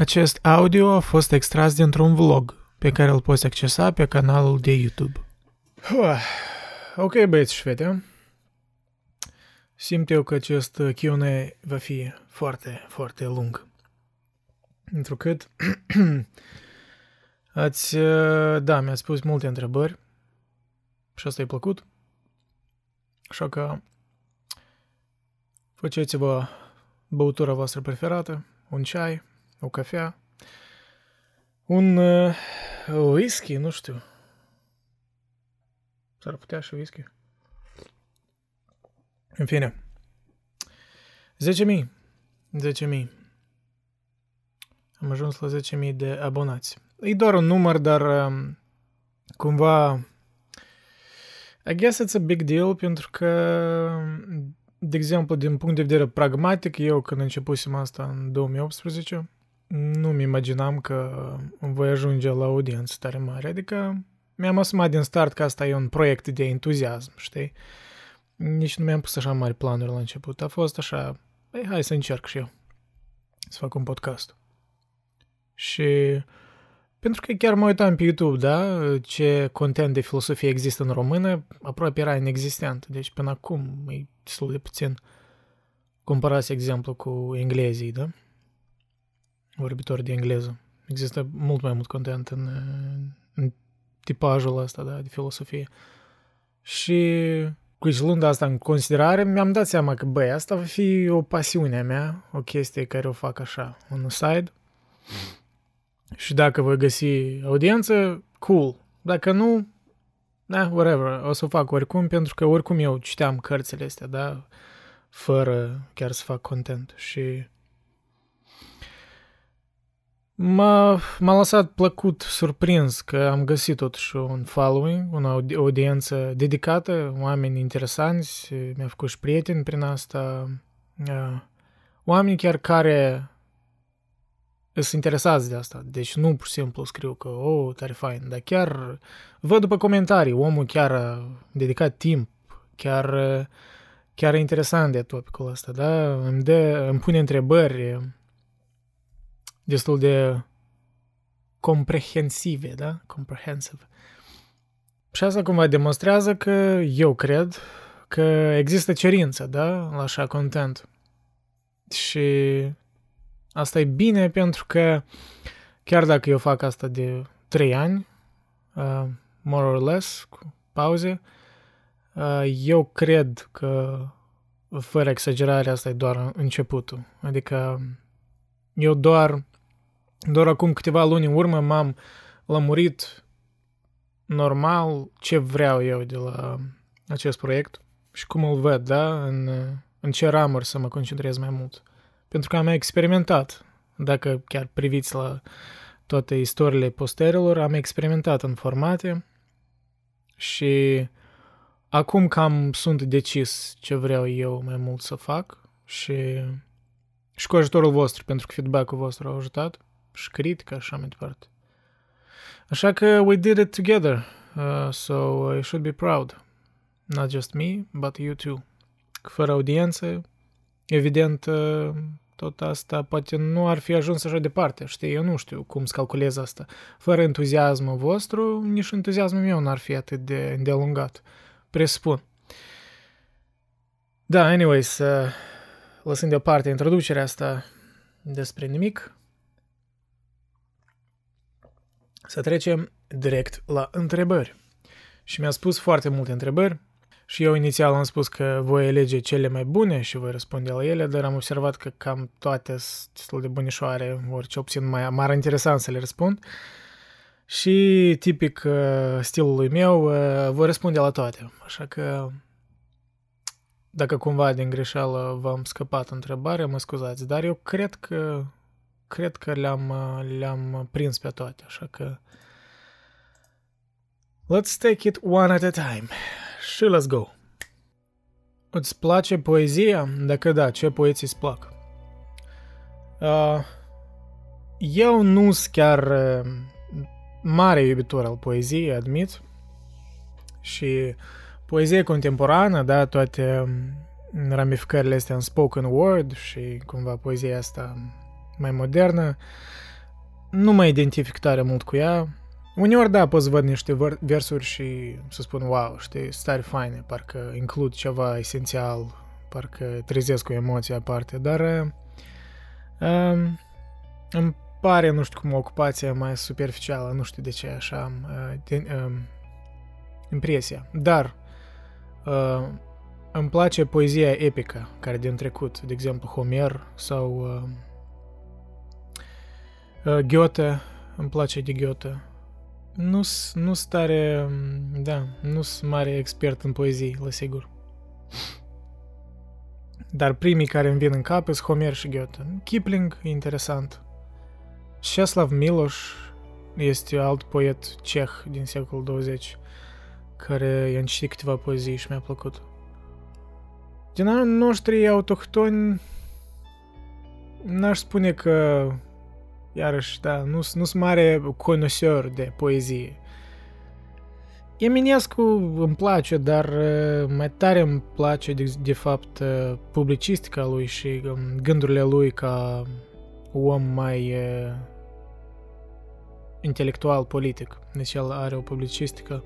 Acest audio a fost extras dintr-un vlog pe care îl poți accesa pe canalul de YouTube. Ok, băieți și fete. Simt eu că acest Q&A va fi foarte, foarte lung. Întrucât ați, da, mi-ați pus multe întrebări și asta e plăcut. Așa că faceți-vă băutura voastră preferată, un ceai, o cafea, un uh, whisky, nu știu. S-ar putea și whisky. În fine. 10.000. 10.000. Am ajuns la 10.000 de abonați. E doar un număr, dar um, cumva I guess it's a big deal pentru că de exemplu, din punct de vedere pragmatic, eu când începusem asta în 2018, nu-mi imaginam că voi ajunge la audiență tare mare. Adică mi-am asumat din start că asta e un proiect de entuziasm, știi? Nici nu mi-am pus așa mari planuri la început. A fost așa, ei, hai să încerc și eu să fac un podcast. Și pentru că chiar mă uitam pe YouTube, da, ce content de filosofie există în română, aproape era inexistent. Deci până acum e destul de puțin comparați exemplu cu englezii, da? Vorbitori de engleză. Există mult mai mult content în, în tipajul ăsta, da, de filosofie. Și cu luând asta în considerare, mi-am dat seama că, băi, asta va fi o pasiune a mea, o chestie care o fac așa, on the side. Mm și dacă voi găsi audiență, cool. Dacă nu, da, whatever, o să o fac oricum, pentru că oricum eu citeam cărțile astea, da, fără chiar să fac content și m-a, m-a lăsat plăcut, surprins că am găsit totuși un following, o audiență dedicată, oameni interesanți, mi-a făcut și prieteni prin asta, oameni chiar care sunt interesați de asta. Deci nu pur și simplu scriu că, oh, tare fain, dar chiar văd după comentarii, omul chiar a dedicat timp, chiar, chiar e interesant de topicul ăsta, da? Îmi, dă, îmi pune întrebări destul de comprehensive, da? Comprehensive. Și asta cumva demonstrează că eu cred că există cerință, da? La așa content. Și Asta e bine pentru că chiar dacă eu fac asta de 3 ani, uh, more or less, cu pauze, uh, eu cred că fără exagerare asta e doar începutul. Adică eu doar, doar acum câteva luni în urmă m-am lămurit normal ce vreau eu de la acest proiect și cum îl văd, da, în, în ce ramuri să mă concentrez mai mult. Pentru că am experimentat. Dacă chiar priviți la toate istoriile posterilor, am experimentat în formate și acum cam sunt decis ce vreau eu mai mult să fac și, și cu ajutorul vostru, pentru că feedback-ul vostru a ajutat și critica și așa mai departe. Așa că we did it together, uh, so I should be proud. Not just me, but you too. Fără audiență, evident, uh, tot asta poate nu ar fi ajuns așa departe, știi? Eu nu știu cum să calculez asta. Fără entuziasmul vostru, nici entuziasmul meu n-ar fi atât de îndelungat. Presupun. Da, anyways, uh, lăsând deoparte introducerea asta despre nimic, să trecem direct la întrebări. Și mi-a spus foarte multe întrebări, și eu inițial am spus că voi alege cele mai bune și voi răspunde la ele, dar am observat că cam toate sunt destul de bunișoare, ori ce obțin mai m-ar interesant să le răspund. Și tipic uh, stilului meu, uh, voi răspunde la toate. Așa că dacă cumva din greșeală v-am scăpat întrebarea, mă scuzați, dar eu cred că cred că le-am, uh, le-am prins pe toate, așa că let's take it one at a time și let's go! Îți place poezia? Dacă da, ce poeții îți plac? Uh, eu nu sunt chiar uh, mare iubitor al poeziei, admit. Și poezie contemporană, da, toate um, ramificările astea în spoken word și cumva poezia asta mai modernă, nu mă identific tare mult cu ea. Uneori, da, poți văd niște versuri și să spun, wow, știi, stare faine, parcă includ ceva esențial, parcă trezesc o emoție aparte, dar um, îmi pare, nu știu cum, o ocupație mai superficială, nu știu de ce așa am uh, de, uh, impresia. Dar uh, îmi place poezia epică, care din trecut, de exemplu Homer sau uh, uh, Goethe, îmi place de Goethe. Nu nu stare, da, nu sunt mare expert în poezii, la sigur. Dar primii care îmi vin în cap sunt Homer și Goethe. Kipling e interesant. Czeslaw Miloș este alt poet ceh din secolul 20 care i-am citit câteva poezii și mi-a plăcut. Din anii noștri autohtoni n-aș spune că iarăși, da, nu, nu sunt mare conoseur de poezie. Eminescu îmi place, dar uh, mai tare îmi place, de, de fapt, uh, publicistica lui și um, gândurile lui ca om mai uh, intelectual politic. Deci el are o publicistică.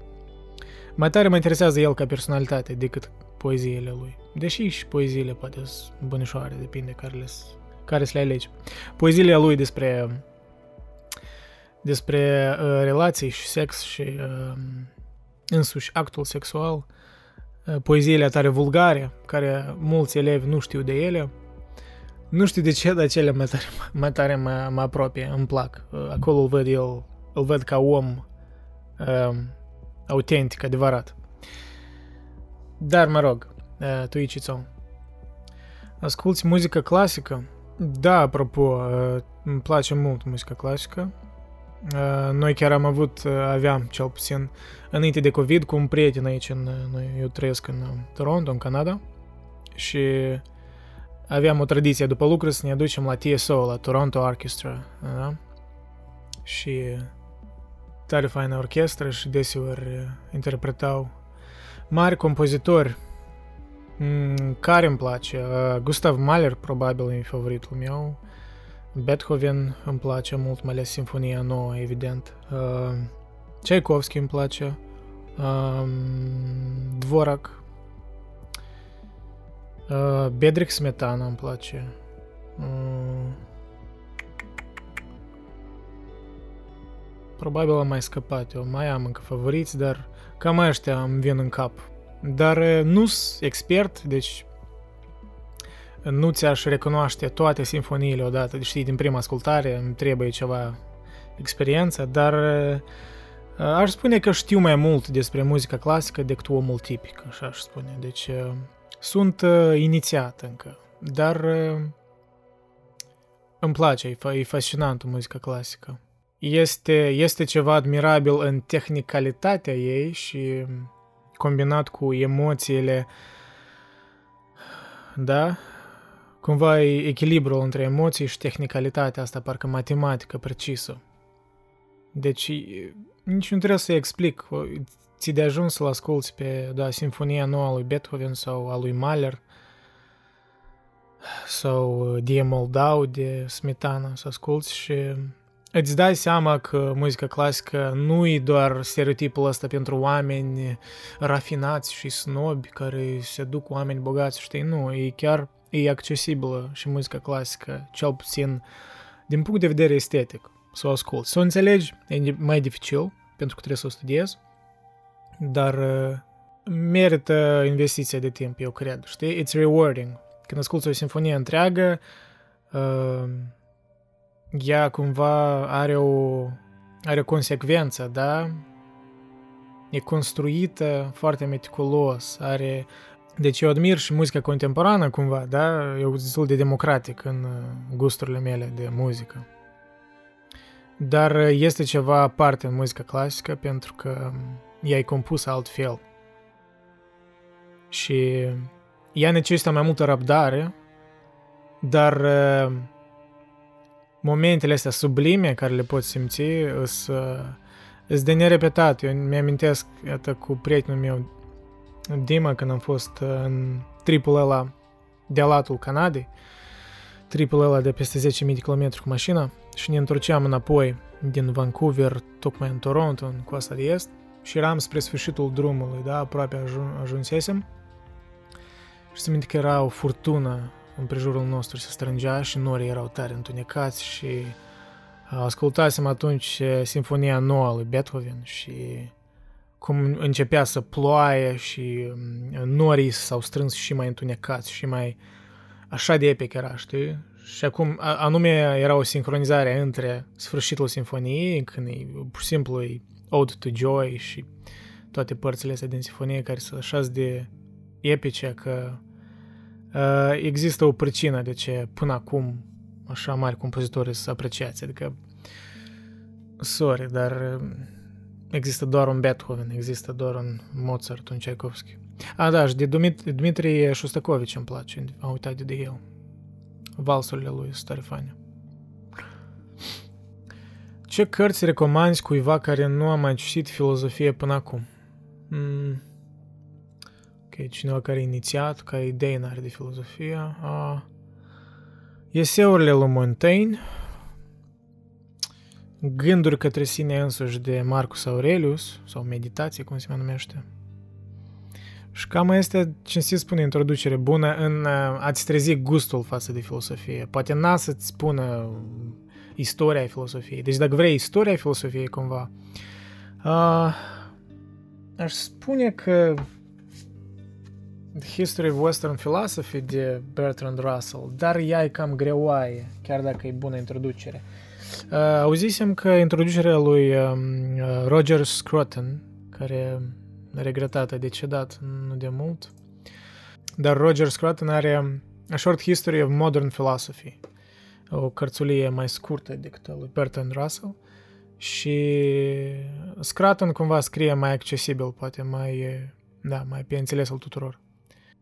Mai tare mă interesează el ca personalitate decât poeziile lui. Deși și poeziile poate sunt bunișoare, depinde care le, care să le alegi. Poeziile lui despre despre uh, relații și sex și uh, însuși actul sexual, uh, poeziile tare vulgare, care mulți elevi nu știu de ele, nu știu de ce, dar cele mai tare, mai tare mă, mă apropie, îmi plac. Uh, acolo îl văd eu, îl văd ca om uh, autentic, adevărat. Dar, mă rog, uh, tu Icițon. Asculți muzică clasică? Da, apropo, uh, îmi place mult muzica clasică. Uh, noi chiar am avut, uh, aveam cel puțin, înainte de COVID, cu un prieten aici, în, noi, eu trăiesc în Toronto, în Canada, și aveam o tradiție după lucru să ne aducem la TSO, la Toronto Orchestra, da? Și tare faină orchestră și deseori interpretau mari compozitori mm, care îmi place. Uh, Gustav Mahler probabil e favoritul meu. Beethoven îmi place mult, mai ales Sinfonia nouă, evident. Uh, Tchaikovsky îmi place. Uh, Dvorak. Uh, Bedrick Smetana îmi place. Uh, probabil am mai scăpat eu. Mai am încă favoriți, dar cam ăștia îmi vin în cap. Dar nu sunt expert, deci nu ți-aș recunoaște toate simfoniile odată, știi, din prima ascultare, îmi trebuie ceva experiență, dar uh, aș spune că știu mai mult despre muzica clasică decât omul tipic, așa aș spune. Deci uh, sunt uh, inițiat încă, dar îmi place, e, e fascinant muzica clasică. Este, este ceva admirabil în tehnicalitatea ei și combinat cu emoțiile da, Cumva e echilibrul între emoții și tehnicalitatea asta, parcă matematică precisă. Deci nici nu trebuie să explic. Ți de ajuns să-l asculti pe da, Sinfonia nouă a lui Beethoven sau a lui Mahler sau Die Moldau de Smetana să asculti și îți dai seama că muzica clasică nu e doar stereotipul ăsta pentru oameni rafinați și snobi care se duc cu oameni bogați, știi? Nu, e chiar e accesibilă și muzica clasică, cel puțin din punct de vedere estetic, să o asculti. Să o înțelegi e mai dificil, pentru că trebuie să o studiezi, dar uh, merită investiția de timp, eu cred, știi? It's rewarding. Când asculti o sinfonie întreagă, uh, ea cumva are o, are o consecvență, da? E construită foarte meticulos, are deci eu admir și muzica contemporană cumva, da? Eu destul de democratic în uh, gusturile mele de muzică. Dar uh, este ceva aparte în muzica clasică pentru că um, ea e compusă altfel. Și ea necesită mai multă răbdare, dar uh, momentele astea sublime care le poți simți sunt de nerepetat. Eu mi-amintesc, iată, cu prietenul meu Dima când am fost uh, în tripul ăla de latul Canadei, tripul ăla de peste 10.000 de km cu mașina și ne întorceam înapoi din Vancouver, tocmai în Toronto, în coasta de est, și eram spre sfârșitul drumului, da, aproape ajun- ajunsesem. Și se minte că era o furtună în prejurul nostru, se strângea și norii erau tare întunecați și ascultasem atunci Sinfonia nouă lui Beethoven și cum începea să ploaie și norii s-au strâns și mai întunecați și mai așa de epic era, știi? Și acum, anume, era o sincronizare între sfârșitul sinfoniei, când e pur și simplu e Ode to Joy și toate părțile astea din sinfonie care sunt așa de epice că uh, există o pricină de ce până acum așa mari compozitori sunt apreciați. Adică, sorry, dar există doar un Beethoven, există doar un Mozart, un Tchaikovsky. A, da, și de Dmitri Shostakovich îmi place, am uitat de el. Valsurile lui sunt tare faine. Ce cărți recomanzi cuiva care nu a mai citit filozofie până acum? Mm. Ok, cineva care a inițiat, ca idei n-are de filozofie. Uh, eseurile lui Montaigne, Gânduri către sine însuși de Marcus Aurelius, sau meditație, cum se mai numește. Și cam este, ce se spune, introducere bună în a-ți trezi gustul față de filosofie. Poate n-a să-ți spună istoria filosofiei. Deci dacă vrei istoria filosofiei cumva, uh, aș spune că The History of Western Philosophy de Bertrand Russell, dar ea e cam greoaie, chiar dacă e bună introducere. Uh, auzisem că introducerea lui um, uh, Roger Scruton, care regretat a decedat nu de mult, dar Roger Scruton are A Short History of Modern Philosophy, o cărțulie mai scurtă decât a lui Bertrand Russell și Scruton cumva scrie mai accesibil, poate mai, da, mai pe înțelesul tuturor.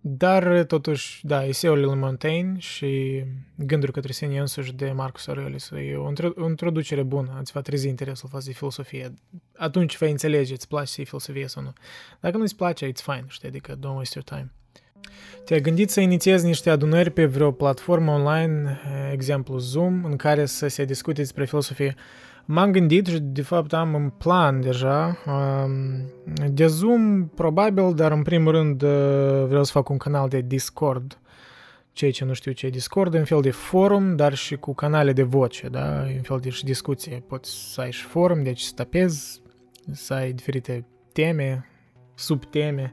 Dar, totuși, da, eseurile lui Montaigne și Gânduri către sine însuși de Marcus Aurelius e o introducere bună, îți va trezi interesul față de filosofie. Atunci vei înțelege, îți place să filosofie sau nu. Dacă nu îți place, it's fine, știi, adică don't waste your time. Te-ai gândit să inițiezi niște adunări pe vreo platformă online, exemplu Zoom, în care să se discute despre filosofie? M-am gândit și de fapt am în plan deja de Zoom probabil, dar în primul rând uh, vreau să fac un canal de Discord. Cei ce nu știu ce e Discord, un fel de forum, dar și cu canale de voce, da? un fel de și discuție. Poți să ai și forum, deci să tapezi, să ai diferite teme, subteme,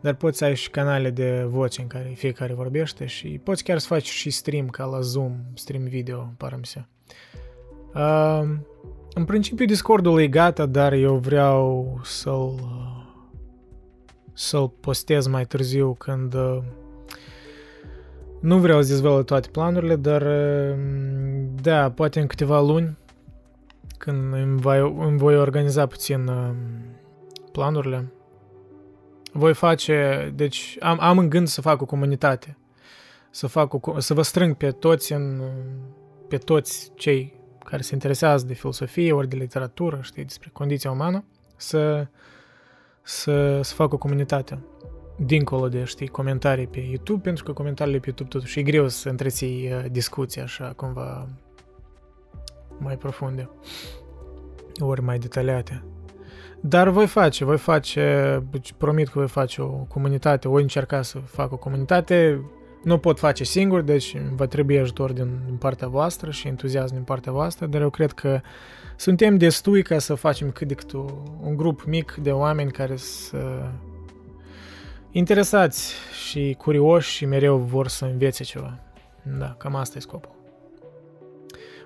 dar poți să ai și canale de voce în care fiecare vorbește și poți chiar să faci și stream ca la Zoom, stream video, pară se. Uh, în principiu Discordul e gata, dar eu vreau să-l să-l postez mai târziu când nu vreau să dezvălui toate planurile, dar da, poate în câteva luni când îmi voi, îmi voi organiza puțin planurile, voi face, deci am, am în gând să fac o comunitate, să, fac o, să vă strâng pe toți în, pe toți cei care se interesează de filosofie ori de literatură, știi, despre condiția umană, să, să, să facă o comunitate dincolo de, știi, comentarii pe YouTube, pentru că comentariile pe YouTube totuși e greu să întreții uh, discuții așa, cumva mai profunde, ori mai detaliate. Dar voi face, voi face, deci promit că voi face o comunitate, voi încerca să fac o comunitate nu pot face singur, deci va trebui ajutor din, din partea voastră și entuziasm din partea voastră, dar eu cred că suntem destui ca să facem cât de cât un grup mic de oameni care să interesați și curioși și mereu vor să învețe ceva. Da, cam asta e scopul.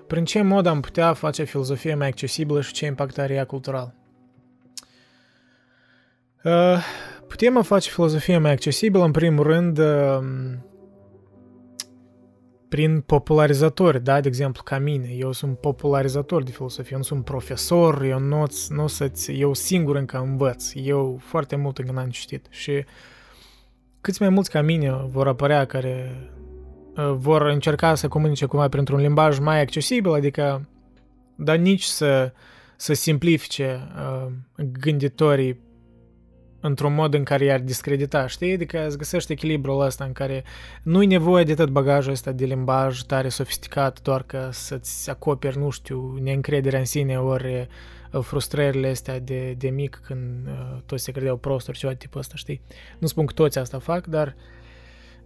Prin ce mod am putea face filozofia mai accesibilă și ce impact are ea cultural? Uh, putem face filozofia mai accesibilă, în primul rând, uh, prin popularizatori, da, de exemplu, ca mine. Eu sunt popularizator de filosofie, eu nu sunt profesor, eu nu, nu să eu singur încă învăț, eu foarte mult încă n-am citit și câți mai mulți ca mine vor apărea care uh, vor încerca să comunice cumva printr-un limbaj mai accesibil, adică, dar nici să, să simplifice uh, gânditorii într-un mod în care i-ar discredita, știi? Adică îți găsești echilibrul ăsta în care nu-i nevoie de tot bagajul ăsta de limbaj tare sofisticat doar ca să-ți acoperi, nu știu, neîncrederea în sine ori uh, frustrările astea de, de mic când uh, toți se credeau prosturi, ceva de tipul ăsta, știi? Nu spun că toți asta fac, dar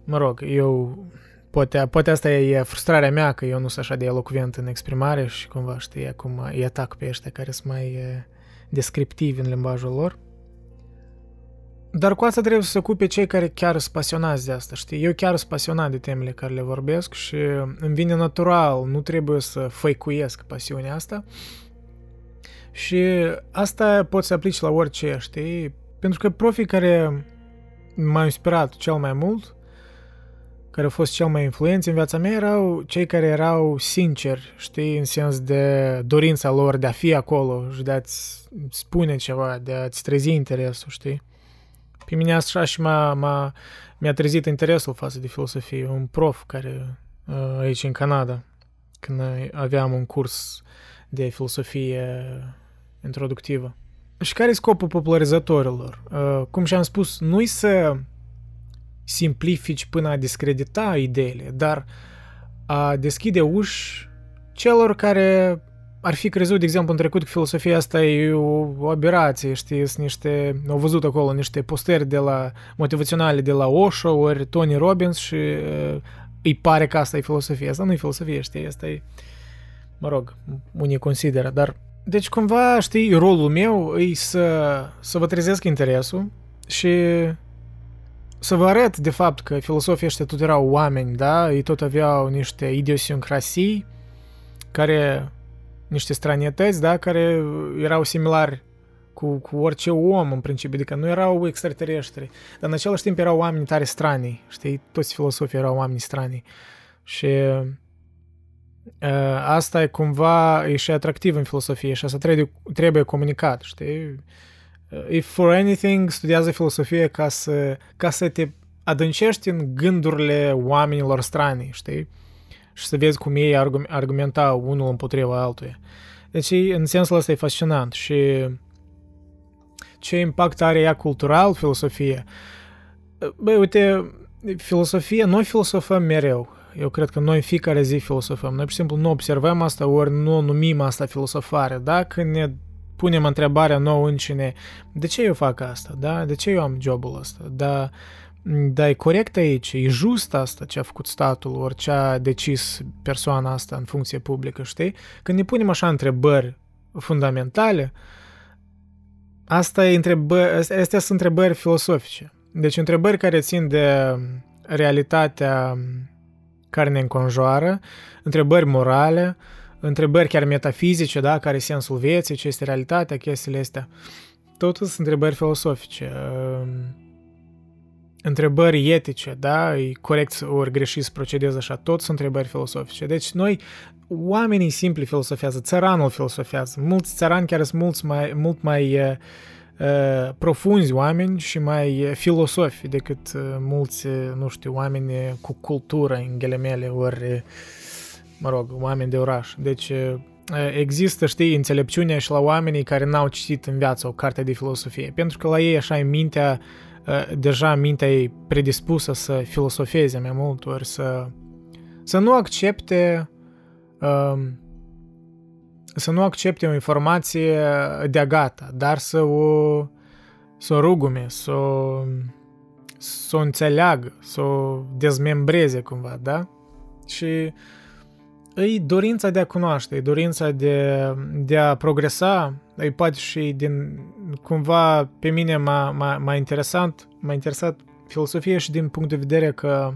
mă rog, eu poate, poate asta e frustrarea mea că eu nu sunt așa de elocvent în exprimare și cumva, știi, acum îi atac pe ăștia care sunt mai uh, descriptivi în limbajul lor. Dar cu asta trebuie să se ocupe cei care chiar sunt pasionați de asta, știi? Eu chiar sunt pasionat de temele care le vorbesc și îmi vine natural, nu trebuie să făicuiesc pasiunea asta. Și asta poți să aplici la orice, știi? Pentru că profii care m-au inspirat cel mai mult, care au fost cel mai influenți în viața mea, erau cei care erau sinceri, știi, în sens de dorința lor de a fi acolo și de a-ți spune ceva, de a-ți trezi interesul, știi? Pe mine așa și m-a, m-a, mi-a trezit interesul față de filosofie. Un prof care aici în Canada, când aveam un curs de filosofie introductivă. Și care e scopul popularizatorilor? Cum și-am spus, nu-i să simplifici până a discredita ideile, dar a deschide uși celor care ar fi crezut, de exemplu, în trecut că filosofia asta e o, o aberație, știi, sunt niște, au văzut acolo niște posteri de la, motivaționale de la Osho ori Tony Robbins și uh, îi pare că asta e filosofia. Asta nu e filosofie, știi, asta e, mă rog, unii consideră, dar deci cumva, știi, rolul meu e să, să vă trezesc interesul și să vă arăt de fapt că filosofii ăștia tot erau oameni, da? Ei tot aveau niște idiosincrasii care niște stranietăți, da, care erau similari cu, cu orice om în principiu, adică nu erau extraterestri, dar în același timp erau oameni tare stranii, știi, toți filosofii erau oameni stranii și uh, asta e cumva e și atractiv în filosofie și asta trebuie, trebuie comunicat, știi, if for anything studiază filosofie ca să, ca să te adâncești în gândurile oamenilor strani, știi? Și să vezi cum ei argumentau unul împotriva altuia. Deci, în sensul ăsta e fascinant și ce impact are ea cultural, filosofia? Băi, uite, filosofia, noi filosofăm mereu. Eu cred că noi în fiecare zi filosofăm. Noi, pur și simplu, nu observăm asta, ori nu numim asta filosofare. Dacă ne punem întrebarea nouă încine, de ce eu fac asta? Da? De ce eu am jobul ăsta? Da? Da, e corect aici, e just asta ce a făcut statul, ori ce a decis persoana asta în funcție publică, știi? Când ne punem așa întrebări fundamentale, asta e întrebări, astea sunt întrebări filosofice. Deci întrebări care țin de realitatea care ne înconjoară, întrebări morale, întrebări chiar metafizice, da, care e sensul vieții, ce este realitatea, chestiile astea. Totul sunt întrebări filosofice întrebări etice, da, e corect ori greșit să procedezi așa, tot sunt întrebări filosofice. Deci noi, oamenii simpli filosofează, țăranul filosofează, mulți țărani chiar sunt mulți mai, mult mai uh, uh, profunzi oameni și mai filosofi decât uh, mulți, nu știu, oameni cu cultură în ghelemele, ori, mă rog, oameni de oraș. Deci uh, există, știi, înțelepciunea și la oamenii care n-au citit în viață o carte de filosofie, pentru că la ei așa e mintea deja mintea e predispusă să filosofeze mai mult, ori să, să nu accepte să nu accepte o informație de gata, dar să o, să o rugume, să o, să o înțeleagă, să o dezmembreze cumva, da? Și e dorința de a cunoaște, e dorința de, de a progresa, e poate și din, cumva pe mine m-a, m-a, m-a interesat, m-a interesat filosofia și din punct de vedere că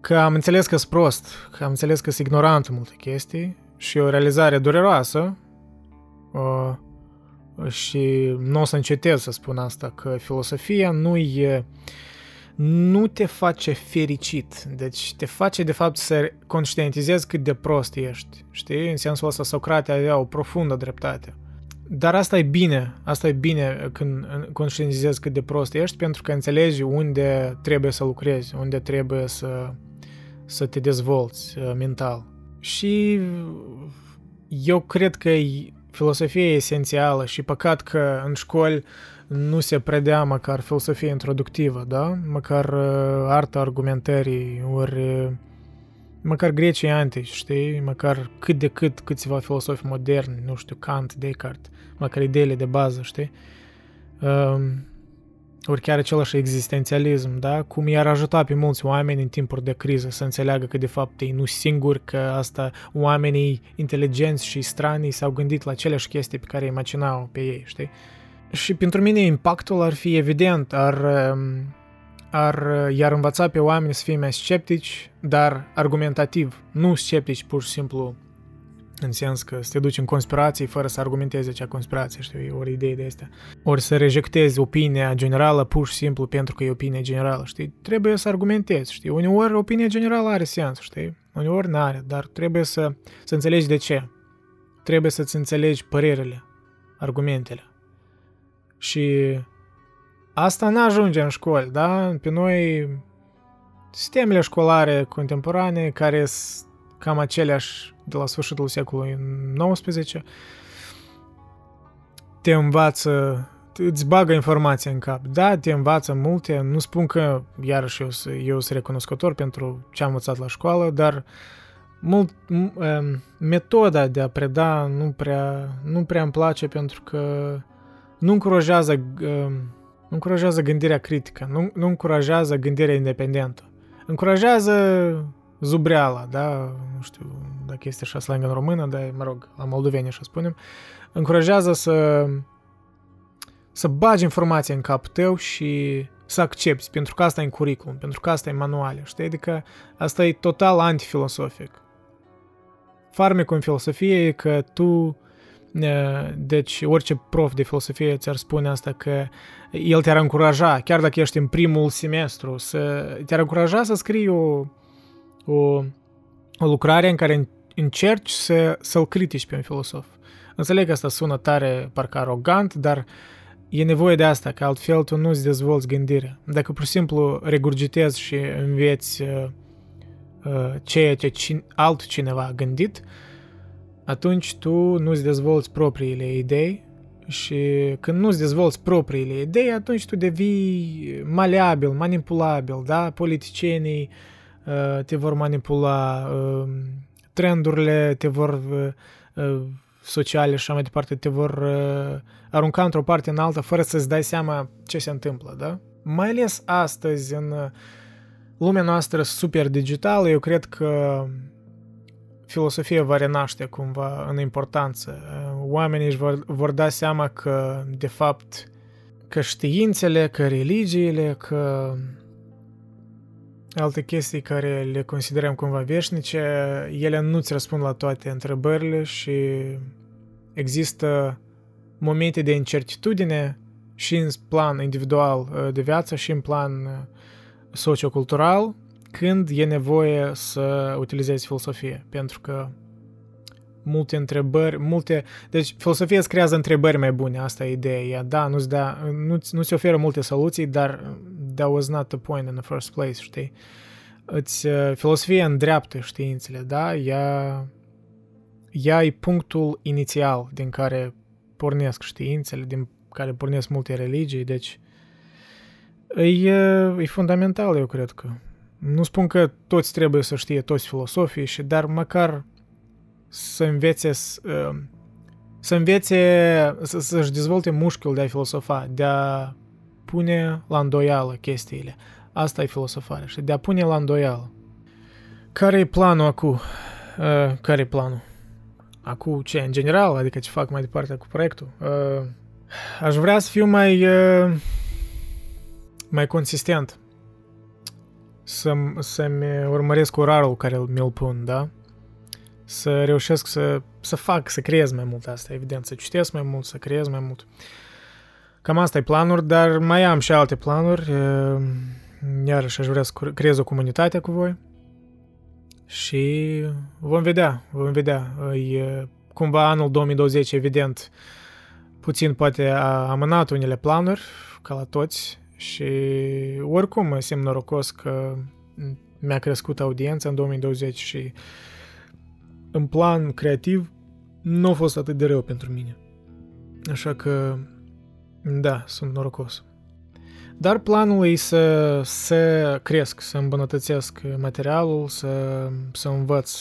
că am înțeles că sunt prost, că am înțeles că sunt ignorant în multe chestii și o realizare dureroasă uh, și nu o să încetez să spun asta, că filosofia nu e nu te face fericit. Deci te face de fapt să conștientizezi cât de prost ești. Știi? În sensul ăsta Socrate avea o profundă dreptate. Dar asta e bine, asta e bine când conștientizezi cât de prost ești pentru că înțelegi unde trebuie să lucrezi, unde trebuie să, să te dezvolți uh, mental. Și eu cred că filosofia e esențială și păcat că în școli nu se predea măcar filosofie introductivă, da? Măcar uh, arta argumentării, ori uh, măcar grecii antici, știi? Măcar cât de cât câțiva filosofi moderni, nu știu, Kant, Descartes, măcar ideile de bază, știi? Uh, ori chiar același existențialism, da? Cum i-ar ajuta pe mulți oameni în timpuri de criză să înțeleagă că de fapt ei nu singuri, că asta oamenii inteligenți și stranii s-au gândit la aceleași chestii pe care îi imaginau pe ei, știi? Și pentru mine impactul ar fi evident, ar, um, ar, iar învăța pe oameni să fie mai sceptici, dar argumentativ, nu sceptici pur și simplu în sens că să te duci în conspirații fără să argumentezi acea conspirație, știi, ori idei de astea. Ori să rejectezi opinia generală pur și simplu pentru că e opinia generală, știi? Trebuie să argumentezi, știi? Uneori opinia generală are sens, știi? Uneori nu are, dar trebuie să, să înțelegi de ce. Trebuie să-ți înțelegi părerile, argumentele. Și asta nu ajunge în școli, da? Pe noi sistemele școlare contemporane care sunt cam aceleași de la sfârșitul secolului XIX, te învață, îți bagă informația în cap. Da, te învață multe, nu spun că, iarăși, eu, eu sunt recunoscător pentru ce am învățat la școală, dar mult, metoda de a preda nu prea, nu prea îmi place pentru că nu încurajează, nu încurajează gândirea critică, nu, nu încurajează gândirea independentă. Încurajează zubreala, da, nu știu dacă este așa slang în română, dar, mă rog, la moldoveni așa spunem, încurajează să să bagi informația în cap tău și să accepti, pentru că asta e în curriculum, pentru că asta e manuale, știi? Adică asta e total antifilosofic. Farmecul în filosofie e că tu, deci orice prof de filosofie ți-ar spune asta că el te-ar încuraja, chiar dacă ești în primul semestru, să te-ar încuraja să scrii o, o, o lucrare în care încerci să, să-l critici pe un filosof. Înțeleg că asta sună tare, parcă arogant, dar e nevoie de asta, că altfel tu nu-ți dezvolți gândirea. Dacă pur și simplu regurgitezi și înveți uh, uh, ceea ce cine, altcineva a gândit, atunci tu nu-ți dezvolți propriile idei și când nu-ți dezvolți propriile idei, atunci tu devii maleabil, manipulabil, da? Politicienii uh, Uh, te vor manipula, uh, trendurile te vor uh, sociale și așa mai departe te vor arunca într-o parte în alta fără să-ți dai seama ce se întâmplă, da? Mai ales astăzi, în lumea noastră super digitală, eu cred că filosofia va renaște cumva în importanță. Oamenii își vor, vor da seama că, de fapt, că științele, că religiile, că alte chestii care le considerăm cumva veșnice, ele nu-ți răspund la toate întrebările și există momente de incertitudine și în plan individual uh, de viață și în plan uh, sociocultural când e nevoie să utilizezi filosofie, pentru că multe întrebări, multe... Deci filosofia îți creează întrebări mai bune, asta e ideea. Da, nu-ți, da, nu, nu-ți oferă multe soluții, dar that was not the point in the first place, știi? Îți, uh, filosofia îndreaptă științele, da? Ea, ea e punctul inițial din care pornesc științele, din care pornesc multe religii, deci e, uh, e fundamental, eu cred că. Nu spun că toți trebuie să știe toți filosofii, și dar măcar să învețe uh, să învețe, să, să-și dezvolte mușchiul de a filosofa, de a pune la îndoială chestiile. Asta e filosofarea și de a pune la îndoială. Care e planul acum? Uh, care e planul? Acum ce? În general? Adică ce fac mai departe cu proiectul? Uh, aș vrea să fiu mai uh, mai consistent. Să, să-mi urmăresc orarul care mi-l pun, da? Să reușesc să, să fac, să creez mai mult asta, evident, să citesc mai mult, să creez mai mult. Cam asta e planuri, dar mai am și alte planuri. Iarăși aș vrea să creez o comunitate cu voi. Și vom vedea, vom vedea. E, cumva anul 2020, evident, puțin poate a amânat unele planuri, ca la toți, și oricum mă simt norocos că mi-a crescut audiența în 2020 și în plan creativ nu a fost atât de rău pentru mine. Așa că Da, sunt norocos. Dar planul e să, să cresc, să îmbunătățesc materialul, să, să învăț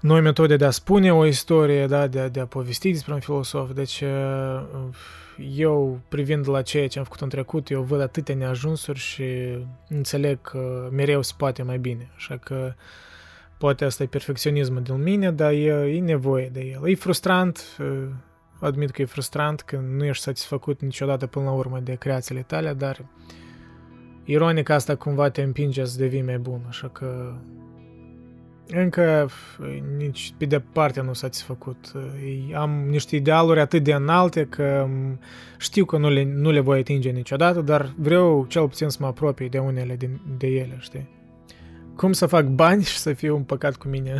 noi metode de a spune o istorie, da, de, a, de a povesti despre un filosof. Deci eu, privind la ceea ce am făcut în trecut, eu văd atâtea neajunsuri și înțeleg că mereu se poate mai bine. Așa că poate asta e perfecționismul din mine, dar e, e nevoie de el. E frustrant, admit că e frustrant că nu ești satisfăcut niciodată până la urmă de creațiile tale, dar ironic asta cumva te împinge să devii mai bun, așa că încă nici pe departe nu satisfăcut. Am niște idealuri atât de înalte că știu că nu le, nu le voi atinge niciodată, dar vreau cel puțin să mă apropii de unele din, de ele, știi? Cum să fac bani și să fiu un păcat cu mine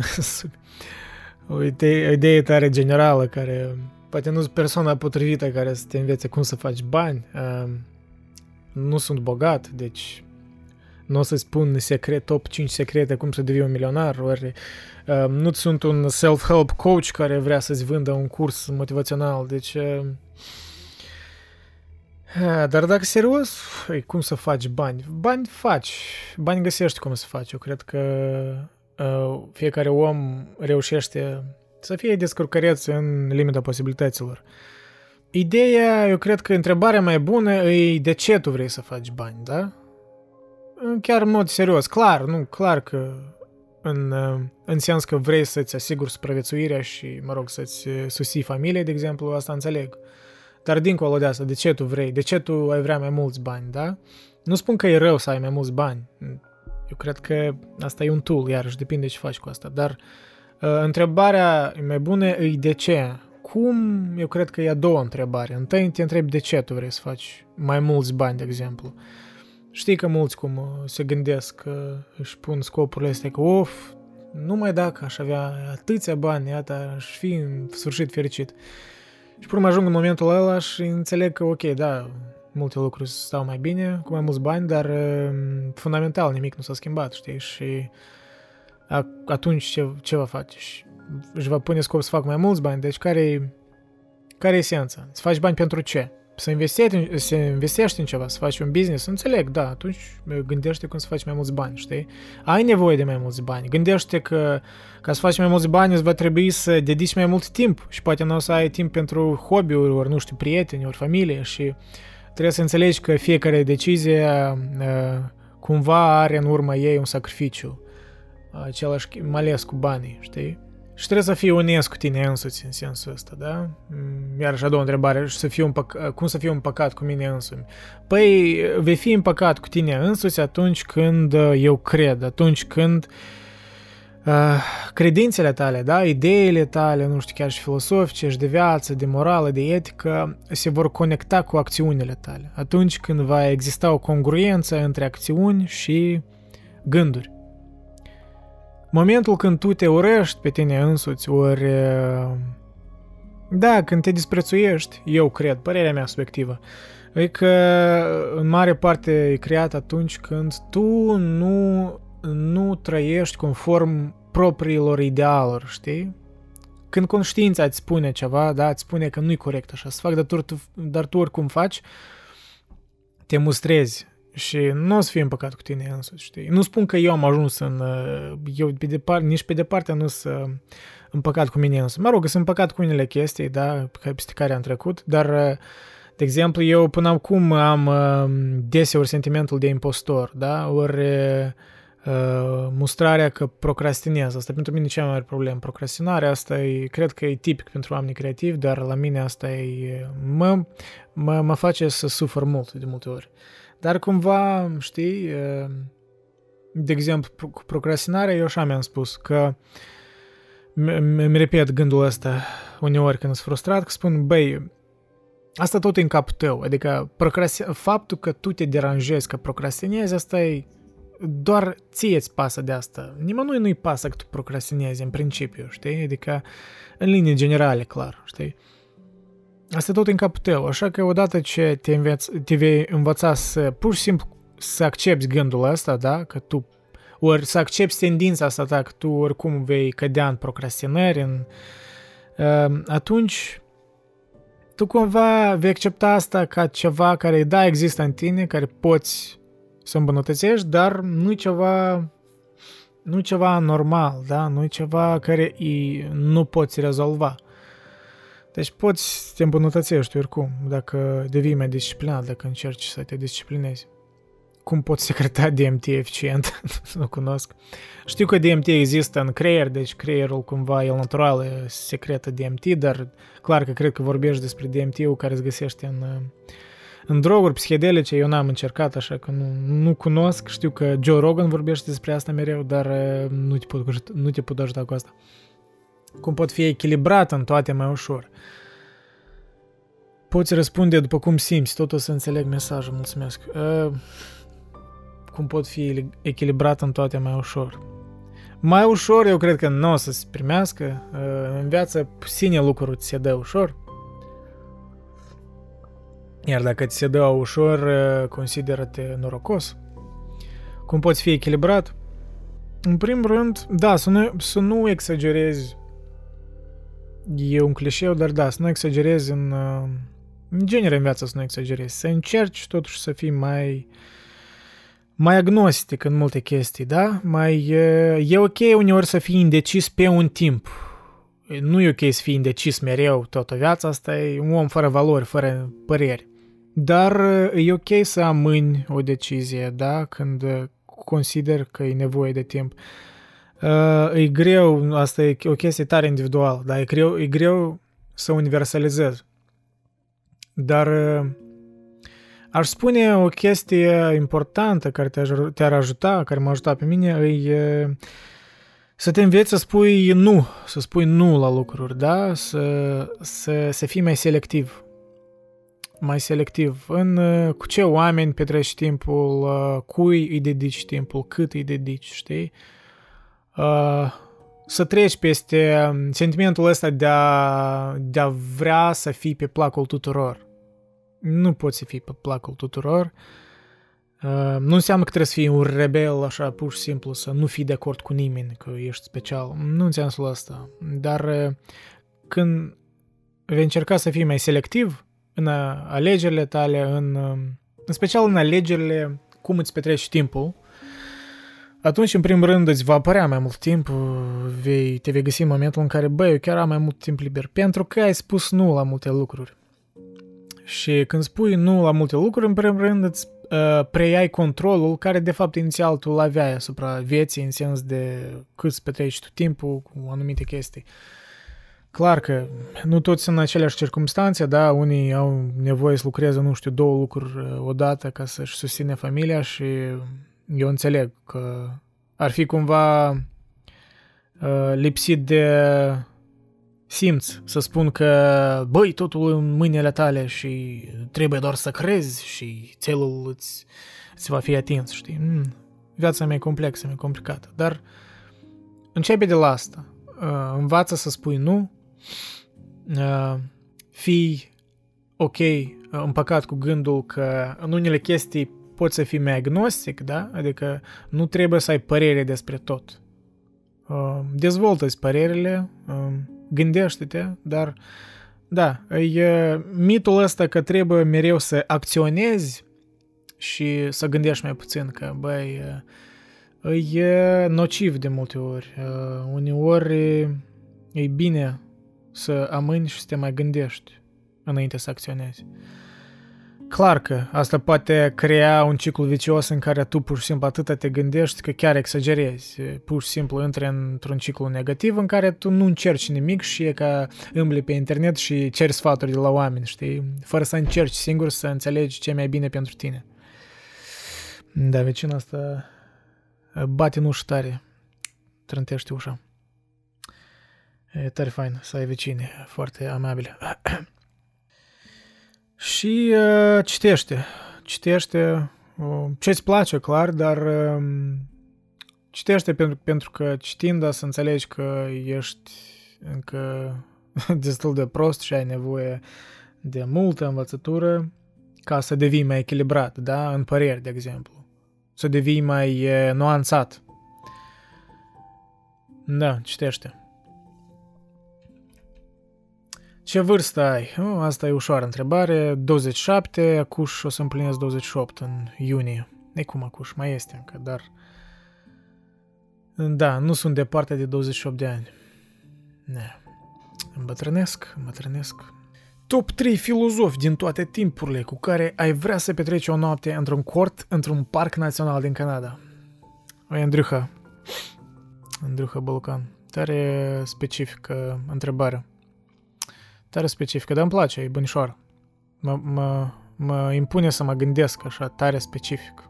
o idee, o idee tare generală care poate nu sunt persoana potrivită care să te învețe cum să faci bani. Nu sunt bogat, deci nu o să spun secret, top 5 secrete cum să devii un milionar, ori uh, nu sunt un self-help coach care vrea să-ți vândă un curs motivațional, deci... Uh, dar dacă serios, e, cum să faci bani? Bani faci, bani găsești cum să faci. Eu cred că uh, fiecare om reușește să fie descurcăreț în limita posibilităților. Ideea, eu cred că întrebarea mai bună e de ce tu vrei să faci bani, da? chiar în mod serios, clar, nu, clar că în, în sens că vrei să-ți asiguri supraviețuirea și, mă rog, să-ți susții familie, de exemplu, asta înțeleg. Dar dincolo de asta, de ce tu vrei? De ce tu ai vrea mai mulți bani, da? Nu spun că e rău să ai mai mulți bani. Eu cred că asta e un tool, iarăși, depinde ce faci cu asta. Dar uh, întrebarea mai bună e de ce? Cum? Eu cred că e a doua întrebare. Întâi te întrebi de ce tu vrei să faci mai mulți bani, de exemplu. Uh, Știi că mulți cum uh, se gândesc că își pun scopurile astea că of, numai dacă aș avea atâția bani, iată, aș fi în sfârșit fericit. Și pur ajung în momentul ăla și înțeleg că, ok, da, multe lucruri stau mai bine, cu mai mulți bani, dar uh, fundamental nimic nu s-a schimbat, știi? Și atunci ce, ce va face? Și își va pune scop să fac mai mulți bani, deci care e care e esența? Să faci bani pentru ce? Să investești, să investești în ceva, să faci un business, înțeleg, da, atunci gândește cum să faci mai mulți bani, știi? Ai nevoie de mai mulți bani. Gândește că ca să faci mai mulți bani îți va trebui să dedici mai mult timp și poate nu o să ai timp pentru hobby-uri, ori nu știu, prieteni, ori familie și trebuie să înțelegi că fiecare decizie uh, cumva are în urma ei un sacrificiu. Același, mai ales cu banii, știi? Și trebuie să fii onest cu tine însuți în sensul ăsta, da? Mm, iarăși a doua întrebare, să fiu împăc- cum să fiu împăcat cu mine însumi? Păi, vei fi împăcat cu tine însuți atunci când uh, eu cred, atunci când uh, credințele tale, da, ideile tale, nu știu, chiar și filosofice, și de viață, de morală, de etică, se vor conecta cu acțiunile tale. Atunci când va exista o congruență între acțiuni și gânduri. Momentul când tu te urăști pe tine însuți, ori... Da, când te disprețuiești, eu cred, părerea mea subiectivă, e că în mare parte e creat atunci când tu nu, nu trăiești conform propriilor idealuri, știi? Când conștiința îți spune ceva, da, îți spune că nu-i corect așa să fac, dar tu, dar tu oricum faci, te mustrezi și nu o să fie împăcat cu tine însuți, știi? Nu spun că eu am ajuns în... Uh, eu pe departe, nici pe departe nu sunt împăcat cu mine însuți. Mă rog, sunt împăcat cu unele chestii, da, peste care am trecut, dar, uh, de exemplu, eu până acum am uh, deseori sentimentul de impostor, da? Ori uh, mustrarea că procrastinez. Asta pentru mine e cea mai mare problemă. Procrastinarea asta e, cred că e tipic pentru oamenii creativi, dar la mine asta e... Mă, mă, mă face să sufăr mult de multe ori. Dar cumva, știi, de exemplu, cu procrastinarea, eu așa mi-am spus că îmi repet gândul ăsta uneori când sunt frustrat, că spun, băi, asta tot e în capul tău, adică faptul că tu te deranjezi, că procrastinezi, asta e doar ție îți pasă de asta. Nimănui nu-i pasă că tu procrastinezi în principiu, știi? Adică în linii generale, clar, știi? Asta tot în capul tău, așa că odată ce te, înveț, te vei învăța să pur și simplu să accepti gândul ăsta, da, că tu ori să accepti tendința asta ta, că tu oricum vei cădea în procrastinări, în, uh, atunci tu cumva vei accepta asta ca ceva care, da, există în tine, care poți să îmbunătățești, dar nu ceva nu ceva normal, da? Nu ceva care nu poți rezolva. Deci poți să te îmbunătățești oricum, dacă devii mai disciplinat, dacă încerci să te disciplinezi. Cum poți secreta DMT eficient? nu cunosc. Știu că DMT există în creier, deci creierul cumva el natural secretă DMT, dar clar că cred că vorbești despre DMT-ul care se găsește în, în droguri psihedelice. Eu n-am încercat, așa că nu, nu cunosc. Știu că Joe Rogan vorbește despre asta mereu, dar uh, nu te pot, nu te pot ajuta cu asta. Cum pot fi echilibrat în toate mai ușor. Poți răspunde după cum simți, tot o să înțeleg mesajul, mulțumesc. Uh, cum pot fi echilibrat în toate mai ușor. Mai ușor, eu cred că nu o să se primească. Uh, în viață, puține lucruri ți se dă ușor. Iar dacă ți se dă ușor, uh, consideră-te norocos. Cum poți fi echilibrat? În primul rând, da, să nu, să nu exagerezi. E un clișeu, dar da, să nu exagerezi în, uh, în genere în viață, să nu exagerezi. Să încerci totuși să fii mai mai agnostic în multe chestii, da? Mai, e ok uneori să fii indecis pe un timp. Nu e ok să fii indecis mereu toată viața, asta e un om fără valori, fără păreri. Dar e ok să amâni o decizie, da? Când consider că e nevoie de timp. E greu, asta e o chestie tare individuală, dar e greu, e greu să universalizez. Dar Aș spune o chestie importantă care te-ar ajuta, care m-a ajutat pe mine, e să te înveți să spui nu, să spui nu la lucruri, da? Să, să, să fii mai selectiv. Mai selectiv. În cu ce oameni petreci timpul, cui îi dedici timpul, cât îi dedici, știi? Să treci peste sentimentul ăsta de a, de a vrea să fii pe placul tuturor nu poți să fii pe placul tuturor. Uh, nu înseamnă că trebuie să fii un rebel așa pur și simplu, să nu fii de acord cu nimeni că ești special. Nu în sensul ăsta. Dar uh, când vei încerca să fii mai selectiv în alegerile tale, în, uh, în special în alegerile cum îți petreci timpul, atunci, în primul rând, îți va apărea mai mult timp, vei, te vei găsi în momentul în care, băi, eu chiar am mai mult timp liber, pentru că ai spus nu la multe lucruri. Și când spui nu la multe lucruri, în primul rând îți uh, preiai controlul care de fapt inițial tu l-aveai asupra vieții în sens de cât îți petreci tu timpul cu anumite chestii. Clar că nu toți sunt în aceleași circunstanțe, da, unii au nevoie să lucreze, nu știu, două lucruri uh, odată ca să-și susține familia și eu înțeleg că ar fi cumva uh, lipsit de simți să spun că, băi, totul în mâinile tale și trebuie doar să crezi și țelul îți, îți va fi atins, știi? Mm, viața mea e complexă, mea e complicată, dar începe de la asta. Uh, învață să spui nu, uh, fii ok, uh, împăcat cu gândul că în unele chestii poți să fii mai agnostic, da? Adică nu trebuie să ai părere despre tot. Uh, dezvoltă-ți părerile, uh, gândește-te, dar da, e mitul ăsta că trebuie mereu să acționezi și să gândești mai puțin, că băi, e nociv de multe ori. Uneori e bine să amâni și să te mai gândești înainte să acționezi. Clar că asta poate crea un ciclu vicios în care tu pur și simplu atâta te gândești că chiar exagerezi. Pur și simplu intri într-un ciclu negativ în care tu nu încerci nimic și e ca îmbli pe internet și ceri sfaturi de la oameni, știi? Fără să încerci singur să înțelegi ce mai bine pentru tine. Da, vecina asta bate în ușă tare. Trântește ușa. E tare fain să ai vecini foarte amabile. Și uh, citește. Citește uh, ce-ți place, clar, dar uh, citește pentru, pentru că citind să înțelegi că ești încă destul de prost și ai nevoie de multă învățătură ca să devii mai echilibrat, da? În păreri, de exemplu. Să devii mai uh, nuanțat. Da, citește. Ce vârstă ai? Oh, asta e ușoară întrebare. 27, acuș o să împlinesc 28 în iunie. E cum acuș, mai este încă, dar... Da, nu sunt departe de 28 de ani. Ne. Îmbătrânesc, îmbătrânesc. Top 3 filozofi din toate timpurile cu care ai vrea să petreci o noapte într-un cort într-un parc național din Canada. O Andruha. Andruha Balcan. Tare specifică întrebare. Tare specifică, dar îmi place, e bunișoară. Mă, mă, mă impune să mă gândesc așa, tare specific.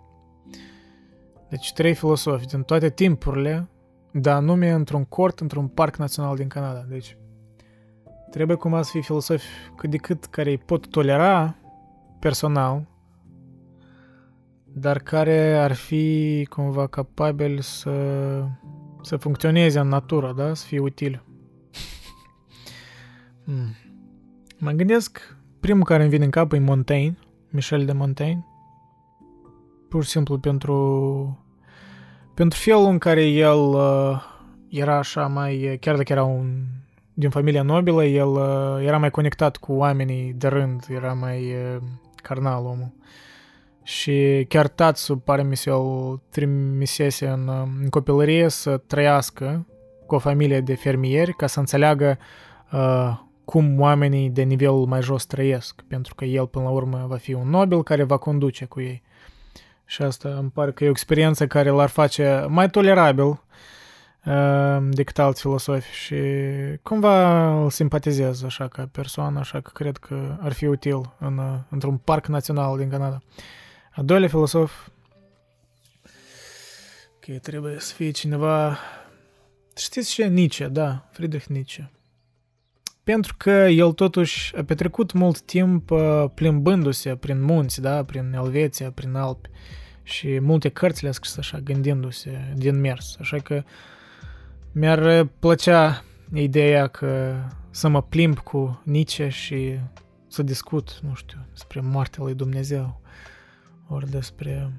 Deci trei filosofi din toate timpurile, dar anume într-un cort, într-un parc național din Canada. Deci trebuie cumva să fie filosofi cât de cât care îi pot tolera personal, dar care ar fi cumva capabili să, să funcționeze în natură, da? Să fie util. hmm. Mă gândesc, primul care îmi vine în cap e Montaigne, Michel de Montaigne, pur și simplu pentru, pentru felul în care el uh, era așa mai, chiar dacă era un din familia nobilă, el uh, era mai conectat cu oamenii de rând, era mai uh, carnal omul. Și chiar tatăl, pare mi se, îl trimisese în, uh, în copilărie să trăiască cu o familie de fermieri ca să înțeleagă uh, cum oamenii de nivel mai jos trăiesc, pentru că el până la urmă va fi un nobil care va conduce cu ei. Și asta îmi pare că e o experiență care l-ar face mai tolerabil uh, decât alți filosofi și cumva îl simpatizez așa ca persoană, așa că cred că ar fi util în, uh, într-un parc național din Canada. A doilea filosof, că trebuie să fie cineva... Știți ce? Nietzsche, da, Friedrich Nietzsche pentru că el totuși a petrecut mult timp uh, plimbându-se prin munți, da, prin Elveția, prin Alpi și multe cărți le-a scris așa, gândindu-se din mers. Așa că mi-ar plăcea ideea că să mă plimb cu Nietzsche și să discut, nu știu, despre moartea lui Dumnezeu ori despre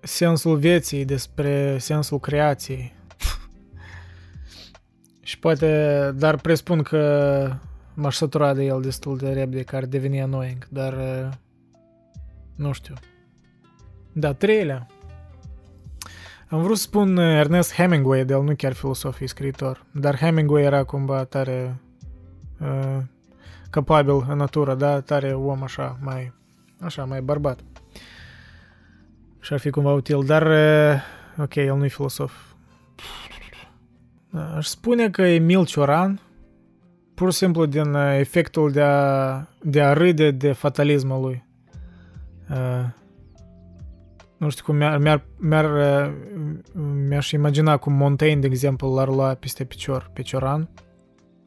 sensul vieții, despre sensul creației, și poate, dar presupun că m-aș sătura de el destul de repede, că ar deveni annoying, dar nu știu. Da, treilea. Am vrut să spun Ernest Hemingway, de el nu chiar filosof, e scriitor, dar Hemingway era cumva tare uh, capabil în natură, da, tare om așa, mai, așa, mai bărbat. Și ar fi cumva util, dar, uh, ok, el nu e filosof, Aș spune că Emil Cioran, pur și simplu din uh, efectul de a, de a râde de fatalismul lui. Uh, nu știu cum mi-ar, mi-ar, mi-ar, uh, mi-aș imagina cum Montaigne, de exemplu, l-ar lua peste picior pe Cioran,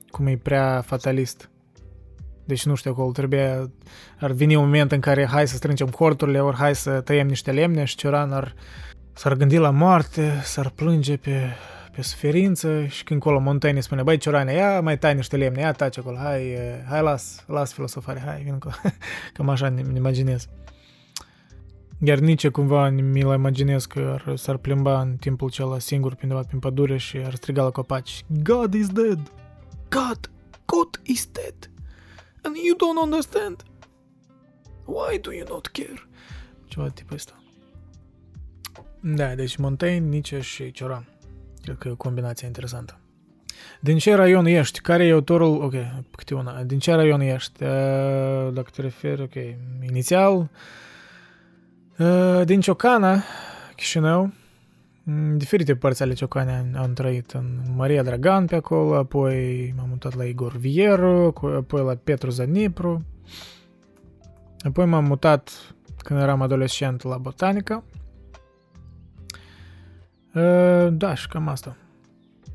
cum e prea fatalist. Deci nu știu, acolo trebuie, ar veni un moment în care hai să strângem corturile, ori hai să tăiem niște lemne și Cioran ar, s-ar gândi la moarte, s-ar plânge pe pe suferință și când colo Montaigne spune, băi, Ciorane, ia mai tai niște lemne, ia taci acolo, hai, hai las, las filosofare, hai, vin cu... Cam așa ne imaginez. Iar nici cumva mi-l imaginez că ar, s-ar plimba în timpul acela singur pe undeva prin pădure și ar striga la copaci God is dead! God! God is dead! And you don't understand! Why do you not care? Ceva tipul ăsta. Da, deci Montaigne, Nietzsche și Cioran. Cred că e o combinație interesantă. Din ce raion ești? Care e autorul? Ok, câte una. Din ce raion ești? Dacă te referi, ok, inițial. Din Ciocana, Chișinău. Diferite părți ale Ciocane am trăit în Maria Dragan pe acolo, apoi m-am mutat la Igor Vieru, apoi la Petru Zanipru. Apoi m-am mutat când eram adolescent la Botanica. Uh, da, și cam asta.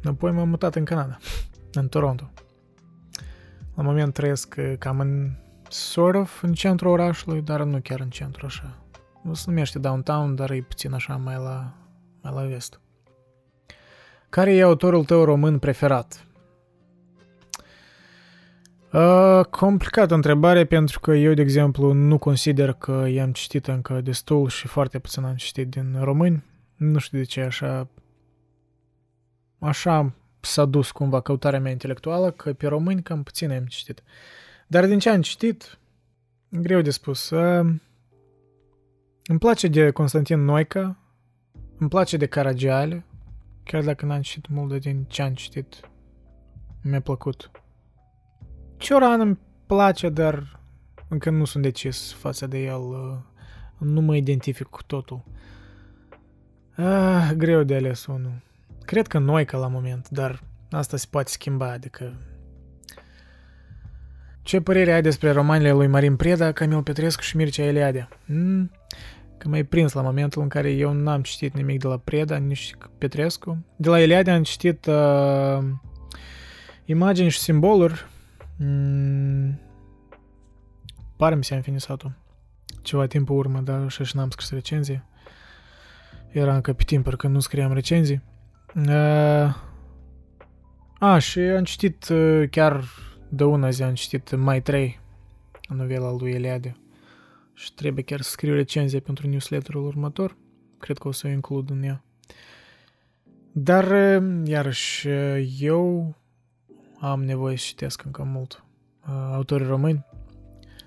Apoi m-am mutat în Canada, în Toronto. La moment trăiesc cam în sort of în centrul orașului, dar nu chiar în centru așa. Nu se numește downtown, dar e puțin așa mai la, mai la vest. Care e autorul tău român preferat? Uh, complicată întrebare pentru că eu, de exemplu, nu consider că i-am citit încă destul și foarte puțin am citit din români. Nu știu de ce așa... Așa s-a dus cumva căutarea mea intelectuală, că pe români cam puțin am citit. Dar din ce am citit, greu de spus. Uh, îmi place de Constantin Noica, îmi place de Caragiale, chiar dacă n-am citit mult de din ce am citit, mi-a plăcut. Cioran îmi place, dar încă nu sunt decis față de el. Uh, nu mă identific cu totul. Ah, greu de ales unul. Cred că Noica la moment, dar asta se poate schimba, adică... Ce părere ai despre romanele lui Marin Preda, Camil Petrescu și Mircea Eliade? Mm, că m-ai prins la momentul în care eu n-am citit nimic de la Preda, nici Petrescu. De la Eliade am citit uh, imagini și simboluri. Mm, pare mi se am finisat-o. Ceva timp urmă, dar și n-am scris recenzie. Era încă pe timp, că nu scriam recenzii. Uh, a, și am citit uh, chiar de una zi, am citit Mai 3, novela lui Eliade. Și trebuie chiar să scriu recenzie pentru newsletterul următor. Cred că o să o includ în ea. Dar, uh, iarăși, eu am nevoie să citesc încă mult autorii români.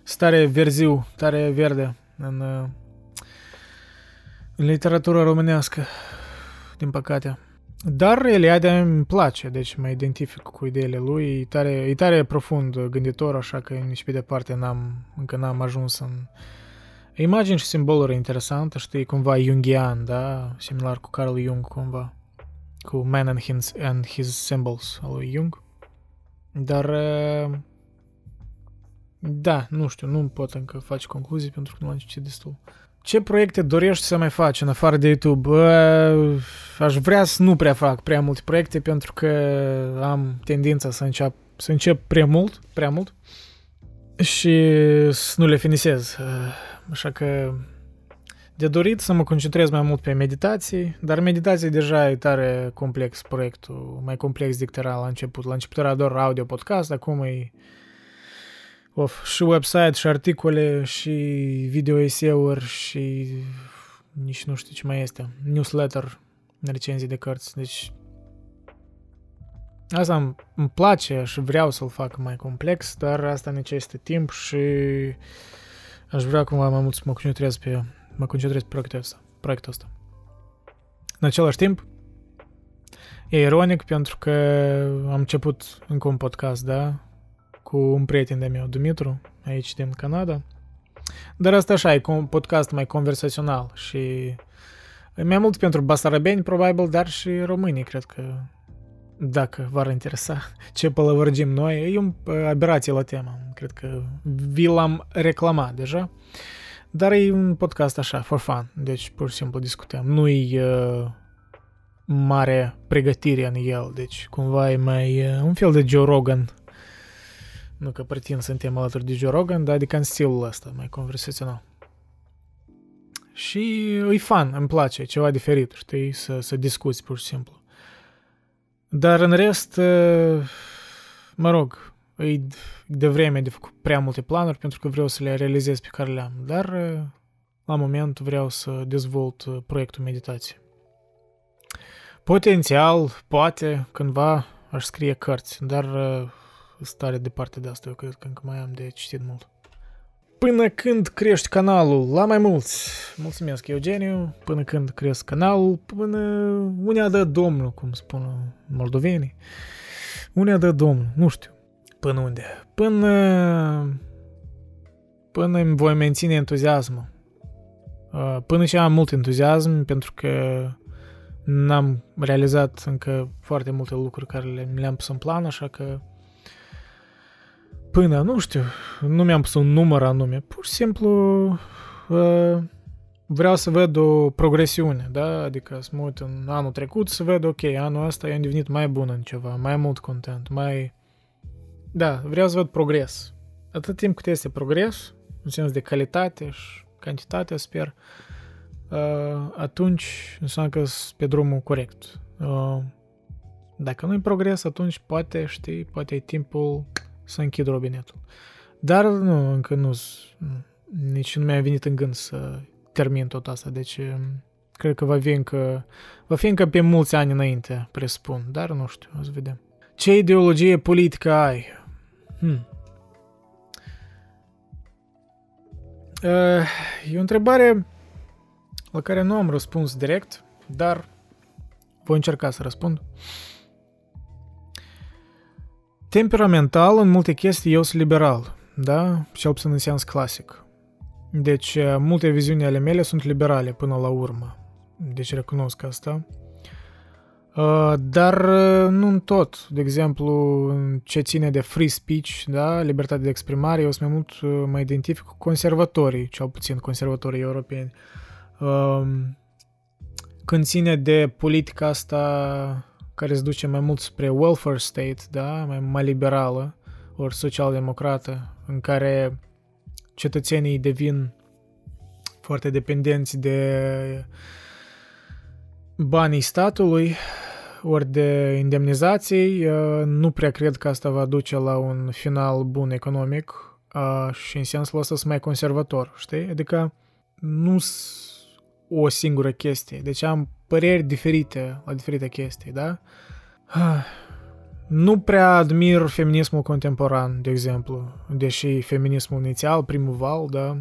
Stare verziu, tare verde în, în literatura românească, din păcate. Dar Eliade îmi place, deci mă identific cu ideile lui, e tare, e tare profund gânditor, așa că nici pe departe n-am, încă n-am ajuns în... Imagini și simboluri interesante, știi, cumva Jungian, da? Similar cu Carl Jung, cumva. Cu Man and His, and his Symbols al lui Jung. Dar... Da, nu știu, nu pot încă face concluzii pentru că nu am citit destul. Ce proiecte dorești să mai faci în afară de YouTube? Bă, aș vrea să nu prea fac prea multe proiecte pentru că am tendința să încep, să încep prea mult, prea mult și să nu le finisez. Așa că de dorit să mă concentrez mai mult pe meditații, dar meditații deja e tare complex proiectul, mai complex decât era la început. La început era doar audio podcast, acum e of, și website, și articole, și video eseuri, și nici nu știu ce mai este, newsletter, recenzii de cărți, deci asta îmi, îmi place și vreau să-l fac mai complex, dar asta necesită timp și aș vrea cumva mai mult să mă concentrez pe, mă concentrez pe proiectul ăsta. Proiectul ăsta. În același timp, e ironic pentru că am început încă un podcast, da? Cu un prieten de meu, Dumitru, aici din Canada. Dar asta așa, e un podcast mai conversațional și mai mult pentru basarabeni, probabil, dar și românii, cred că dacă v-ar interesa ce pălăvărgim noi, e o aberație la temă. Cred că vi l-am reclamat deja. Dar e un podcast așa, for fun. Deci, pur și simplu discutăm. Nu-i uh, mare pregătire în el. Deci, cumva e mai uh, un fel de Joe Rogan nu că pretind suntem alături de Joe Rogan, dar adică în stilul ăsta, mai conversațional. Și e fan, îmi place, ceva diferit, știi, să, să discuți pur și simplu. Dar în rest, mă rog, e de vreme de făcut prea multe planuri pentru că vreau să le realizez pe care le-am, dar la moment vreau să dezvolt proiectul meditație. Potențial, poate, cândva aș scrie cărți, dar stare departe de asta, eu cred că încă mai am de citit mult. Până când crești canalul la mai mulți. Mulțumesc, Eugeniu. Până când cresc canalul, până unea dă Domnul, cum spun moldovenii. Unea dă Domnul, nu știu. Până unde? Până... Până îmi voi menține entuziasmul. Uh, până și am mult entuziasm, pentru că n-am realizat încă foarte multe lucruri care le-am pus în plan, așa că până, nu știu, nu mi-am pus un număr anume, pur și simplu uh, vreau să văd o progresiune, da? Adică să mă uit în anul trecut să văd, ok, anul ăsta i-am devenit mai bun în ceva, mai mult content, mai... Da, vreau să văd progres. Atât timp cât este progres, în sens de calitate și cantitate, sper, uh, atunci înseamnă că sunt pe drumul corect. Uh, dacă nu-i progres, atunci poate, știi, poate e timpul să închid robinetul. Dar nu, încă nu, nici nu mi-a venit în gând să termin tot asta, deci um, cred că va fi încă, va fi încă pe mulți ani înainte, presupun, dar nu știu, o să vedem. Ce ideologie politică ai? Hmm. Uh, e o întrebare la care nu am răspuns direct, dar voi încerca să răspund. Temperamental, în multe chestii, eu sunt liberal, da? Cel puțin în sens clasic. Deci, uh, multe viziuni ale mele sunt liberale până la urmă. Deci recunosc asta. Uh, dar uh, nu în tot. De exemplu, ce ține de free speech, da, libertate de exprimare, eu sunt mai mult mă identific cu conservatorii, cel puțin conservatorii europeni. Um, când ține de politica asta care se duce mai mult spre welfare state, da, mai, mai liberală, ori social-democrată, în care cetățenii devin foarte dependenți de banii statului, ori de indemnizații, uh, nu prea cred că asta va duce la un final bun economic uh, și în sensul ăsta sunt mai conservator, știi? Adică nu o singură chestie. Deci am păreri diferite la diferite chestii, da? Nu prea admir feminismul contemporan, de exemplu, deși feminismul inițial, primul val, da,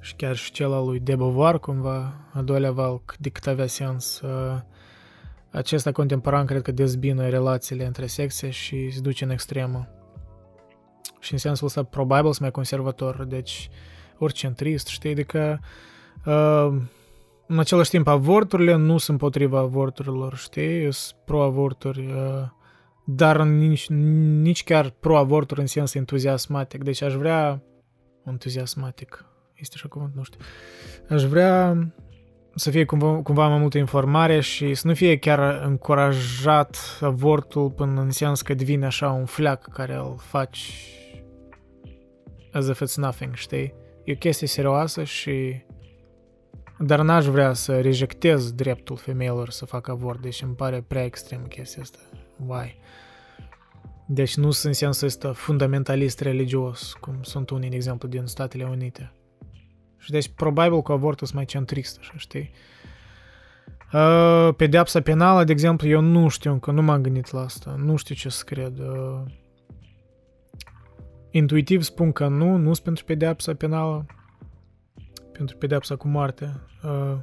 și chiar și cel al lui de Beauvoir, cumva, a doilea val, de cât avea sens, uh, acesta contemporan cred că dezbină relațiile între sexe și se duce în extremă. Și în sensul ăsta probabil sunt mai conservator, deci ori centrist, știi, adică uh, în același timp, avorturile nu sunt împotriva avorturilor, știi? Sunt pro-avorturi, uh, dar nici, nici chiar pro-avorturi în sens entuziasmatic. Deci aș vrea... Entuziasmatic. Este așa cuvânt, nu știu. Aș vrea să fie cumva, cumva mai multă informare și să nu fie chiar încurajat avortul până în sens că devine așa un fleac care îl faci as if it's nothing, știi? E o chestie serioasă și dar n-aș vrea să rejectez dreptul femeilor să facă avort, deci îmi pare prea extrem chestia asta. Why? Deci nu sunt în sensul ăsta fundamentalist religios, cum sunt unii, de exemplu, din Statele Unite. Și deci probabil că avortul sunt mai centrist, așa, știi? Uh, pedeapsa penală, de exemplu, eu nu știu încă, nu m-am gândit la asta, nu știu ce să cred. Uh, intuitiv spun că nu, nu sunt pentru pedeapsa penală, pentru pedepsa cu moarte. Uh,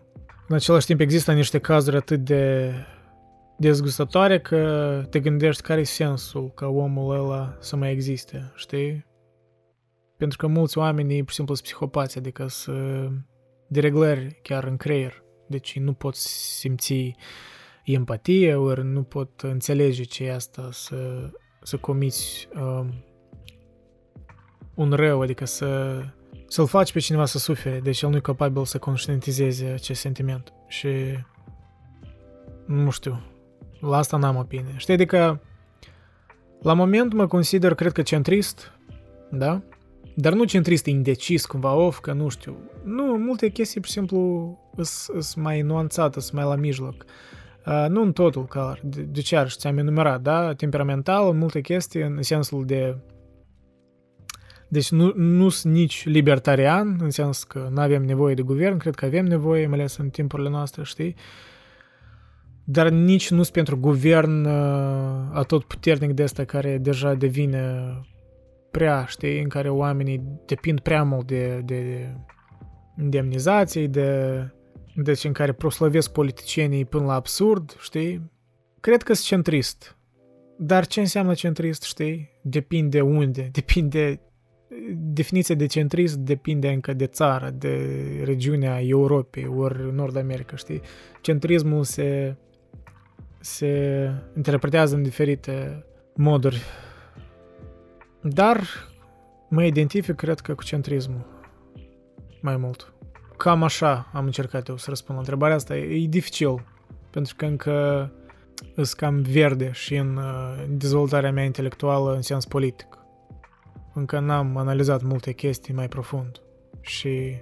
în același timp există niște cazuri atât de dezgustătoare că te gândești care e sensul ca omul ăla să mai existe, știi? Pentru că mulți oameni pur și simplu sunt psihopați, adică sunt dereglări chiar în creier. Deci nu pot simți empatie, ori nu pot înțelege ce e asta să, să comiți um, un rău, adică să să-l faci pe cineva să sufere, deci el nu e capabil să conștientizeze acest sentiment. Și nu știu, la asta n-am opinie. Știi, adică la moment mă consider, cred că centrist, da? Dar nu centrist indecis cumva, of, că nu știu. Nu, multe chestii, pur și simplu, sunt mai nuanțate, sunt mai la mijloc. Uh, nu în totul, clar. De, de ce ar ți-am enumerat, da? Temperamental, multe chestii, în sensul de deci nu, nu sunt nici libertarian, în sens că nu avem nevoie de guvern, cred că avem nevoie, mai ales în timpurile noastre, știi? Dar nici nu sunt pentru guvern uh, atot puternic de asta care deja devine prea, știi, în care oamenii depind prea mult de, de indemnizații, de, deci în care proslăvesc politicienii până la absurd, știi? Cred că sunt centrist. Dar ce înseamnă centrist, știi? Depinde unde, depinde definiția de centrist depinde încă de țară, de regiunea Europei ori Nord America, știi? Centrismul se, se interpretează în diferite moduri. Dar mă identific, cred că, cu centrismul mai mult. Cam așa am încercat eu să răspund la întrebarea asta. E dificil, pentru că încă sunt cam verde și în uh, dezvoltarea mea intelectuală în sens politic încă n-am analizat multe chestii mai profund și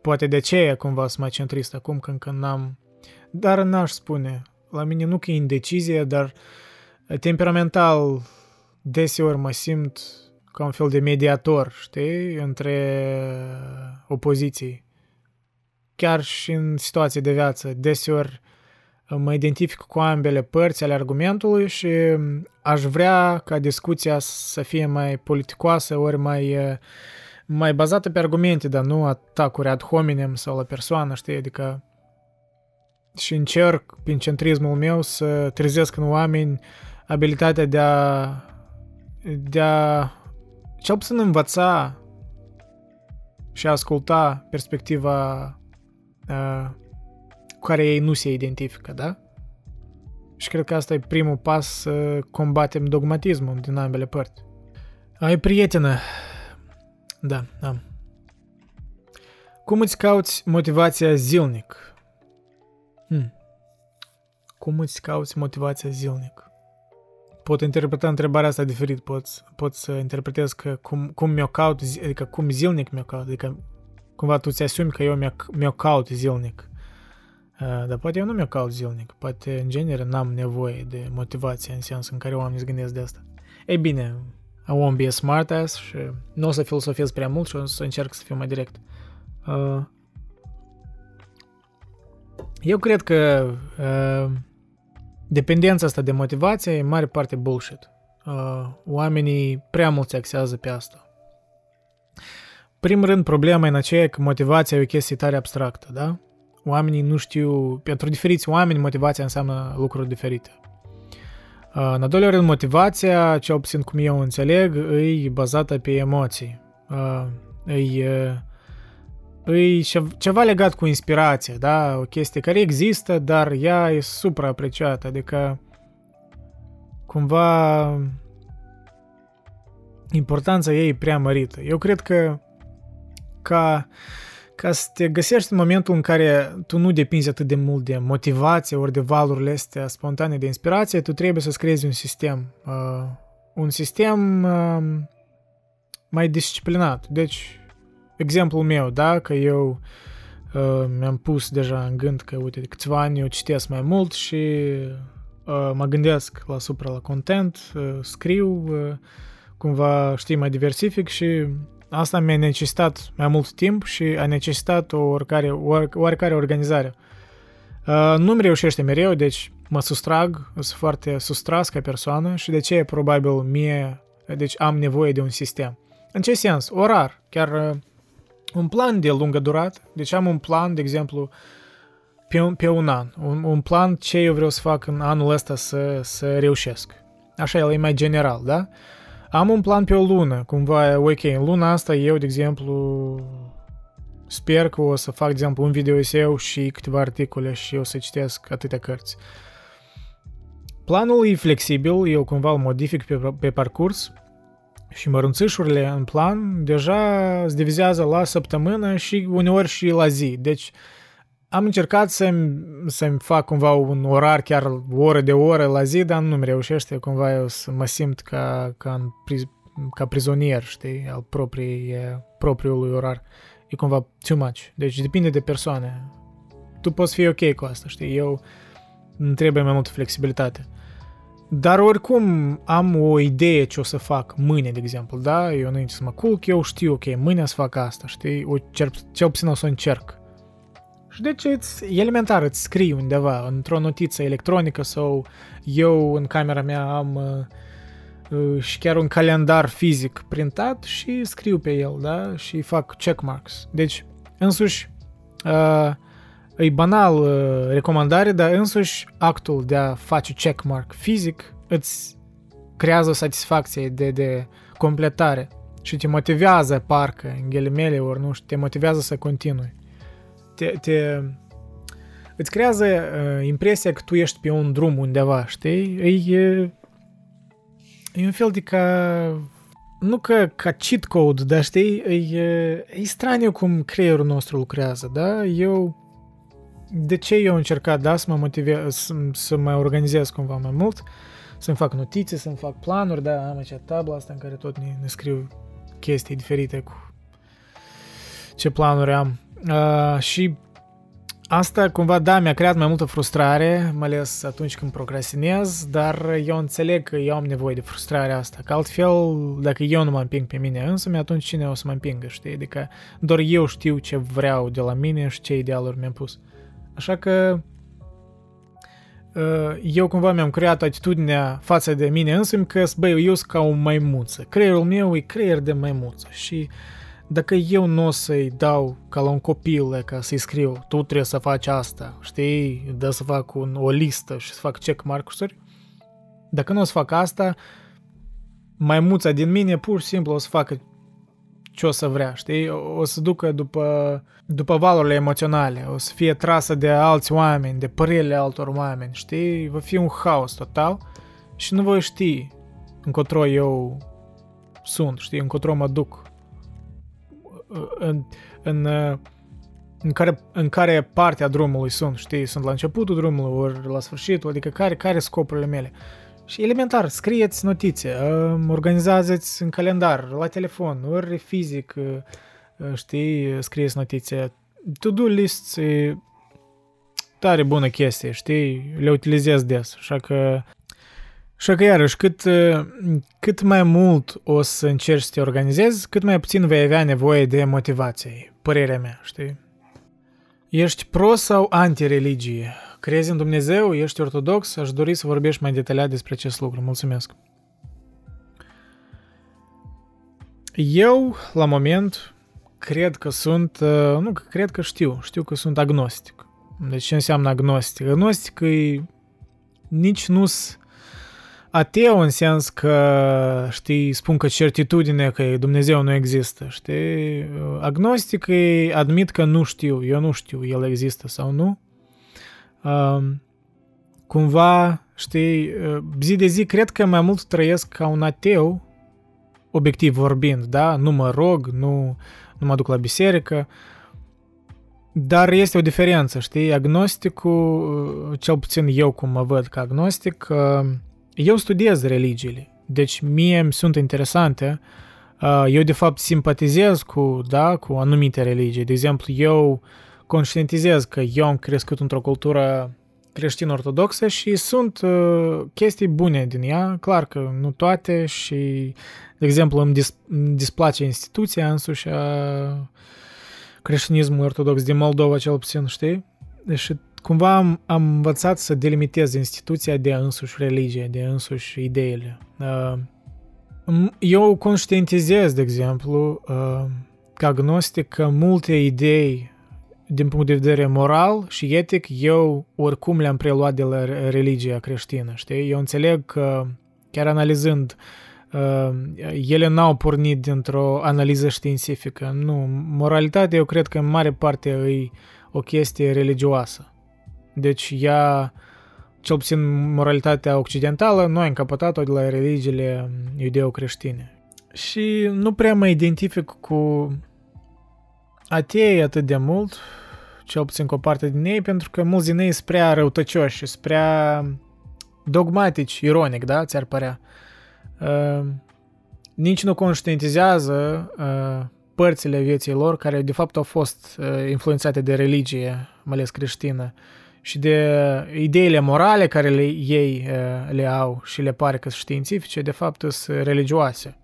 poate de aceea cumva sunt mai centrist acum că încă n-am... Dar n-aș spune. La mine nu că e indecizie, dar temperamental deseori mă simt ca un fel de mediator, știi, între opoziții. chiar și în situații de viață. Deseori mă identific cu ambele părți ale argumentului și aș vrea ca discuția să fie mai politicoasă ori mai, mai bazată pe argumente, dar nu atacuri ad hominem sau la persoană, știi, adică și încerc prin centrismul meu să trezesc în oameni abilitatea de a, de a cel puțin învăța și a asculta perspectiva uh, cu care ei nu se identifică, da? Și cred că asta e primul pas să combatem dogmatismul din ambele părți. Ai prietenă. Da, da. Cum îți cauți motivația zilnic? Hmm. Cum îți cauți motivația zilnic? Pot interpreta întrebarea asta diferit, pot, pot să interpretez că cum, cum mi-o caut, adică cum zilnic mi-o caut, adică cumva tu ți-asumi că eu mi-o caut zilnic. Uh, dar poate eu nu mi-o caut zilnic, poate în genere n-am nevoie de motivație în sens în care oamenii se gândesc de asta. Ei bine, I won't be a smart ass și nu o să filosofez prea mult și o să încerc să fiu mai direct. Uh, eu cred că uh, dependența asta de motivație e în mare parte bullshit. Uh, oamenii prea mult se axează pe asta. Primul rând, problema e în aceea că motivația e o chestie tare abstractă, da? Oamenii nu știu, pentru diferiți oameni motivația înseamnă lucruri diferite. Uh, în al doilea rând, motivația, cel puțin cum eu înțeleg, e bazată pe emoții. Uh, e e ceva legat cu inspirația, da? O chestie care există, dar ea e supraapreciată, adică cumva importanța ei e prea mărită. Eu cred că ca, ca să te găsești în momentul în care tu nu depinzi atât de mult de motivație ori de valurile astea spontane de inspirație, tu trebuie să-ți creezi un sistem. Uh, un sistem uh, mai disciplinat. Deci, exemplul meu, da, că eu uh, mi-am pus deja în gând că, uite, de câțiva ani eu citesc mai mult și uh, mă gândesc la supra la content, uh, scriu, uh, cumva, știi, mai diversific și asta mi-a necesitat mai mult timp și a necesitat o oricare, oricare organizare. Uh, nu-mi reușește mereu, deci mă sustrag, sunt foarte sustras ca persoană și de ce probabil mie, deci am nevoie de un sistem. În ce sens? Orar. Chiar uh, un plan de lungă durată. Deci am un plan, de exemplu, pe un, pe un an. Un, un plan ce eu vreau să fac în anul ăsta să, să reușesc. Așa, el e mai general, da? Am un plan pe o lună, cumva, ok, în luna asta eu, de exemplu, sper că o să fac, de exemplu, un video eseu și câteva articole și o să citesc atâtea cărți. Planul e flexibil, eu cumva îl modific pe, pe parcurs, și mărunțișurile în plan deja se divizează la săptămână și uneori și la zi. Deci am încercat să-mi, să-mi fac cumva un orar chiar oră de oră la zi, dar nu-mi reușește cumva eu să mă simt ca, ca, în, ca prizonier, știi, al proprii, propriului orar. E cumva too much. Deci depinde de persoane. Tu poți fi ok cu asta, știi? Eu îmi trebuie mai multă flexibilitate. Dar oricum am o idee ce o să fac mâine, de exemplu, da? Eu înainte să mă culc, eu știu, ok, mâine o să fac asta, știi? O cer, cel puțin o să încerc. Și deci îți, elementar, îți scrii undeva, într-o notiță electronică sau eu în camera mea am uh, uh, și chiar un calendar fizic printat și scriu pe el, da? Și fac checkmarks. Deci, însuși, uh, E banal uh, recomandare, dar însuși actul de a face checkmark fizic îți creează satisfacție de, de completare și te motivează parcă, în ghilimele, ori nu știu, te motivează să continui. Te, te, îți creează uh, impresia că tu ești pe un drum undeva, știi? E, e un fel de ca nu că ca cheat code, dar știi, e, e straniu cum creierul nostru lucrează, da? Eu de ce eu am încercat, da, să mă motivez, să, să mă organizez cumva mai mult, să-mi fac notițe, să-mi fac planuri, da, am acea tablă asta în care tot ne, ne scriu chestii diferite cu ce planuri am. Uh, și Asta cumva, da, mi-a creat mai multă frustrare, mai ales atunci când procrastinez, dar eu înțeleg că eu am nevoie de frustrarea asta, că altfel, dacă eu nu mă împing pe mine însumi, atunci cine o să mă împingă, știi? Adică doar eu știu ce vreau de la mine și ce idealuri mi-am pus. Așa că uh, eu cumva mi-am creat atitudinea față de mine însumi că, băi, eu sunt ca o maimuță. Creierul meu e creier de maimuță și uh, dacă eu nu o să-i dau ca la un copil, ca să-i scriu, tu trebuie să faci asta, știi, dă să fac un, o listă și să fac check marcuri, dacă nu o să fac asta, maimuța din mine pur și simplu o să facă ce o să vrea, știi? O să ducă după, după valurile emoționale, o să fie trasă de alți oameni, de părerile altor oameni, știi? Va fi un haos total și nu voi ști încotro eu sunt, știi? Încotro mă duc în, în, în, care, în care parte a drumului sunt, știi, sunt la începutul drumului, ori la sfârșitul, adică care, care scopurile mele. Și elementar, scrieți notițe, organizați în calendar, la telefon, ori fizic, știi, scrieți notițe. To-do lists e tare bună chestie, știi, le utilizez des, așa că Așa că iarăși, cât, cât mai mult o să încerci să te organizezi, cât mai puțin vei avea nevoie de motivație, părerea mea, știi? Ești pro sau anti-religie? Crezi în Dumnezeu? Ești ortodox? Aș dori să vorbești mai detaliat despre acest lucru. Mulțumesc! Eu, la moment, cred că sunt, nu că cred că știu, știu că sunt agnostic. Deci ce înseamnă agnostic? Agnostic e nici nu-s ateu în sens că, știi, spun că certitudine că Dumnezeu nu există, știi? Agnostic e admit că nu știu, eu nu știu, el există sau nu. Um, cumva, știi, zi de zi cred că mai mult trăiesc ca un ateu, obiectiv vorbind, da? Nu mă rog, nu, nu mă duc la biserică, dar este o diferență, știi? Agnosticul, cel puțin eu cum mă văd ca agnostic, uh, eu studiez religiile, deci mie îmi sunt interesante. Uh, eu, de fapt, simpatizez cu, da, cu anumite religii. De exemplu, eu conștientizez că eu am crescut într-o cultură creștin-ortodoxă și sunt uh, chestii bune din ea, clar că nu toate și, de exemplu, îmi, dis- îmi displace instituția însuși a creștinismului ortodox din Moldova, cel puțin, știi? Deci cumva am, am învățat să delimitez instituția de însuși religie, de însuși ideile. Uh, eu conștientizez, de exemplu, uh, ca agnostic, că multe idei din punct de vedere moral și etic, eu oricum le-am preluat de la religia creștină, știi? Eu înțeleg că, chiar analizând, uh, ele n-au pornit dintr-o analiză științifică. Nu, moralitatea eu cred că în mare parte e o chestie religioasă. Deci ea, cel puțin moralitatea occidentală, noi am capătat-o de la religiile iudeo-creștine. Și nu prea mă identific cu atei atât de mult, cel puțin cu o parte din ei, pentru că mulți din ei sunt prea răutăcioși, sunt prea dogmatici, ironic, da, ți-ar părea. Uh, nici nu conștientizează uh, părțile vieții lor care de fapt au fost uh, influențate de religie, mai ales creștină. Uh, și de ideile morale care le, ei le au și le pare că sunt științifice, de fapt sunt religioase.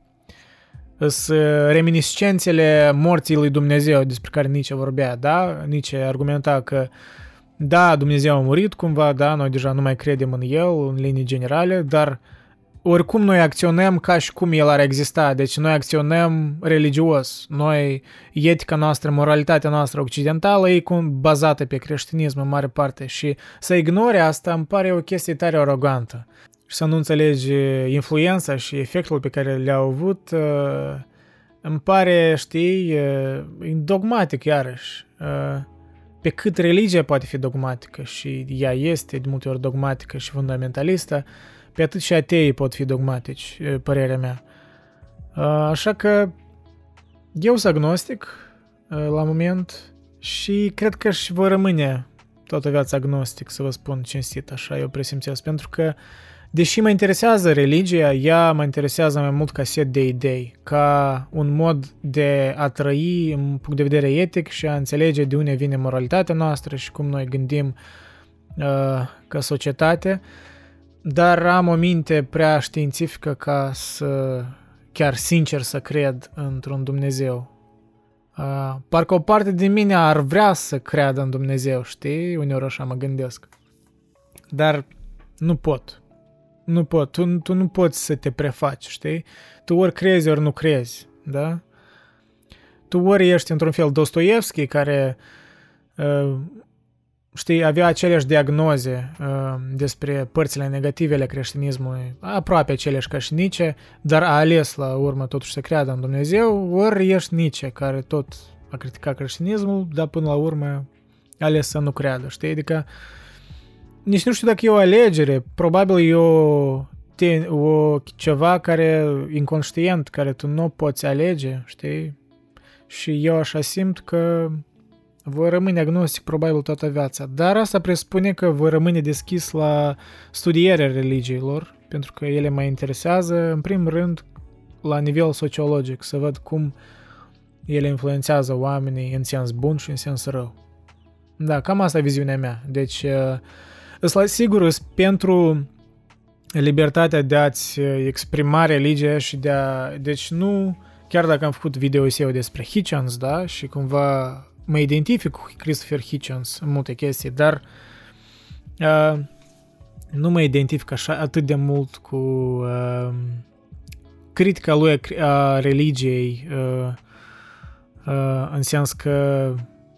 Sunt reminiscențele morții lui Dumnezeu despre care Nietzsche vorbea, da? Nietzsche argumenta că da, Dumnezeu a murit cumva, da, noi deja nu mai credem în el în linii generale, dar uh, oricum noi acționăm ca și cum el ar exista, deci noi acționăm religios. Noi, etica noastră, moralitatea noastră occidentală e cum bazată pe creștinism în mare parte și să ignore asta îmi pare o chestie tare arogantă. Și să nu înțelegi influența și efectul pe care le-au avut, uh, îmi pare, știi, uh, dogmatic iarăși. Uh, pe cât religia poate fi dogmatică și ea este de multe ori dogmatică și fundamentalistă, pe atât și ateii pot fi dogmatici, părerea mea. Așa că eu sunt agnostic la moment și cred că și voi rămâne toată viața agnostic, să vă spun cinstit, așa eu presimțesc, pentru că deși mă interesează religia, ea mă interesează mai mult ca set de idei, ca un mod de a trăi în punct de vedere etic și a înțelege de unde vine moralitatea noastră și cum noi gândim uh, ca societate, dar am o minte prea științifică ca să chiar sincer să cred într-un Dumnezeu. Uh, parcă o parte din mine ar vrea să creadă în Dumnezeu, știi? Uneori așa mă gândesc. Dar nu pot. Nu pot. Tu, tu nu poți să te prefaci, știi? Tu ori crezi, ori nu crezi, da? Tu ori ești într-un fel Dostoevski, care uh, știi, avea aceleași diagnoze uh, despre părțile negative ale creștinismului, aproape aceleași ca și Nietzsche, dar a ales la urmă totuși să creadă în Dumnezeu, ori ești Nietzsche, care tot a criticat creștinismul, dar până la urmă a ales să nu creadă, știi? Adică nici nu știu dacă e o alegere, probabil e o, te, o ceva care inconștient, care tu nu poți alege, știi? Și eu așa simt că voi rămâne agnostic probabil toată viața, dar asta presupune că voi rămâne deschis la studierea religiilor, pentru că ele mă interesează, în primul rând, la nivel sociologic, să văd cum ele influențează oamenii în sens bun și în sens rău. Da, cam asta e viziunea mea. Deci, îți sigur, pentru libertatea de a-ți exprima religia și de a... Deci nu, chiar dacă am făcut video despre Hitchens, da, și cumva mă identific cu Christopher Hitchens în multe chestii, dar uh, nu mă identific așa atât de mult cu uh, critica lui a religiei uh, uh, în sens că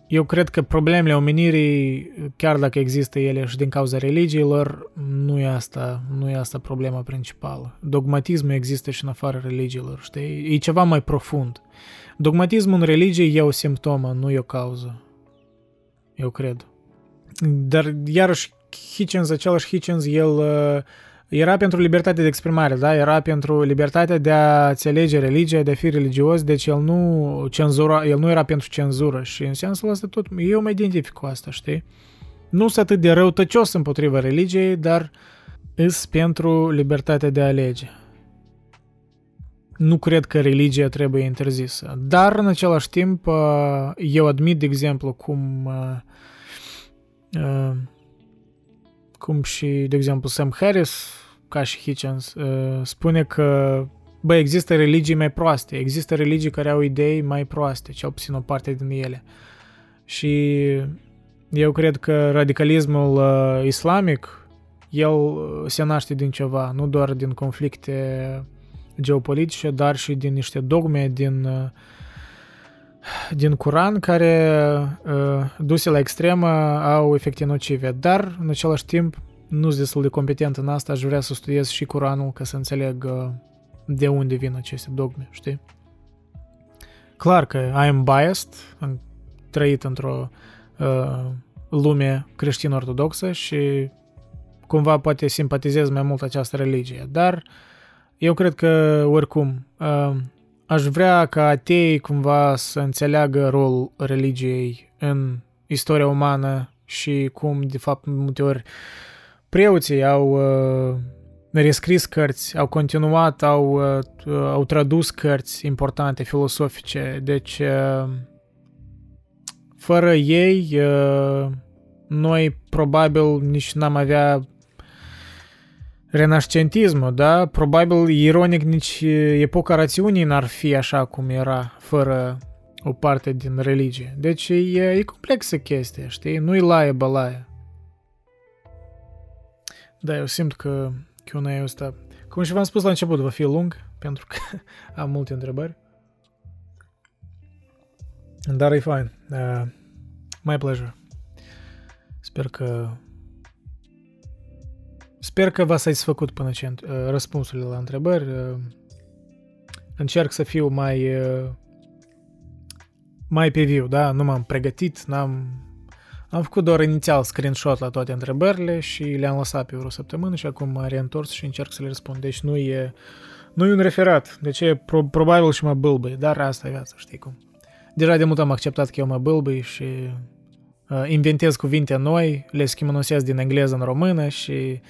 eu cred că problemele omenirii, chiar dacă există ele și din cauza religiilor, nu e asta, nu e asta problema principală. Dogmatismul există și în afara religiilor, știi? E ceva mai profund. Dogmatismul în religie e o simptomă, nu e o cauză. Eu cred. Dar iarăși Hitchens, același Hitchens, el uh, era pentru libertatea de exprimare, da? Era pentru libertatea de a înțelege religia, de a fi religios, deci el nu, cenzura, el nu era pentru cenzură și în sensul ăsta tot, eu mă identific cu asta, știi? Nu sunt atât de răutăcios împotriva religiei, dar îs pentru libertatea de a alege nu cred că religia trebuie interzisă. Dar, în același timp, uh, eu admit, de exemplu, cum uh, uh, cum și, de exemplu, Sam Harris, ca și Hitchens, spune că bă, există religii mai proaste, există religii care au idei mai proaste, cel puțin o parte din ele. Și eu cred că radicalismul islamic, el se naște din ceva, nu doar din conflicte geopolitice, dar și din niște dogme din, uh, din Curan care, uh, duse la extremă, au efecte nocive. Dar, în același timp, nu sunt destul de competent în asta, aș vrea să studiez și Curanul ca să înțeleg uh, de unde vin aceste dogme, știi? Clar că I am biased, am trăit într-o uh, lume creștin-ortodoxă și cumva poate simpatizez mai mult această religie, dar uh, eu cred că, oricum, uh, aș vrea ca atei cumva să înțeleagă rolul religiei în istoria umană și cum, de fapt, multe ori preoții au uh, rescris cărți, au continuat, au, uh, au tradus cărți importante, filosofice. Deci, fără ei, noi probabil nici n-am avea renascentismul, da? Probabil, ironic, nici epoca rațiunii n-ar fi așa cum era, fără o parte din religie. Deci e, e complexă chestia, știi? Nu-i laie bălaie. Da, eu simt că Q&A ăsta, cum și v-am spus la început, va fi lung, pentru că am multe întrebări. Dar e fain. Uh, my pleasure. Sper că Sper că v-ați satisfăcut până ce uh, răspunsurile la întrebări. Uh, încerc să fiu mai uh, mai pe viu, da? Nu m-am pregătit, n-am... Am făcut doar inițial screenshot la toate întrebările și le-am lăsat pe o săptămână și acum m-am reîntors și încerc să le răspund. Deci nu e, nu e un referat. Deci e pro- probabil și mă bâlbăi, dar asta e viața, știi cum. Deja de mult am acceptat că eu mă bâlbăi și uh, inventez cuvinte noi, le schimonosesc din engleză în română și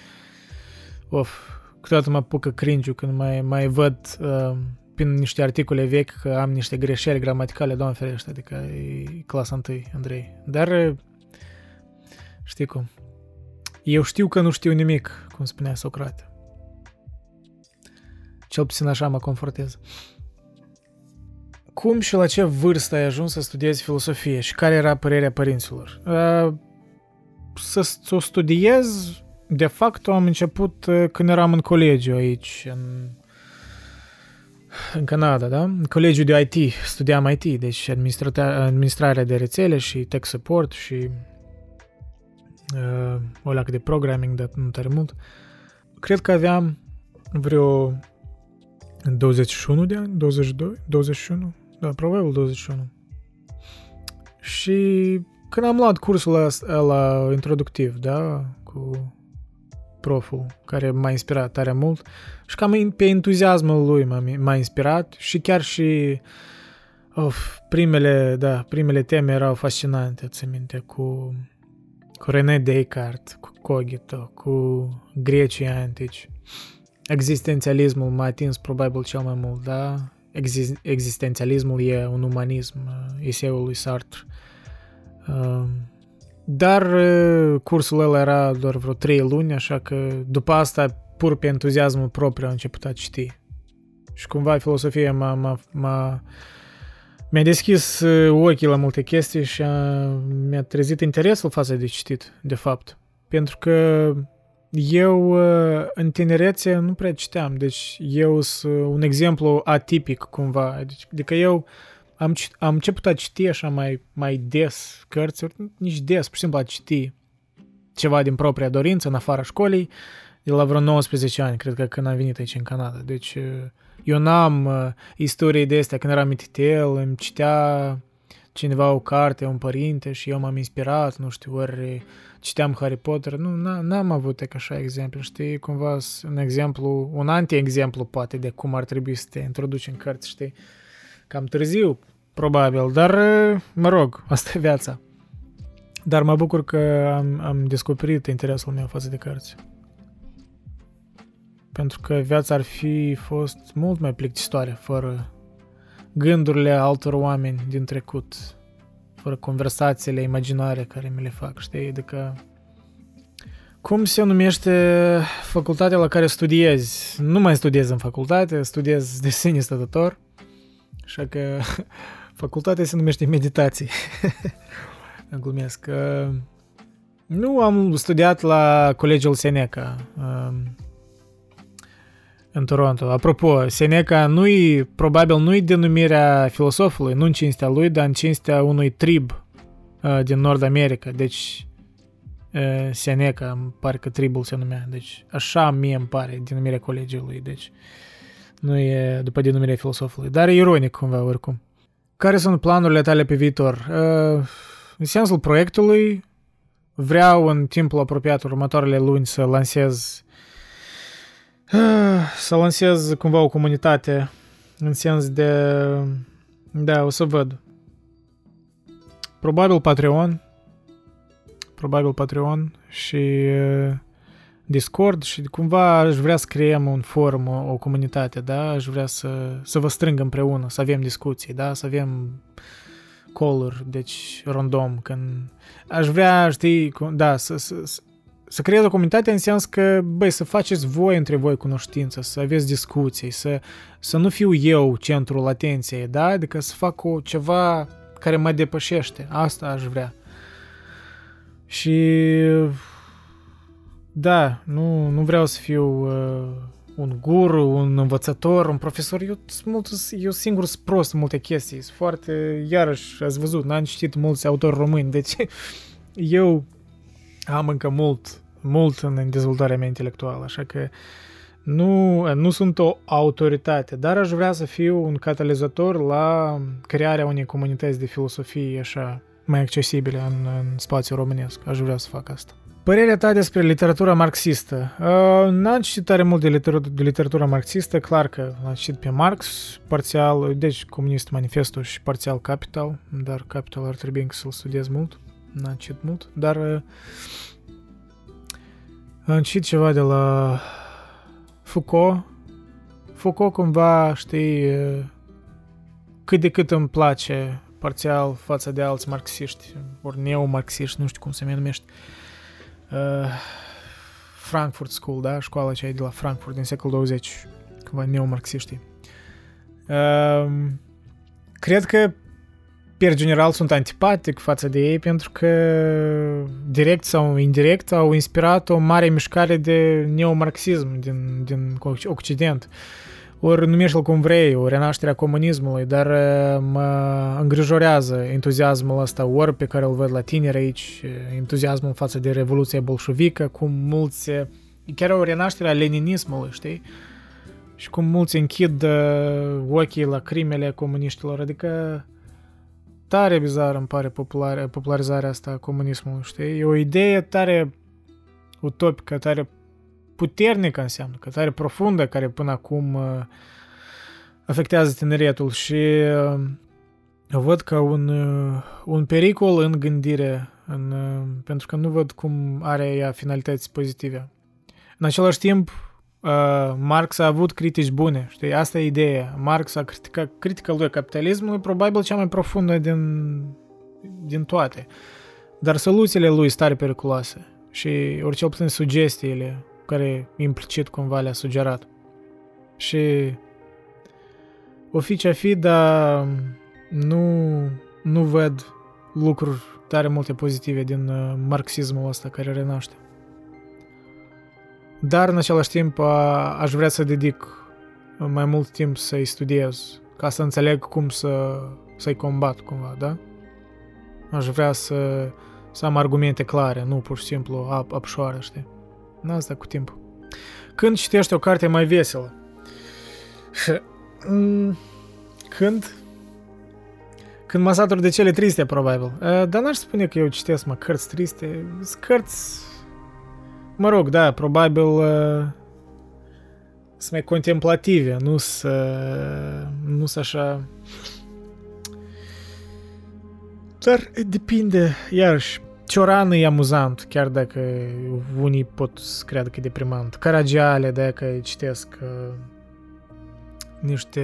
Of, câteodată mă apucă cringe când mai, mai văd uh, prin niște articole vechi că am niște greșeli gramaticale, doamne ferește, adică e clasa 1, Andrei. Dar, știi cum, eu știu că nu știu nimic, cum spunea Socrate. Cel puțin așa mă confortez. Cum și la ce vârstă ai ajuns să studiezi filosofie și care era părerea părinților? Uh, să, să o studiez, de fapt, am început uh, când eram în colegiu aici, în, în Canada, da? În colegiul de IT, studiam IT, deci administrarea de rețele și tech support și uh, o lac de programming, dar nu tare mult. Cred că aveam vreo 21 de ani, 22, 21, da, probabil 21. Și când am luat cursul ăla introductiv, da, cu proful, care m-a inspirat tare mult și cam pe entuziasmul lui m-a, m-a inspirat și chiar și of, primele, da, primele teme erau fascinante, ți minte, cu, cu René Descartes, cu Cogito, cu grecii antici. Existențialismul m-a atins probabil cel mai mult, da? Exist- existențialismul e un umanism, uh, eseul lui Sartre. Uh, dar uh, cursul ăla era doar vreo trei luni, așa că după asta, pur pe entuziasmul propriu, am început a citi. Și cumva filosofia m-a, m-a, m-a, mi-a deschis ochii la multe chestii și a, mi-a trezit interesul față de citit, de fapt. Pentru că eu uh, în tinerețe nu prea citeam, deci eu sunt un exemplu atipic cumva, deci, adică eu am, am început a citi așa mai, mai des cărți, nici des, pur și simplu a citi ceva din propria dorință în afara școlii, de la vreo 19 ani, cred că când am venit aici în Canada. Deci uh, eu n-am uh, istorii de astea, când eram mititel, îmi citea cineva o carte, un părinte și eu m-am inspirat, nu știu, ori citeam Harry Potter, nu, n-am avut ca așa exemplu, știi, cumva un exemplu, un anti-exemplu poate de cum ar trebui să te introduci în cărți, știi, cam târziu, probabil, dar, mă rog, asta e viața. Dar mă bucur că am, am descoperit interesul meu față de cărți. Pentru că viața ar fi fost mult mai plictisitoare fără gândurile altor oameni din trecut, fără conversațiile imaginare care mi le fac, știi? Adică cum se numește facultatea la care studiezi? Nu mai studiez în facultate, studiez de sine stătător, așa că facultatea se numește meditații. Glumesc. Nu am studiat la Colegiul Seneca în Toronto. Apropo, Seneca nu-i, probabil nu-i denumirea filosofului, nu în cinstea lui, dar în cinstea unui trib uh, din Nord America. Deci, uh, Seneca, îmi pare că tribul se numea. Deci, așa mie îmi pare denumirea colegiului. Deci, nu e după denumirea filosofului. Dar e ironic cumva, oricum. Care sunt planurile tale pe viitor? Uh, în sensul proiectului, vreau în timpul apropiat următoarele luni să lansez să lansez cumva o comunitate în sens de... Da, o să văd. Probabil Patreon. Probabil Patreon și Discord și cumva aș vrea să creăm un forum, o, o comunitate, da? Aș vrea să, să vă strâng împreună, să avem discuții, da? Să avem call deci random, când aș vrea, știi, da, să, să, să creezi o comunitate în sens că, băi, să faceți voi între voi cunoștință, să aveți discuții, să, să nu fiu eu centrul atenției, da? Adică să fac o, ceva care mă depășește. Asta aș vrea. Și da, nu, nu vreau să fiu uh, un guru, un învățător, un profesor. Eu, mult, eu singur sunt prost în multe chestii. Sunt foarte, iarăși, ați văzut, n-am citit mulți autori români, deci eu am încă mult mult în dezvoltarea mea intelectuală, așa că nu, nu sunt o autoritate, dar aș vrea să fiu un catalizator la crearea unei comunități de filosofie așa mai accesibile în, în spațiul românesc. Aș vrea să fac asta. Părerea ta despre literatura marxistă. Uh, n-am citit tare mult de, literatura, de literatura marxistă, clar că l-am citit pe Marx, parțial, deci Comunist Manifestul și parțial Capital, dar Capital ar trebui să-l studiez mult, n-am citit mult, dar uh, am citit ceva de la Foucault. Foucault cumva, știi, cât de cât îmi place parțial față de alți marxiști, ori neomarxiști, nu știu cum se numește. Uh, Frankfurt School, da? Școala aceea de la Frankfurt din secolul 20, cumva neomarxiștii. Uh, cred că per general sunt antipatic față de ei pentru că direct sau indirect au inspirat o mare mișcare de neomarxism din, din Occident. Ori numește-l cum vrei, o renaștere a comunismului, dar mă îngrijorează entuziasmul ăsta ori pe care îl văd la tineri aici, entuziasmul față de Revoluția bolșevică, cum mulți, chiar o renaștere a leninismului, știi? Și cum mulți închid ochii la crimele comuniștilor, adică tare bizar îmi pare popular, popularizarea asta a comunismului, știi? E o idee tare utopică, tare puternică înseamnă, că tare profundă, care până acum uh, afectează tineretul și uh, o văd ca un, uh, un pericol în gândire, în, pentru că nu văd cum are ea finalități pozitive. În același timp, uh, Marx a avut critici bune, știi? Asta e ideea. Marx a criticat, critica lui capitalismului probabil cea mai profundă din, din toate. Dar soluțiile lui sunt tare periculoase și orice puțin sugestiile care implicit cumva le-a sugerat. Și o fi ce fi, dar nu, nu văd lucruri tare multe pozitive din uh, marxismul ăsta care renaște. Dar în același timp aș vrea să dedic mai mult timp să-i studiez, ca să înțeleg cum să, să-i combat cumva, da? Aș vrea să, să am argumente clare, nu pur și simplu ap, apșoară, știi? Nu asta cu timpul. Când citești o carte mai veselă? Când? Când mă satur de cele triste, probabil. Dar n-aș spune că eu citesc, mă, cărți triste. Cărți Mă rog, da, probabil uh, sunt mai contemplative, nu să nu să așa... Dar depinde, iarăși, Cioran e amuzant, chiar dacă unii pot să creadă că e deprimant. Caragiale, dacă citesc uh, niște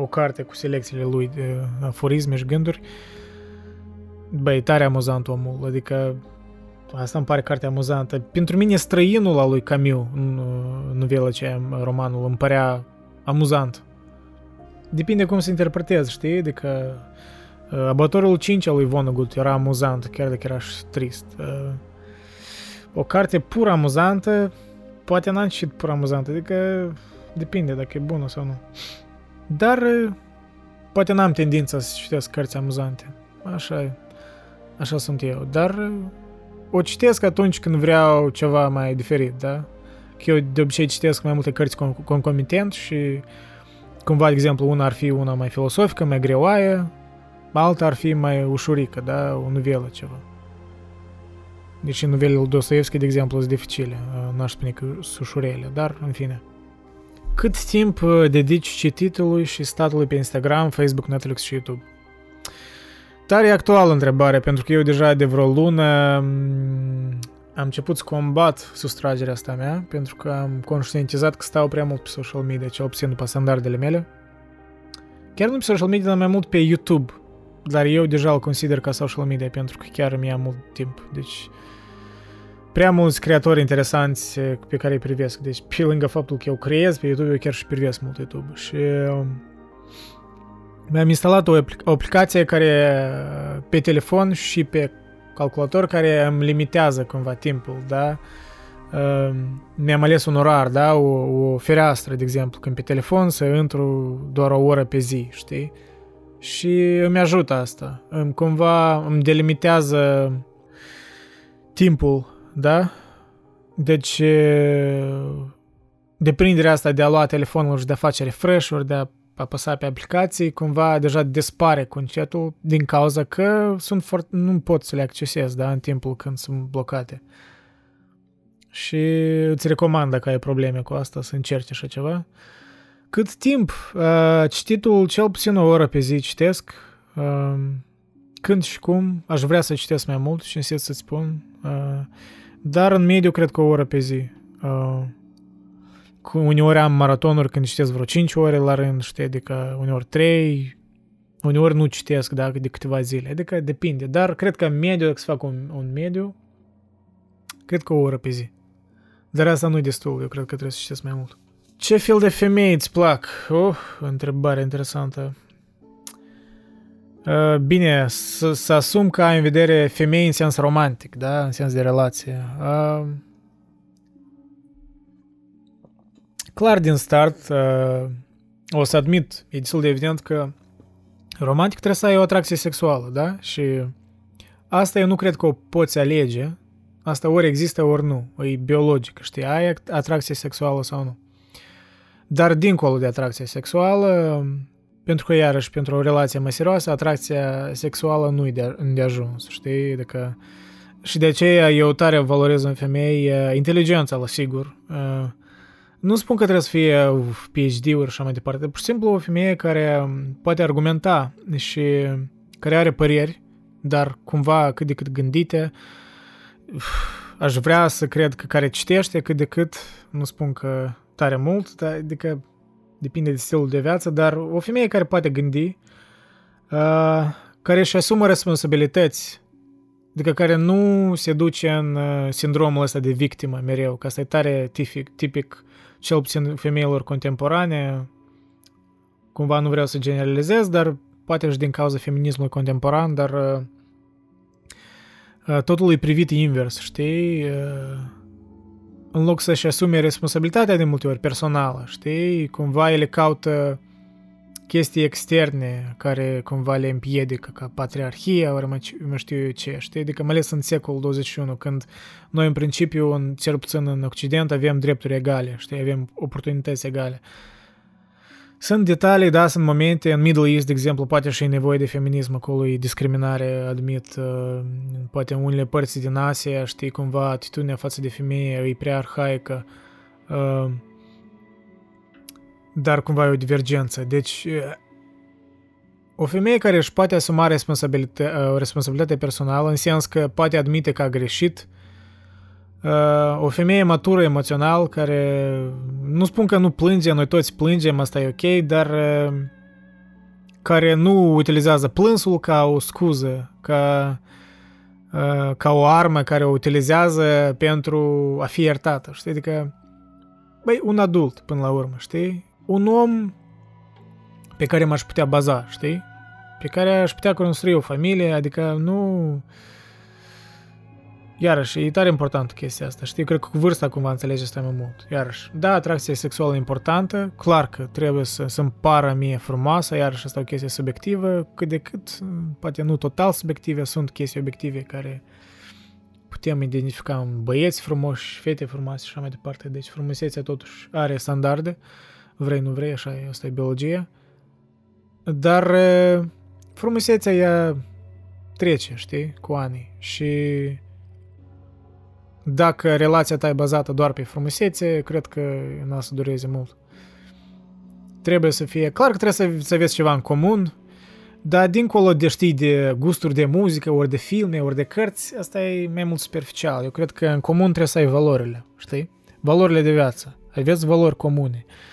o carte cu selecțiile lui de aforisme și gânduri, băi, tare amuzant omul, adică Asta îmi pare carte amuzantă. Pentru mine străinul al lui Camus în novela aceea, romanul, îmi părea amuzant. Depinde cum se interpretează, știi? Adică Abătorul 5 al lui Vonnegut era amuzant, chiar dacă era și trist. O carte pur amuzantă, poate n-am citit pur amuzantă, adică depinde dacă e bună sau nu. Dar poate n-am tendința să citesc cărți amuzante. Așa e. Așa sunt eu. Dar o citesc atunci când vreau ceva mai diferit, da? Că eu de obicei citesc mai multe cărți concomitent și cumva, de exemplu, una ar fi una mai filosofică, mai greoaie, alta ar fi mai ușurică, da? O novelă ceva. Deci novelele lui Dostoevski, de exemplu, sunt dificile. N-aș spune că sunt ușurele, dar în fine. Cât timp uh, dedici cititului și statului pe Instagram, Facebook, Netflix și YouTube? Tare actuală întrebare, pentru că eu deja de vreo lună mm, am început să combat sustragerea asta mea, pentru că am conștientizat că stau prea mult pe social media, cel puțin după standardele mele. Chiar nu pe social media, dar mai mult pe YouTube. Dar eu deja îl consider ca social media, pentru că chiar mi-a mult timp. Deci, prea mulți creatori interesanți pe care îi privesc. Deci, pe lângă faptul că eu creez pe YouTube, eu chiar și privesc mult YouTube. Și um, mi-am instalat o, o aplicație care pe telefon și pe calculator care îmi limitează cumva timpul, da? Ehm, mi-am ales un orar, da? O, o fereastră, de exemplu, când pe telefon să intru doar o oră pe zi, știi? Și îmi ajută asta. Îmi cumva îmi delimitează timpul, da? Deci deprinderea asta de a lua telefonul și de a face refresh-uri, de a apăsa pe aplicații, cumva deja dispare conceptul din cauza că sunt foarte, nu pot să le accesez da, în timpul când sunt blocate. Și îți recomand dacă ai probleme cu asta să încerci așa ceva. Cât timp? Uh, cititul cel puțin o oră pe zi citesc. Uh, când și cum, aș vrea să citesc mai mult și insist să-ți spun. Uh, dar în mediu cred că o oră pe zi. Uh, uneori am maratonuri când citesc vreo 5 ore la rând, știi, adică uneori 3, uneori nu citesc, da, de câteva zile, adică depinde, dar cred că mediu, dacă să fac un, un mediu, cred că o oră pe zi. Dar asta nu e destul, eu cred că trebuie să citesc mai mult. Ce fel de femei îți plac? Oh, întrebare interesantă. Uh, bine, să, să asum că ai în vedere femei în sens romantic, da? În sens de relație. Uh, clar din start, uh, o să admit, e destul de evident că romantic trebuie să ai o atracție sexuală, da? Și asta eu nu cred că o poți alege. Asta ori există, ori nu. E biologic, știi? Ai atracție sexuală sau nu. Dar dincolo de atracție sexuală, pentru că, iarăși, pentru o relație mai serioasă, atracția sexuală nu e de, de ajuns, știi? Adică, și de aceea eu tare valorez în femei inteligența, la sigur. Nu spun că trebuie să fie PhD-uri și așa mai departe, pur și simplu o femeie care poate argumenta și care are păreri, dar cumva cât de cât gândite, aș vrea să cred că care citește cât de cât, nu spun că tare mult, dar adică depinde de stilul de viață, dar o femeie care poate gândi, uh, care își asumă responsabilități, adică care nu se duce în uh, sindromul ăsta de victimă mereu, că asta e tare tipic, tipic cel puțin femeilor contemporane, cumva nu vreau să generalizez, dar poate și din cauza feminismului contemporan, dar uh, uh, totul e privit invers, știi? Uh, în loc să-și asume responsabilitatea de multe ori personală, știi? Cumva ele caută chestii externe care cumva le împiedică, ca patriarhia, ori mă știu eu ce, știi? Adică mai ales în secolul 21, când noi în principiu, în, cel puțin în Occident, avem drepturi egale, știi? Avem oportunități egale. Sunt detalii, da, sunt momente, în Middle East, de exemplu, poate și e nevoie de feminism, acolo e discriminare, admit, uh, poate în unele părți din Asia, știi, cumva atitudinea față de femeie e prea arhaică, uh, dar cumva e o divergență. Deci, uh, o femeie care își poate asuma responsabilitate, responsabilitatea personală, în sens că poate admite că a greșit, o femeie matură emoțional care nu spun că nu plânge, noi toți plângem, asta e ok, dar care nu utilizează plânsul ca o scuză, ca, ca o armă care o utilizează pentru a fi iertată, știi? Adică, băi, un adult până la urmă, știi? Un om pe care m-aș putea baza, știi? Pe care aș putea construi o familie, adică nu Iarăși, e tare important chestia asta. Știi, cred că cu vârsta cumva înțelege asta mai mult. Iarăși, da, atracția sexuală e importantă, clar că trebuie să, să-mi pară mie frumoasă, iarăși asta e o chestie subiectivă, cât de cât, poate nu total subiective, sunt chestii obiective care putem identifica în băieți frumoși, fete frumoase și așa mai departe. Deci frumusețea totuși are standarde, vrei, nu vrei, așa e, asta e biologia. Dar frumusețea ea trece, știi, cu ani și dacă relația ta e bazată doar pe frumusețe, cred că n-a să dureze mult. Trebuie să fie... Clar că trebuie să, să aveți ceva în comun, dar dincolo de, știi, de gusturi de muzică, ori de filme, ori de cărți, asta e mai mult superficial. Eu cred că în comun trebuie să ai valorile, știi? Valorile de viață. Aveți valori comune. Uh,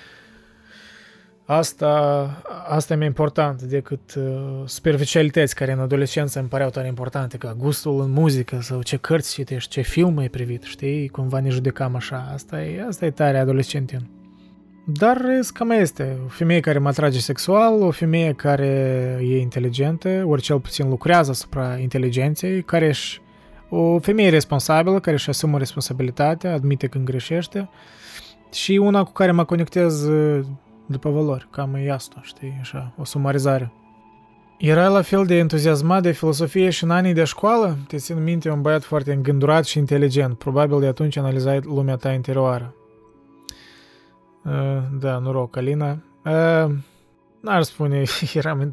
Asta, asta e mai important decât uh, superficialități care în adolescență îmi păreau tare importante, ca gustul în muzică sau ce cărți citești, ce film ai privit, știi? Cumva ne judecam așa. Asta e, asta e tare adolescentin. Dar cam este. O femeie care mă atrage sexual, o femeie care e inteligentă, ori cel puțin lucrează asupra inteligenței, care își, o femeie responsabilă, care își asumă responsabilitatea, admite când greșește, și una cu care mă conectez după valori, cam e asta, știi, așa, o sumarizare. Era la fel de entuziasmat de filosofie și în anii de școală? Te țin minte un băiat foarte îngândurat și inteligent. Probabil de atunci analizai lumea ta interioară. Uh, da, noroc, Alina. Uh, n-ar spune, eram,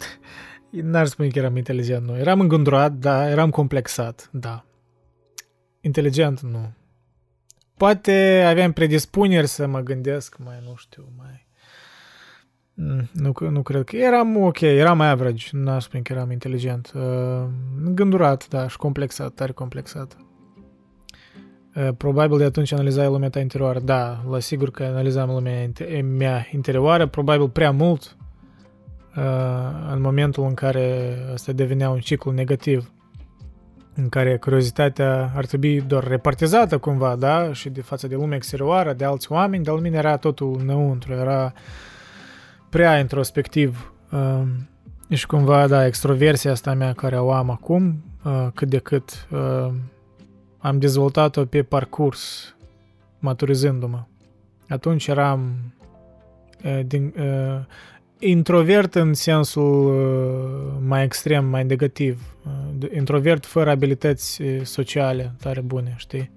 n-ar spune că eram inteligent, nu. Eram îngândurat, da, eram complexat, da. Inteligent, nu. Poate aveam predispuneri să mă gândesc mai, nu știu, mai Mm, nu, nu cred că... Eram ok, eram average, nu aș spune că eram inteligent. Uh, gândurat, da, și complexat, tare complexat. Probabil de atunci analizai lumea ta interioară. Da, la sigur că analizam lumea mea interioară, probabil prea mult în momentul în care asta devenea un ciclu negativ în care curiozitatea ar trebui doar repartizată cumva, da, și de față de lumea exterioară, de alți oameni, dar la mine era totul înăuntru, era prea introspectiv uh, și cumva, da, extroversia asta mea care o am acum, uh, cât de cât uh, am dezvoltat-o pe parcurs, maturizându-mă. Atunci eram uh, din, uh, introvert în sensul uh, mai extrem, mai negativ. Uh, introvert fără abilități uh, sociale tare bune, știi?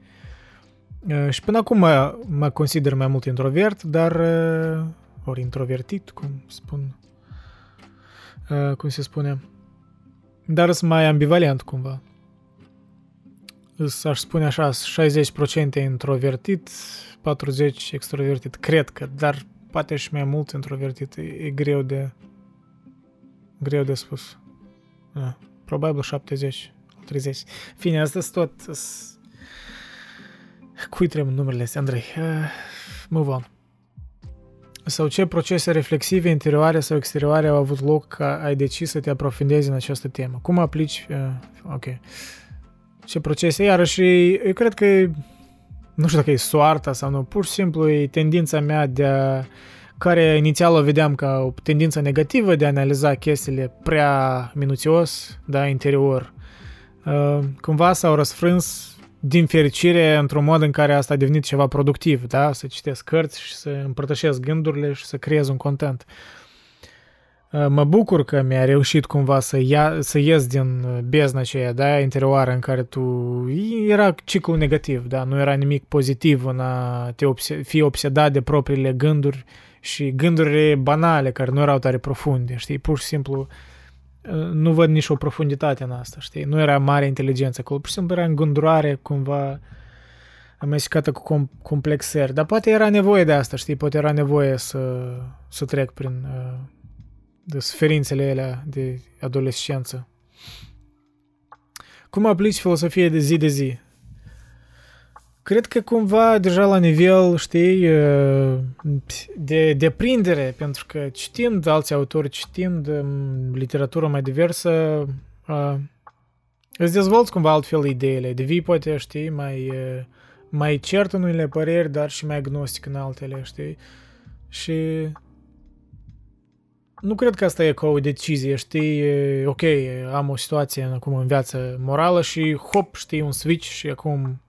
Și până acum mă, mă consider mai mult introvert, dar ori introvertit, cum spun, cum se spune, dar sunt mai ambivalent cumva. Aș spune așa, 60% introvertit, 40% extrovertit, cred că, dar poate și mai mult introvertit, e, e greu de greu de spus. Da, probabil 70, 30. Fine, asta tot cui trebuie numerele astea, Andrei? Uh, move on. Sau ce procese reflexive interioare sau exterioare au avut loc ca ai decis să te aprofundezi în această temă? Cum aplici? Uh, ok. Ce procese? Iarăși, eu cred că nu știu dacă e soarta sau nu, pur și simplu e tendința mea de a, care inițial o vedeam ca o tendință negativă de a analiza chestiile prea minuțios, da, interior. Uh, cumva s-au răsfrâns din fericire într-un mod în care asta a devenit ceva productiv, da, să citesc cărți și să împărtășesc gândurile și să creez un content. Uh, mă bucur că mi-a reușit cumva să, ia, să ies din uh, bezna aceea, da, interioară în care tu... Era ciclu negativ, da, nu era nimic pozitiv în a te obse- fi obsedat de propriile gânduri și gândurile banale care nu erau tare profunde, știi, pur și simplu uh, nu văd nici o profunditate în asta, știi, nu era mare inteligență acolo, pur și simplu era îngândurare cumva amestecată cu com- complexări, dar poate era nevoie de asta, știi, poate era nevoie să, să trec prin... Uh, de suferințele alea de adolescență. Cum aplici filosofia de zi de zi? Cred că cumva deja la nivel, știi, de deprindere, pentru că citind alți autori, citind um, literatură mai diversă, îți dezvolți cumva altfel ideile, devii poate, știi, mai, mai cert în unele păreri, dar și mai agnostic în altele, știi? Și nu cred că asta e ca o decizie, știi, ok, am o situație acum în viață morală și hop, știi, un switch și acum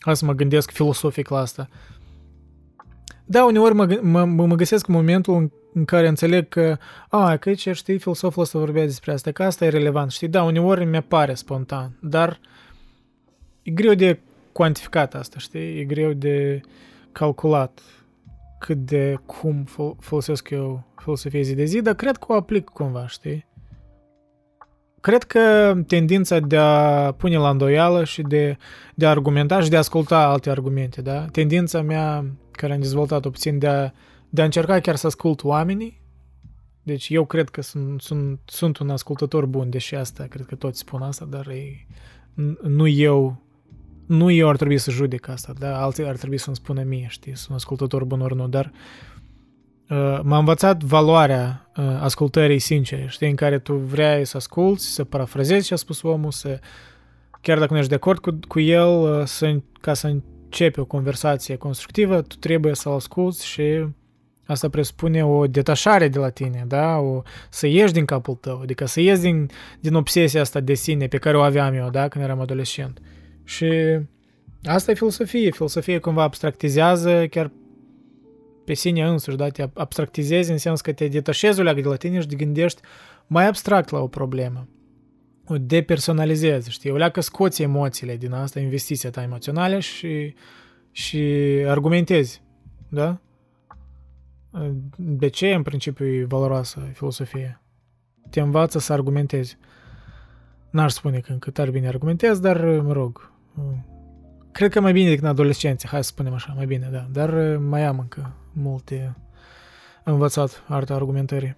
hai să mă gândesc filosofic la asta. Da, uneori mă, mă, mă găsesc în momentul în, în care înțeleg că, a, că aici, știi, filosoful ăsta vorbea despre asta, că asta e relevant, știi, da, uneori mi apare spontan, dar e greu de cuantificat asta, știi, e greu de calculat cât de cum folosesc eu filosofia zi de zi, dar cred că o aplic cumva, știi? Cred că tendința de a pune la îndoială și de, de a argumenta și de a asculta alte argumente, da? Tendința mea, care am dezvoltat-o puțin, de a, de a încerca chiar să ascult oamenii, deci eu cred că sunt, sunt, sunt un ascultător bun, deși asta, cred că toți spun asta, dar e, nu eu nu eu ar trebui să judec asta, da? alții ar trebui să-mi spună mie, știi, sunt ascultător bun ori nu, dar uh, m-a învățat valoarea uh, ascultării sincere, știi, în care tu vrei să asculți, să parafrazezi ce a spus omul, să, chiar dacă nu ești de acord cu, cu el, uh, să, ca să începi o conversație constructivă, tu trebuie să-l asculți și asta presupune o detașare de la tine, da? O, să ieși din capul tău, adică să ieși din, din obsesia asta de sine pe care o aveam eu, da? Când eram adolescent. Uh, și asta e filosofie. Filosofie cumva abstractizează chiar pe sine însuși, da? Te abstractizezi în sens că te detașezi o leagă de la tine și te gândești mai abstract la o problemă. O depersonalizezi, știi? O leacă scoți emoțiile din asta, investiția ta emoțională și, și argumentezi, da? De ce, în principiu, e valoroasă filosofia? Te învață să argumentezi. N-aș spune că încă tare bine argumentez, dar, mă rog, Cred că mai bine decât în adolescență, hai să spunem așa, mai bine, da. Dar uh, mai am încă multe învățat arta argumentării.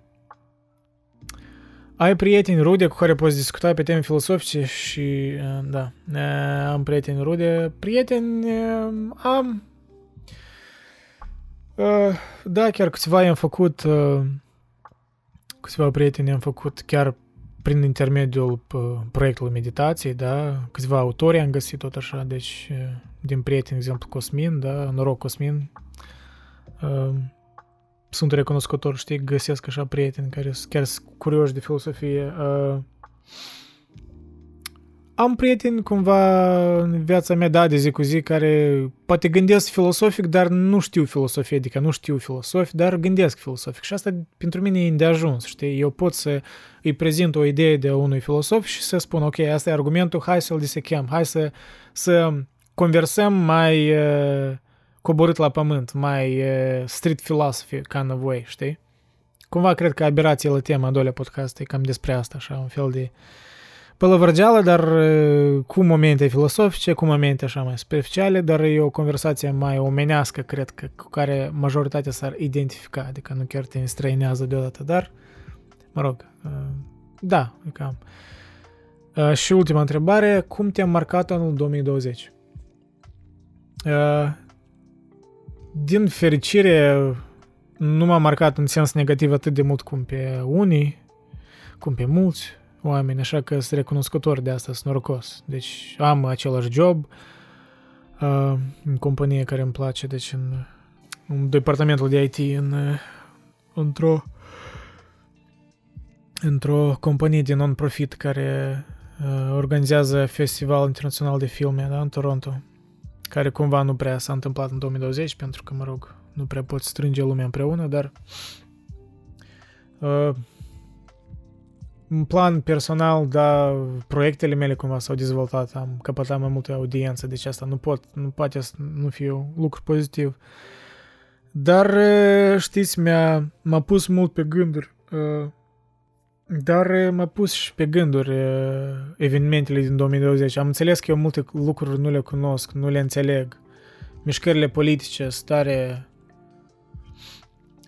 ai prieteni rude cu care poți discuta pe teme filosofice și, da, am prieteni rude. Prieteni am... Da, chiar câțiva i-am făcut, câțiva prieteni am făcut chiar prin intermediul proiectului meditației, da, câțiva autori am găsit tot așa, deci din prieteni, exemplu Cosmin, da, noroc Cosmin, sunt recunoscător, știi, găsesc așa prieteni care chiar sunt curioși de filosofie. Uh, am prieteni cumva în viața mea, da, de zi cu zi, care poate gândesc filosofic, dar nu știu filosofie, adică nu știu filosofic, dar gândesc filosofic. Și asta pentru mine e de ajuns, știi? Eu pot să îi prezint o idee de unui filosof și să spun, ok, asta e argumentul, hai să-l disechem, hai să, să conversăm mai... Uh, coborât la pământ, mai uh, street philosophy kind of way, știi? Cumva cred că aberație la tema a doilea podcast e cam despre asta, așa, un fel de pălăvărgeală, dar uh, cu momente filosofice, cu momente așa mai superficiale, dar e o conversație mai omenească, cred că, cu care majoritatea s-ar identifica, adică nu chiar te înstrăinează deodată, dar, mă rog, uh, da, e cam. Uh, și ultima întrebare, cum te-a marcat anul 2020? Uh, din fericire, nu m-a marcat în sens negativ atât de mult cum pe unii, cum pe mulți oameni, așa că sunt recunoscător de asta, sunt norocos. Deci am același job uh, în companie care îmi place, deci în, în departamentul de IT, în, într-o într-o companie de non-profit care uh, organizează Festival Internațional de Filme da, în Toronto care cumva nu prea s-a întâmplat în 2020, pentru că, mă rog, nu prea pot strânge lumea împreună, dar uh, în plan personal, da, proiectele mele cumva s-au dezvoltat, am căpătat mai multă audiență, deci asta nu pot, nu poate să nu fie un lucru pozitiv. Dar, uh, știți, mi-a, m-a pus mult pe gânduri uh, dar uh, m-a pus și pe gânduri uh, evenimentele din 2020. Am înțeles că eu multe lucruri nu le cunosc, nu le înțeleg. Mișcările politice, stare...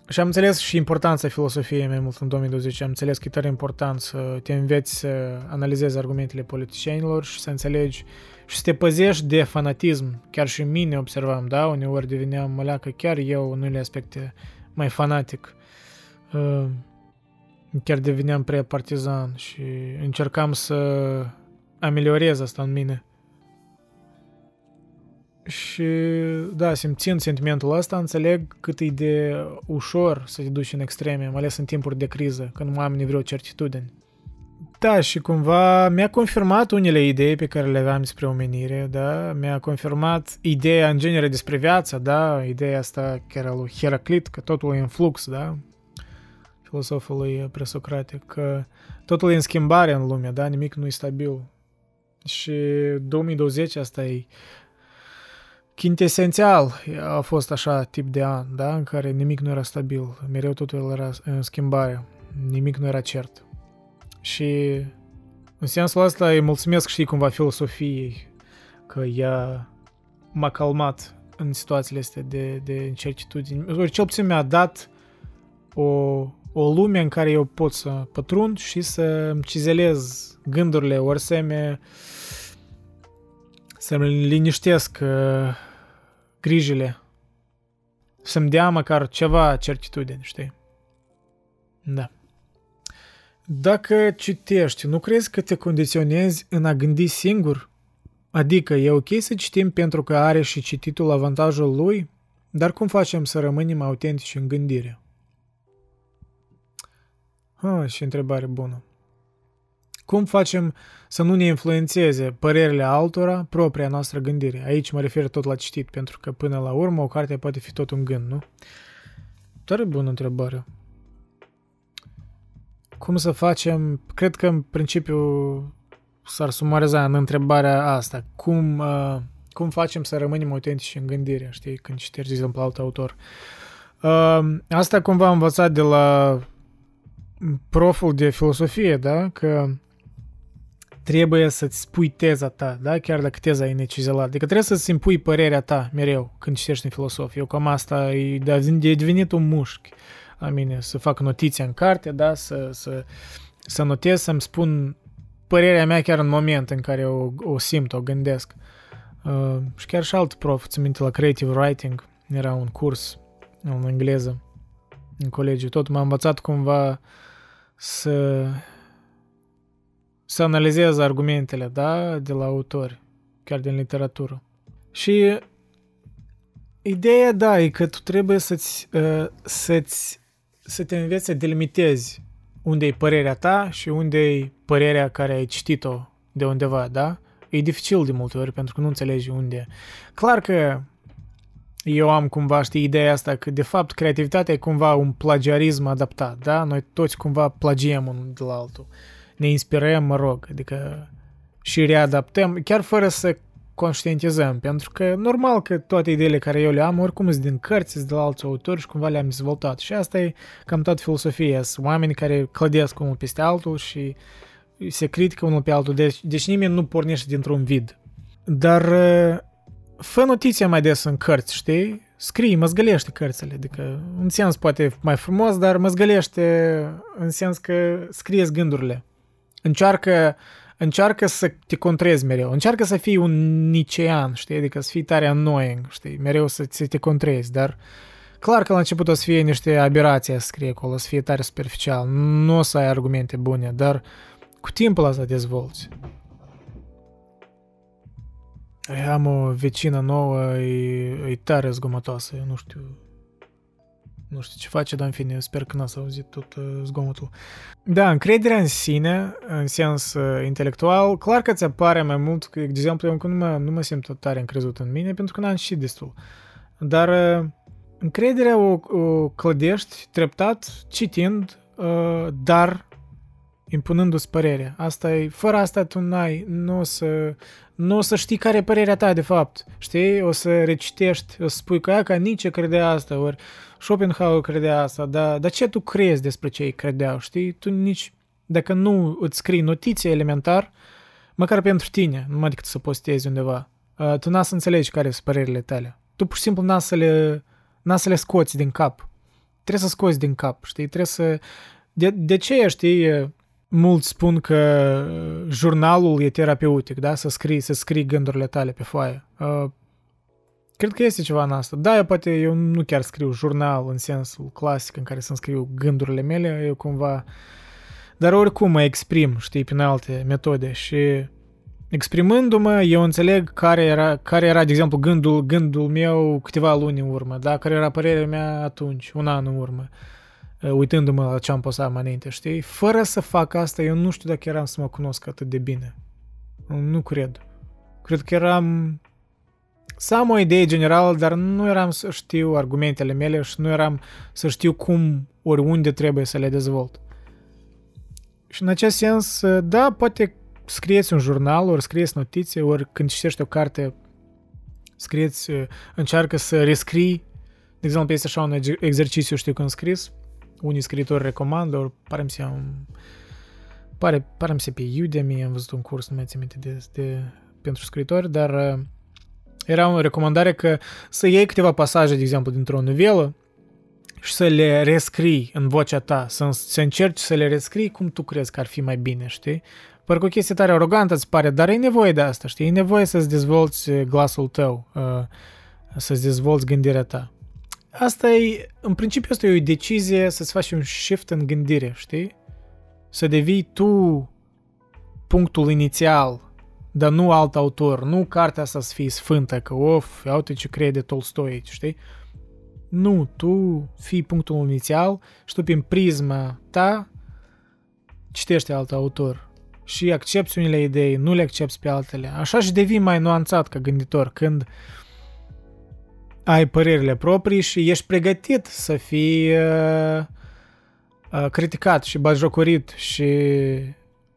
Și am înțeles și importanța filosofiei mai mult în 2020. Am înțeles că e tare important să te înveți să analizezi argumentele politicienilor și să înțelegi și să te păzești de fanatism. Chiar și mine observam, da? Uneori deveneam măleacă chiar eu în unele aspecte mai fanatic. Uh, chiar deveneam prea partizan și încercam să ameliorez asta în mine. Și da, simțind sentimentul ăsta, înțeleg cât e de ușor să te duci în extreme, mai ales în timpuri de criză, când nu am vreo certitudine. Da, și cumva mi-a confirmat unele idei pe care le aveam despre omenire, da, mi-a confirmat ideea în genere despre viața, da, ideea asta chiar a lui Heraclit, că totul e în flux, da, filosofului presocratic, că totul e în schimbare în lume, da? Nimic nu e stabil. Și 2020 asta e quintesențial a fost așa tip de an, da? În care nimic nu era stabil, mereu totul era în schimbare, nimic nu era cert. Și în sensul ăsta îi mulțumesc, știi, cumva filosofiei, că ea m-a calmat în situațiile astea de, de incertitudini. Cel puțin mi-a dat o o lume în care eu pot să pătrund și să îmi cizelez gândurile, ori să-mi să-mi liniștesc uh, grijile, să-mi dea măcar ceva certitudine, știi? Da. Dacă citești, nu crezi că te condiționezi în a gândi singur? Adică e ok să citim pentru că are și cititul avantajul lui? Dar cum facem să rămânem autentici în gândire? Ah, și întrebare bună. Cum facem să nu ne influențeze părerile altora propria noastră gândire? Aici mă refer tot la citit, pentru că până la urmă o carte poate fi tot un gând, nu? Tare bună întrebare. Cum să facem? Cred că în principiu s-ar sumariza în întrebarea asta. Cum, uh, cum facem să rămânem autentici în gândire, știi, când citești, de exemplu, alt autor. Uh, asta cumva am învățat de la proful de filosofie, da, că trebuie să-ți spui teza ta, da, chiar dacă teza e necizelată. Adică trebuie să-ți impui părerea ta mereu când citești în filosofie. Eu cam asta e, de devenit un mușchi la mine, să fac notițe în carte, da, să, să să notez, să-mi spun părerea mea chiar în moment în care o, o simt, o gândesc. Uh, și chiar și alt prof, ți minte la Creative Writing, era un curs în engleză în colegiu. Tot m-a învățat cumva să să analizez argumentele, da, de la autori, chiar din literatură. Și ideea, da, e că tu trebuie să-ți, uh, să-ți, să te înveți să delimitezi unde e părerea ta și unde e părerea care ai citit-o de undeva, da? E dificil de multe ori pentru că nu înțelegi unde. Clar că eu am cumva, știi, ideea asta că de fapt creativitatea e cumva un plagiarism adaptat, da? Noi toți cumva plagiem unul de la altul. Ne inspirăm, mă rog, adică și readaptăm, chiar fără să conștientizăm, pentru că normal că toate ideile care eu le am, oricum sunt din cărți, sunt de la alți autori și cumva le-am dezvoltat. Și asta e cam toată filosofia. Sunt oameni care clădesc unul peste altul și se critică unul pe altul. Deci, deci nimeni nu pornește dintr-un vid. Dar fă notiția mai des în cărți, știi? Scrii, măzgălește cărțile, adică în sens poate mai frumos, dar măzgălește în sens că scrieți gândurile. Încearcă încearcă să te contrezi mereu, încearcă să fii un nicean, știi, adică să fii tare annoying, știi, mereu să, să te contrezi, dar clar că la început o să fie niște aberații să scrie acolo, o să fie tare superficial, nu o să ai argumente bune, dar cu timpul asta dezvolți. Am o vecină nouă, e, e tare zgomotoasă, nu știu, nu știu ce face, dar în fine, sper că n-ați auzit tot uh, zgomotul. Da, încrederea în sine, în sens uh, intelectual, clar că ți apare mai mult, că, de exemplu, eu încă nu mă, nu mă simt tot tare încrezut în mine, pentru că n-am și destul. Dar uh, încrederea o, o clădești treptat, citind, uh, dar impunându-ți părerea. Asta e, fără asta tu n-ai, nu o să, nu o să știi care e părerea ta de fapt. Știi? O să recitești, o să spui că, că nici credea asta, ori Schopenhauer credea asta, dar, dar ce tu crezi despre ce ei credeau, știi? Tu nici, dacă nu îți scrii notițe elementar, măcar pentru tine, numai decât să postezi undeva, uh, tu n-a să înțelegi care sunt părerile tale. Tu pur și simplu n-a să le, n-a să le scoți din cap. Trebuie să scoți din cap, știi? Trebuie să... De, de ce, știi, mulți spun că jurnalul e terapeutic, da? Să scrii, să scrii gândurile tale pe foaie. Uh, Cred că este ceva în asta. Da, eu poate eu nu chiar scriu jurnal în sensul clasic în care să scriu gândurile mele, eu cumva... Dar oricum mă exprim, știi, prin alte metode și exprimându-mă, eu înțeleg care era, care era de exemplu, gândul, gândul meu câteva luni în urmă, da? care era părerea mea atunci, un an în urmă, uh, uitându-mă la ce am postat mai înainte, știi? Fără să fac asta, eu nu știu dacă eram să mă cunosc atât de bine. Nu cred. Cred că eram să am o idee generală, dar nu eram să știu argumentele mele și nu eram să știu cum oriunde trebuie să le dezvolt. Și în acest sens, da, poate scrieți un jurnal, ori scrieți notițe, ori când citești o carte, scrieți, încearcă să rescrii. De exemplu, este așa un exercițiu, știu, când scris, unii scriitori recomandă, ori pare să un... Pare, pare să pe Udemy, am văzut un curs, nu mai țin minte de, de, pentru scriitori, dar era o recomandare că să iei câteva pasaje, de exemplu, dintr-o novelă și să le rescrii în vocea ta, să, să încerci să le rescrii cum tu crezi că ar fi mai bine, știi? Parcă o chestie tare arogantă îți pare, dar e nevoie de asta, știi? E nevoie să-ți dezvolți glasul tău, uh, să-ți dezvolți gândirea ta. Asta e, în principiu, asta e o decizie să-ți faci un shift în gândire, știi? Să devii tu punctul inițial dar nu alt autor, nu cartea asta să fie sfântă, că of, uite ce crede Tolstoi aici, știi? Nu, tu fii punctul inițial și tu prin prisma ta citești alt autor și accepti unele idei, nu le accepti pe altele. Așa și devii mai nuanțat ca gânditor când ai părerile proprii și ești pregătit să fii uh, uh, criticat și bajocorit și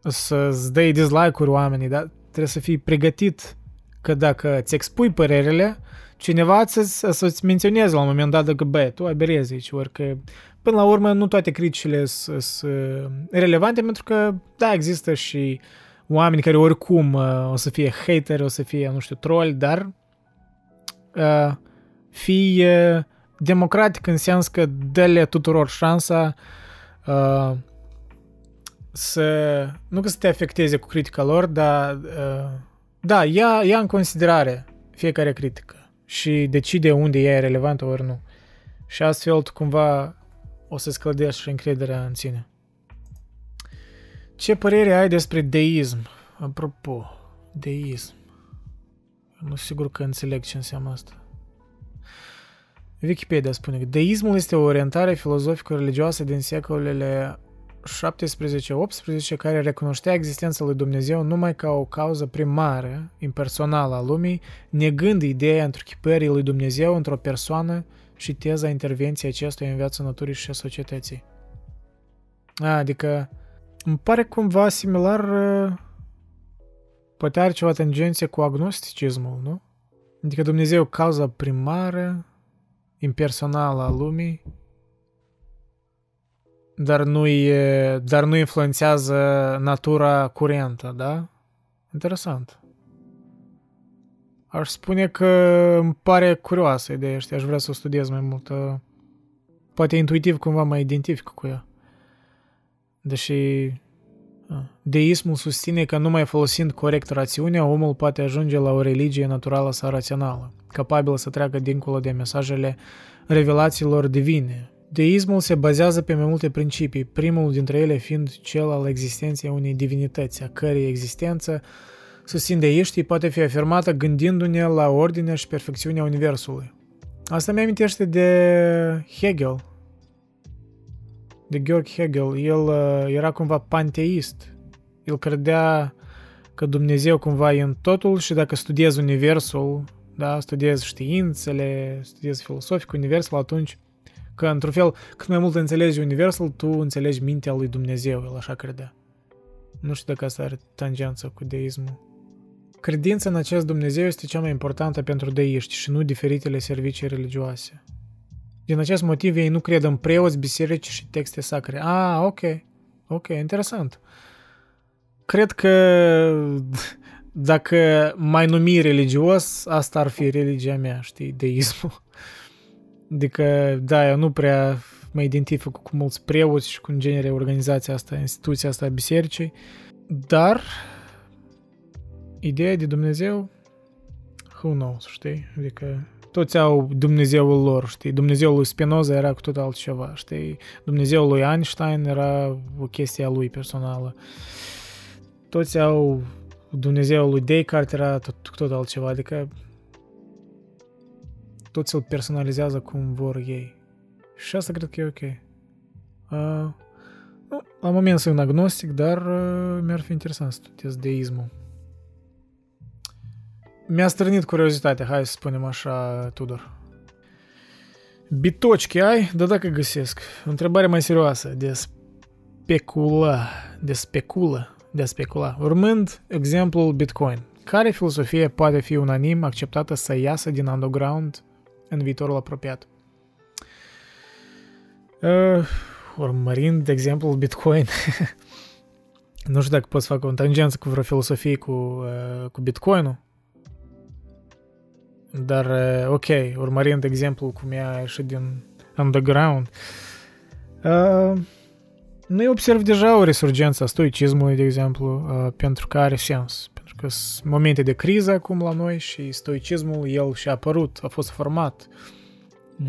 să-ți dai dislike-uri oamenii, dar trebuie să fii pregătit că dacă ți expui părerile, cineva să, să-ți menționeze la un moment dat că, bă, tu aberezi aici, ori că până la urmă nu toate criticile sunt relevante pentru că, da, există și oameni care oricum uh, o să fie hater, o să fie, nu știu, troll, dar uh, fii uh, democratic în sens că dă-le tuturor șansa uh, să, nu că să te afecteze cu critica lor, dar uh, da, ia, ia în considerare fiecare critică și decide unde ea e relevantă ori nu. Și astfel tu cumva o să-ți clădești și încrederea în tine. Ce părere ai despre deism? Apropo, deism. Nu sigur că înțeleg ce înseamnă asta. Wikipedia spune că deismul este o orientare filozofică-religioasă din secolele 17-18 care recunoștea existența lui Dumnezeu numai ca o cauză primară, impersonală a lumii, negând ideea întruchipării lui Dumnezeu într-o persoană și teza intervenției acestuia în viața naturii și a societății. A, adică îmi pare cumva similar poate are ceva tangențe cu agnosticismul, nu? Adică Dumnezeu cauza primară, impersonală a lumii, dar nu, e, dar nu influențează natura curentă, da? Interesant. Aș spune că îmi pare curioasă ideea și aș vrea să o studiez mai mult. Poate intuitiv cumva mă identific cu ea. Deși deismul susține că numai folosind corect rațiunea, omul poate ajunge la o religie naturală sau rațională, capabilă să treacă dincolo de mesajele revelațiilor divine, Deismul se bazează pe mai multe principii, primul dintre ele fiind cel al existenței unei divinități, a cărei existență, susțin deiștii, poate fi afirmată gândindu-ne la ordinea și perfecțiunea Universului. Asta mi amintește de Hegel, de Georg Hegel. El uh, era cumva panteist. El credea că Dumnezeu cumva e în totul și dacă studiezi Universul, da, studiezi științele, studiezi filosofic Universul, atunci Că, într-un fel, cât mai mult înțelegi Universul, tu înțelegi mintea lui Dumnezeu, el așa credea. Nu știu dacă asta are tangență cu deismul. Credința în acest Dumnezeu este cea mai importantă pentru deiști și nu diferitele servicii religioase. Din acest motiv ei nu cred în preoți, biserici și texte sacre. Ah, ok. Ok, interesant. Cred că dacă mai numi religios, asta ar fi religia mea, știi, deismul. Adică, da, eu nu prea mă identific cu mulți preoți și cu, în genere, organizația asta, instituția asta a bisericii, dar ideea de Dumnezeu, who knows, știi? Adică toți au Dumnezeul lor, știi? Dumnezeul lui Spinoza era cu tot altceva, știi? Dumnezeul lui Einstein era o chestie a lui personală. Toți au Dumnezeul lui Descartes era tot, tot altceva, adică toți îl personalizează cum vor ei. Și asta cred că e ok. Uh, nu, la moment sunt agnostic, dar uh, mi-ar fi interesant să studiez deismul. Mi-a strânit curiozitatea, hai să spunem așa, Tudor. Bitoci ai? Da dacă găsesc. O întrebare mai serioasă, de specula, de speculă, de specula. Urmând exemplul Bitcoin, care filosofie poate fi unanim acceptată să iasă din underground în viitorul apropiat. Uh, urmărind, de exemplu, Bitcoin, nu știu dacă pot să fac o tangență cu vreo filosofie cu, uh, cu Bitcoinul, dar uh, ok, urmărind exemplu cum ea ieșit din underground, uh, noi observ deja o resurgență a stoicismului, de exemplu, uh, pentru că are sens că sunt momente de criză acum la noi și stoicismul, el și-a apărut, a fost format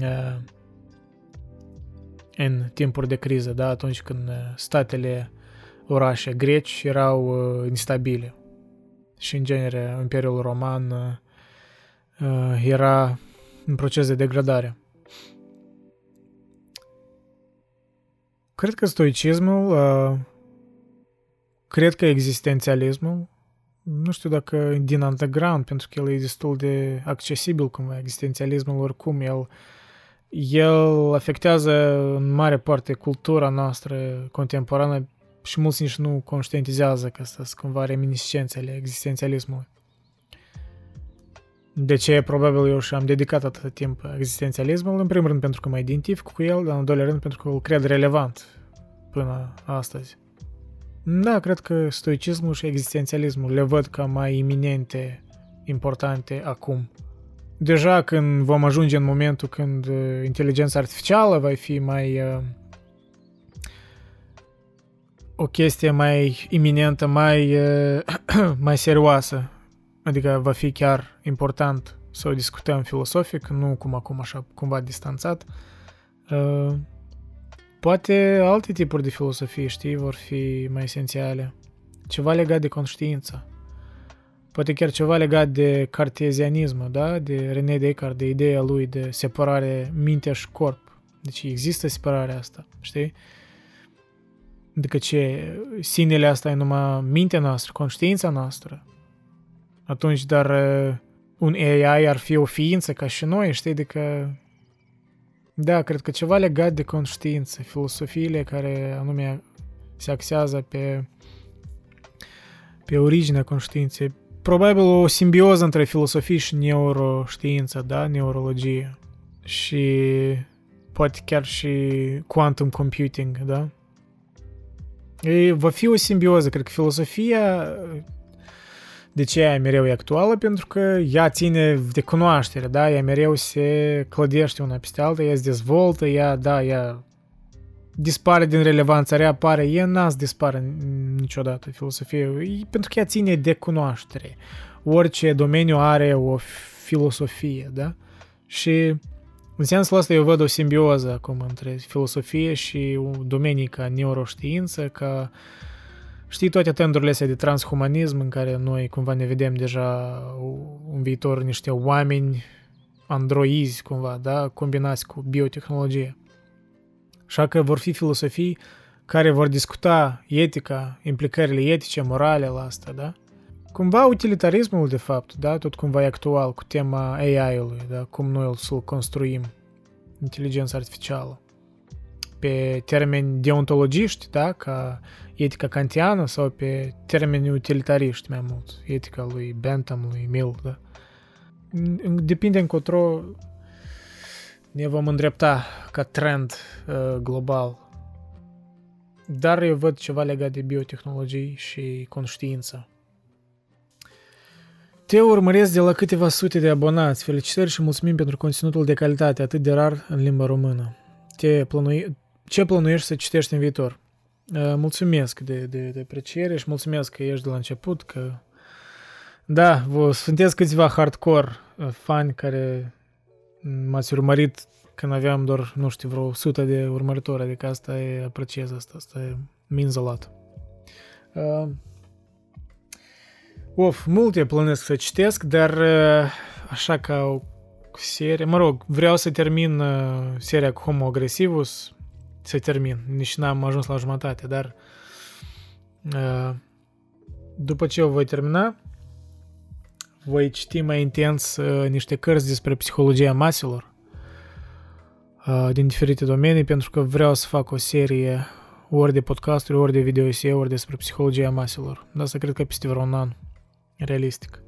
uh, în timpuri de criză, da, atunci când uh, statele orașe greci erau uh, instabile. Și, în genere, Imperiul Roman uh, era în proces de degradare. Cred că stoicismul, uh, cred că existențialismul nu știu dacă din underground, pentru că el e destul de accesibil cum existențialismul oricum, el, el afectează în mare parte cultura noastră contemporană și mulți nici nu conștientizează că asta sunt cumva reminiscențele existențialismului. De ce probabil eu și-am dedicat atât timp existențialismul, în primul rând pentru că mă identific cu el, dar în doilea rând pentru că îl cred relevant până astăzi. Da, cred că stoicismul și existențialismul le văd ca mai iminente, importante acum. Deja când vom ajunge în momentul când uh, inteligența artificială va fi mai uh, o chestie mai iminentă, mai, mai serioasă. Adică va fi chiar important să o discutăm filosofic, nu cum acum așa cumva distanțat. Poate alte tipuri de filosofie, știi, vor fi mai esențiale. Ceva legat de conștiință. Poate chiar ceva legat de cartezianism, da? De René Descartes, de ideea lui de separare mintea și corp. Deci există separarea asta, știi? Adică ce, sinele asta e numai mintea noastră, conștiința noastră. Atunci, dar un AI ar fi o ființă ca și noi, știi? Adică, da, cred că ceva legat de conștiință, filosofiile care anume se axează pe, pe originea conștiinței. Probabil o simbioză între filosofie și neuroștiință, da? Neurologie. Și poate chiar și quantum computing, da? E, va fi o simbioză. Cred că filosofia de ce ea mereu e actuală? Pentru că ea ține de cunoaștere, da? Ea mereu se clădește una peste alta, ea se dezvoltă, ea, da, ea dispare din relevanță, reapare, ea n-a să dispare niciodată filosofie, pentru că ea ține de cunoaștere. Orice domeniu are o filosofie, da? Și în sensul ăsta eu văd o simbioză acum între filosofie și domenii ca neuroștiință, ca știi toate tendurile astea de transhumanism în care noi cumva ne vedem deja în viitor niște oameni androizi cumva, da, combinați cu biotehnologie. Așa că vor fi filosofii care vor discuta etica, implicările etice, morale la asta, da? Cumva utilitarismul, de fapt, da, tot cumva e actual cu tema AI-ului, da, cum noi să-l construim, inteligența artificială. Pe termeni deontologiști, da, ca etica kantiană sau pe termeni utilitariști mai mult, etica lui Bentham, lui Mill, da. Depinde încotro ne vom îndrepta ca trend uh, global. Dar eu văd ceva legat de biotehnologii și conștiință. Te urmăresc de la câteva sute de abonați. Felicitări și mulțumim pentru conținutul de calitate atât de rar în limba română. Te planui... Ce planuiești să citești în viitor? Uh, mulțumesc de, de, de apreciere și mulțumesc că ești de la început, că da, vă sunteți câțiva hardcore uh, fani care m-ați urmărit când aveam doar, nu știu, vreo 100 de urmăritori, adică asta e, apreciez asta, asta e means a lot. Uh, of, multe plănesc să citesc, dar uh, așa ca o serie, mă rog, vreau să termin uh, seria cu Homo Agresivus, să termin, nici n-am ajuns la jumătate, dar uh, după ce o voi termina, voi citi mai intens uh, niște cărți despre psihologia maselor uh, din diferite domenii, pentru că vreau să fac o serie ori de podcasturi, ori de video ori despre psihologia maselor. Dar asta cred că peste vreo un an, realistic.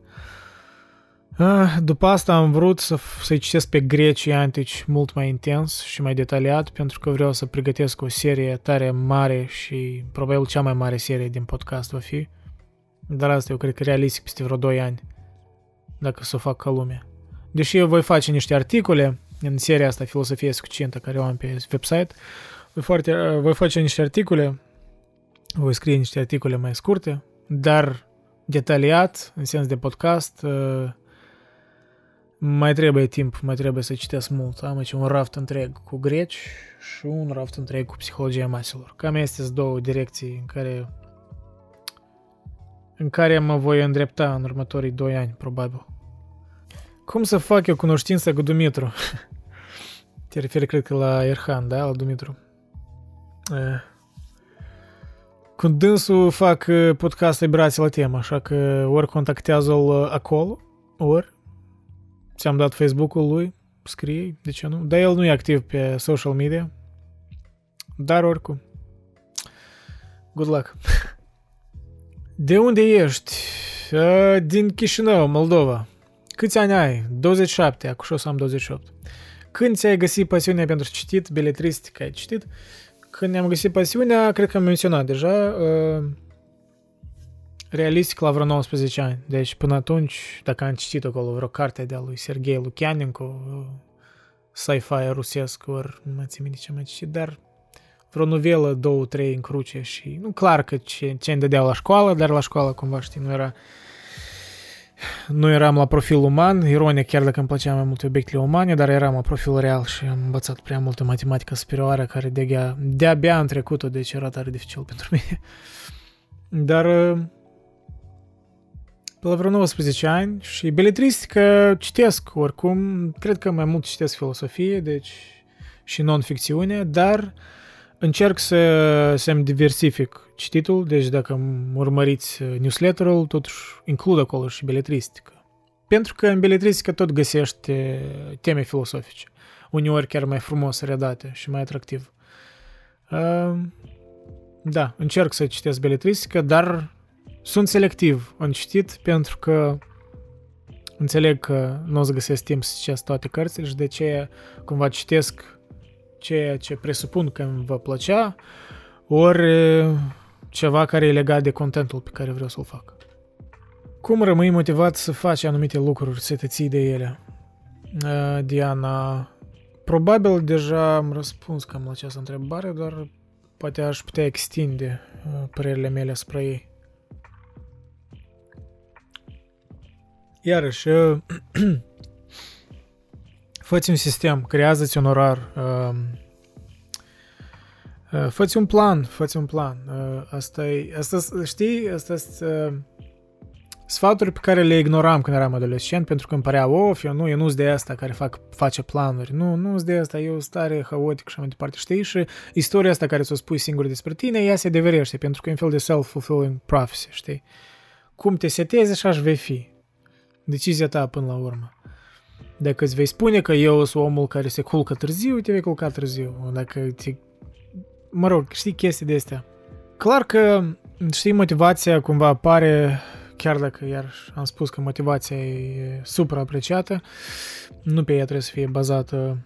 Uh, după asta am vrut să, să-i citesc pe grecii antici mult mai intens și mai detaliat, pentru că vreau să pregătesc o serie tare mare și probabil cea mai mare serie din podcast va fi. Dar asta eu cred că realistic peste vreo 2 ani dacă să o fac ca lumea. Deși eu voi face niște articole în seria asta Filosofie Succintă care o am pe website, voi, foarte, voi face niște articole, voi scrie niște articole mai scurte, dar detaliat, în sens de podcast, mai trebuie timp, mai trebuie să citesc mult. Am aici un raft întreg cu greci și un raft întreg cu psihologia maselor. Cam este două direcții în care în care mă voi îndrepta în următorii doi ani, probabil. Cum să fac eu cunoștință cu Dumitru? Te referi, cred că, la Erhan, da? La Dumitru. Eh. Cu dânsul fac podcast vibrații la temă, așa că ori contactează-l acolo, ori ți-am dat Facebook-ul lui, scrie, de ce nu? Dar el nu e activ pe social media, dar oricum. Good luck. De unde ești? Din Chișinău, Moldova. Câți ani ai? 27, acum și o să am 28. Când ți-ai găsit pasiunea pentru citit, beletristică ai citit? Când ne-am găsit pasiunea, cred că am menționat deja, realistic la vreo 19 ani. Deci până atunci, dacă am citit acolo vreo carte de-a lui Sergei Lukianenko, sci-fi rusesc, ori nu mai țin minte ce am citit, dar vreo novelă, două, trei în cruce și nu clar că ce, ce îmi dădeau la școală, dar la școală cumva, știi, nu era nu eram la profil uman, ironic chiar dacă îmi plăcea mai multe obiectele umane, dar eram la profil real și am învățat prea multă matematică superioară care de-abia, de-abia am trecut-o, deci era tare dificil pentru mine. Dar pe la vreo 19 ani și beletristică citesc oricum, cred că mai mult citesc filosofie, deci și non-ficțiune, dar încerc să, să-mi diversific cititul, deci dacă urmăriți newsletterul, totuși includ acolo și beletristică. Pentru că în beletristică tot găsești teme filosofice, uneori chiar mai frumos redate și mai atractiv. Da, încerc să citesc beletristică, dar sunt selectiv în citit pentru că înțeleg că nu o să găsesc timp să citesc toate cărțile și de ce cumva citesc ceea ce presupun că îmi va plăcea, ori ceva care e legat de contentul pe care vreau să-l fac. Cum rămâi motivat să faci anumite lucruri, să te ții de ele? Diana, probabil deja am răspuns cam la această întrebare, dar poate aș putea extinde părerile mele asupra ei. Iarăși, fă un sistem, creează-ți un orar, fă un plan, fă un plan. Asta e, asta, știi, asta sunt sfaturi pe care le ignoram când eram adolescent pentru că îmi părea, of, eu nu, eu nu-s de asta care fac, face planuri, nu, nu-s de asta, eu stare haotic și mai departe, știi? Și istoria asta care ți-o spui singur despre tine, ea se deverește pentru că e un fel de self-fulfilling prophecy, știi? Cum te setezi, așa vei fi. Decizia ta până la urmă. Dacă îți vei spune că eu sunt omul care se culcă târziu, te vei culca târziu. Dacă te... Mă rog, știi chestii de astea. Clar că, știi, motivația cumva apare, chiar dacă iar am spus că motivația e supraapreciată, nu pe ea trebuie să fie bazată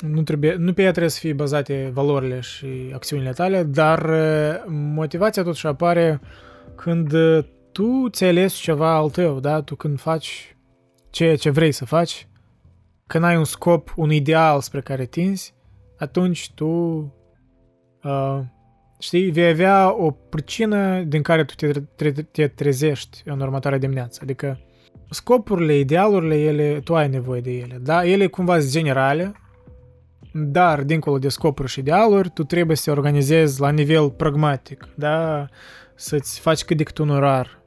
nu, trebuie, nu pe ea trebuie să fie bazate valorile și acțiunile tale, dar motivația totuși apare când tu ți-ai ales ceva al tău, da? Tu când faci ceea ce vrei să faci, când ai un scop, un ideal spre care tinzi, atunci tu, uh, știi, vei avea o pricină din care tu te, tre- te trezești în următoarea dimineață. Adică scopurile, idealurile, ele, tu ai nevoie de ele, da? Ele cumva sunt generale, dar, dincolo de scopuri și idealuri, tu trebuie să te organizezi la nivel pragmatic, da? Să-ți faci cât de cât un orar,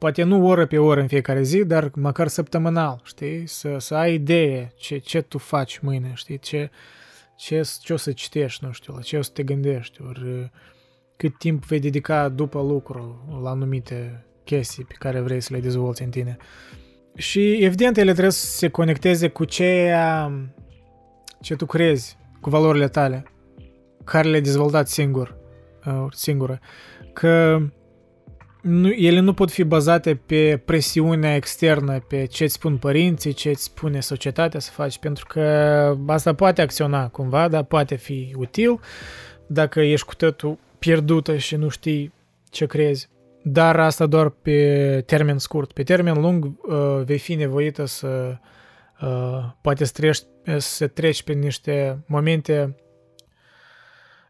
poate nu oră pe oră în fiecare zi, dar măcar săptămânal, știi? Să, să ai idee ce, ce tu faci mâine, știi? Ce, ce, ce o să citești, nu știu, la ce o să te gândești, ori cât timp vei dedica după lucru la anumite chestii pe care vrei să le dezvolți în tine. Și evident ele trebuie să se conecteze cu ceea ce tu crezi, cu valorile tale, care le-ai dezvoltat singur, singură. Că nu, ele nu pot fi bazate pe presiunea externă, pe ce îți spun părinții, ce îți spune societatea să faci, pentru că asta poate acționa cumva, dar poate fi util dacă ești cu totul pierdută și nu știi ce crezi. Dar asta doar pe termen scurt. Pe termen lung uh, vei fi nevoită să uh, poate să treci, să treci pe niște momente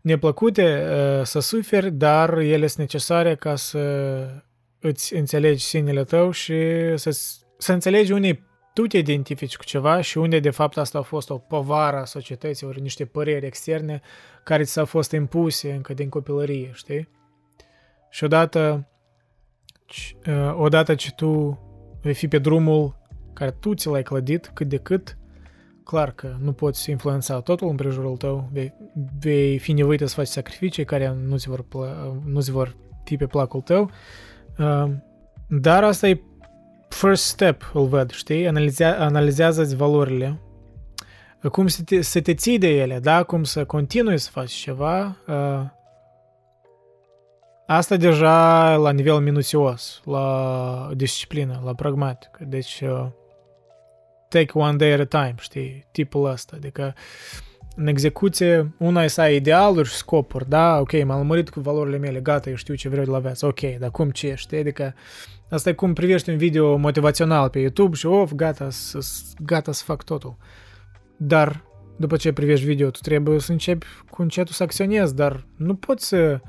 neplăcute uh, să suferi, dar ele sunt necesare ca să îți înțelegi sinele tău și să, să înțelegi unde tu te identifici cu ceva și unde de fapt asta a fost o povară a societății, ori niște păreri externe care ți s-au fost impuse încă din copilărie, știi? Și odată, uh, odată ce tu vei fi pe drumul care tu ți l-ai clădit cât de cât, clar că nu poți influența totul în prejurul tău, vei, vei fi nevoit să faci sacrificii care nu ți vor, nu ți vor fi pe placul tău, uh, dar asta e first step, îl văd, știi? Analizea, analizează-ți valorile, cum să te, să te ții de ele, da? Cum să continui să faci ceva. Uh, asta deja la nivel minuțios, la disciplină, la pragmatică. Deci, uh, take one day at a time, știi, tipul ăsta, adică în execuție, una e să ai idealuri și scopuri, da, ok, m-am lămurit cu valorile mele, gata, eu știu ce vreau de la viață, ok, dar cum ce, știi, adică asta e cum privești un video motivațional pe YouTube și of, gata, gata să fac totul. Dar după ce privești video, tu trebuie să începi cu încetul să acționezi, dar nu poți să,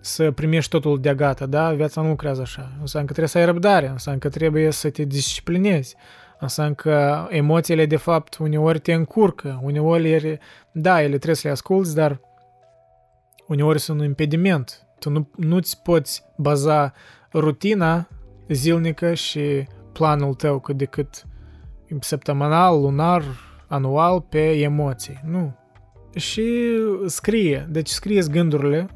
să primești totul de gata, da? Viața nu lucrează așa. Înseamnă că trebuie să ai răbdare, înseamnă că trebuie să te disciplinezi, înseamnă că emoțiile, de fapt, uneori te încurcă, uneori, ele, da, ele trebuie să le asculți, dar uneori sunt un impediment. Tu nu, nu-ți poți baza rutina zilnică și planul tău cât de cât săptămânal, lunar, anual pe emoții. Nu. Și scrie. Deci scrieți gândurile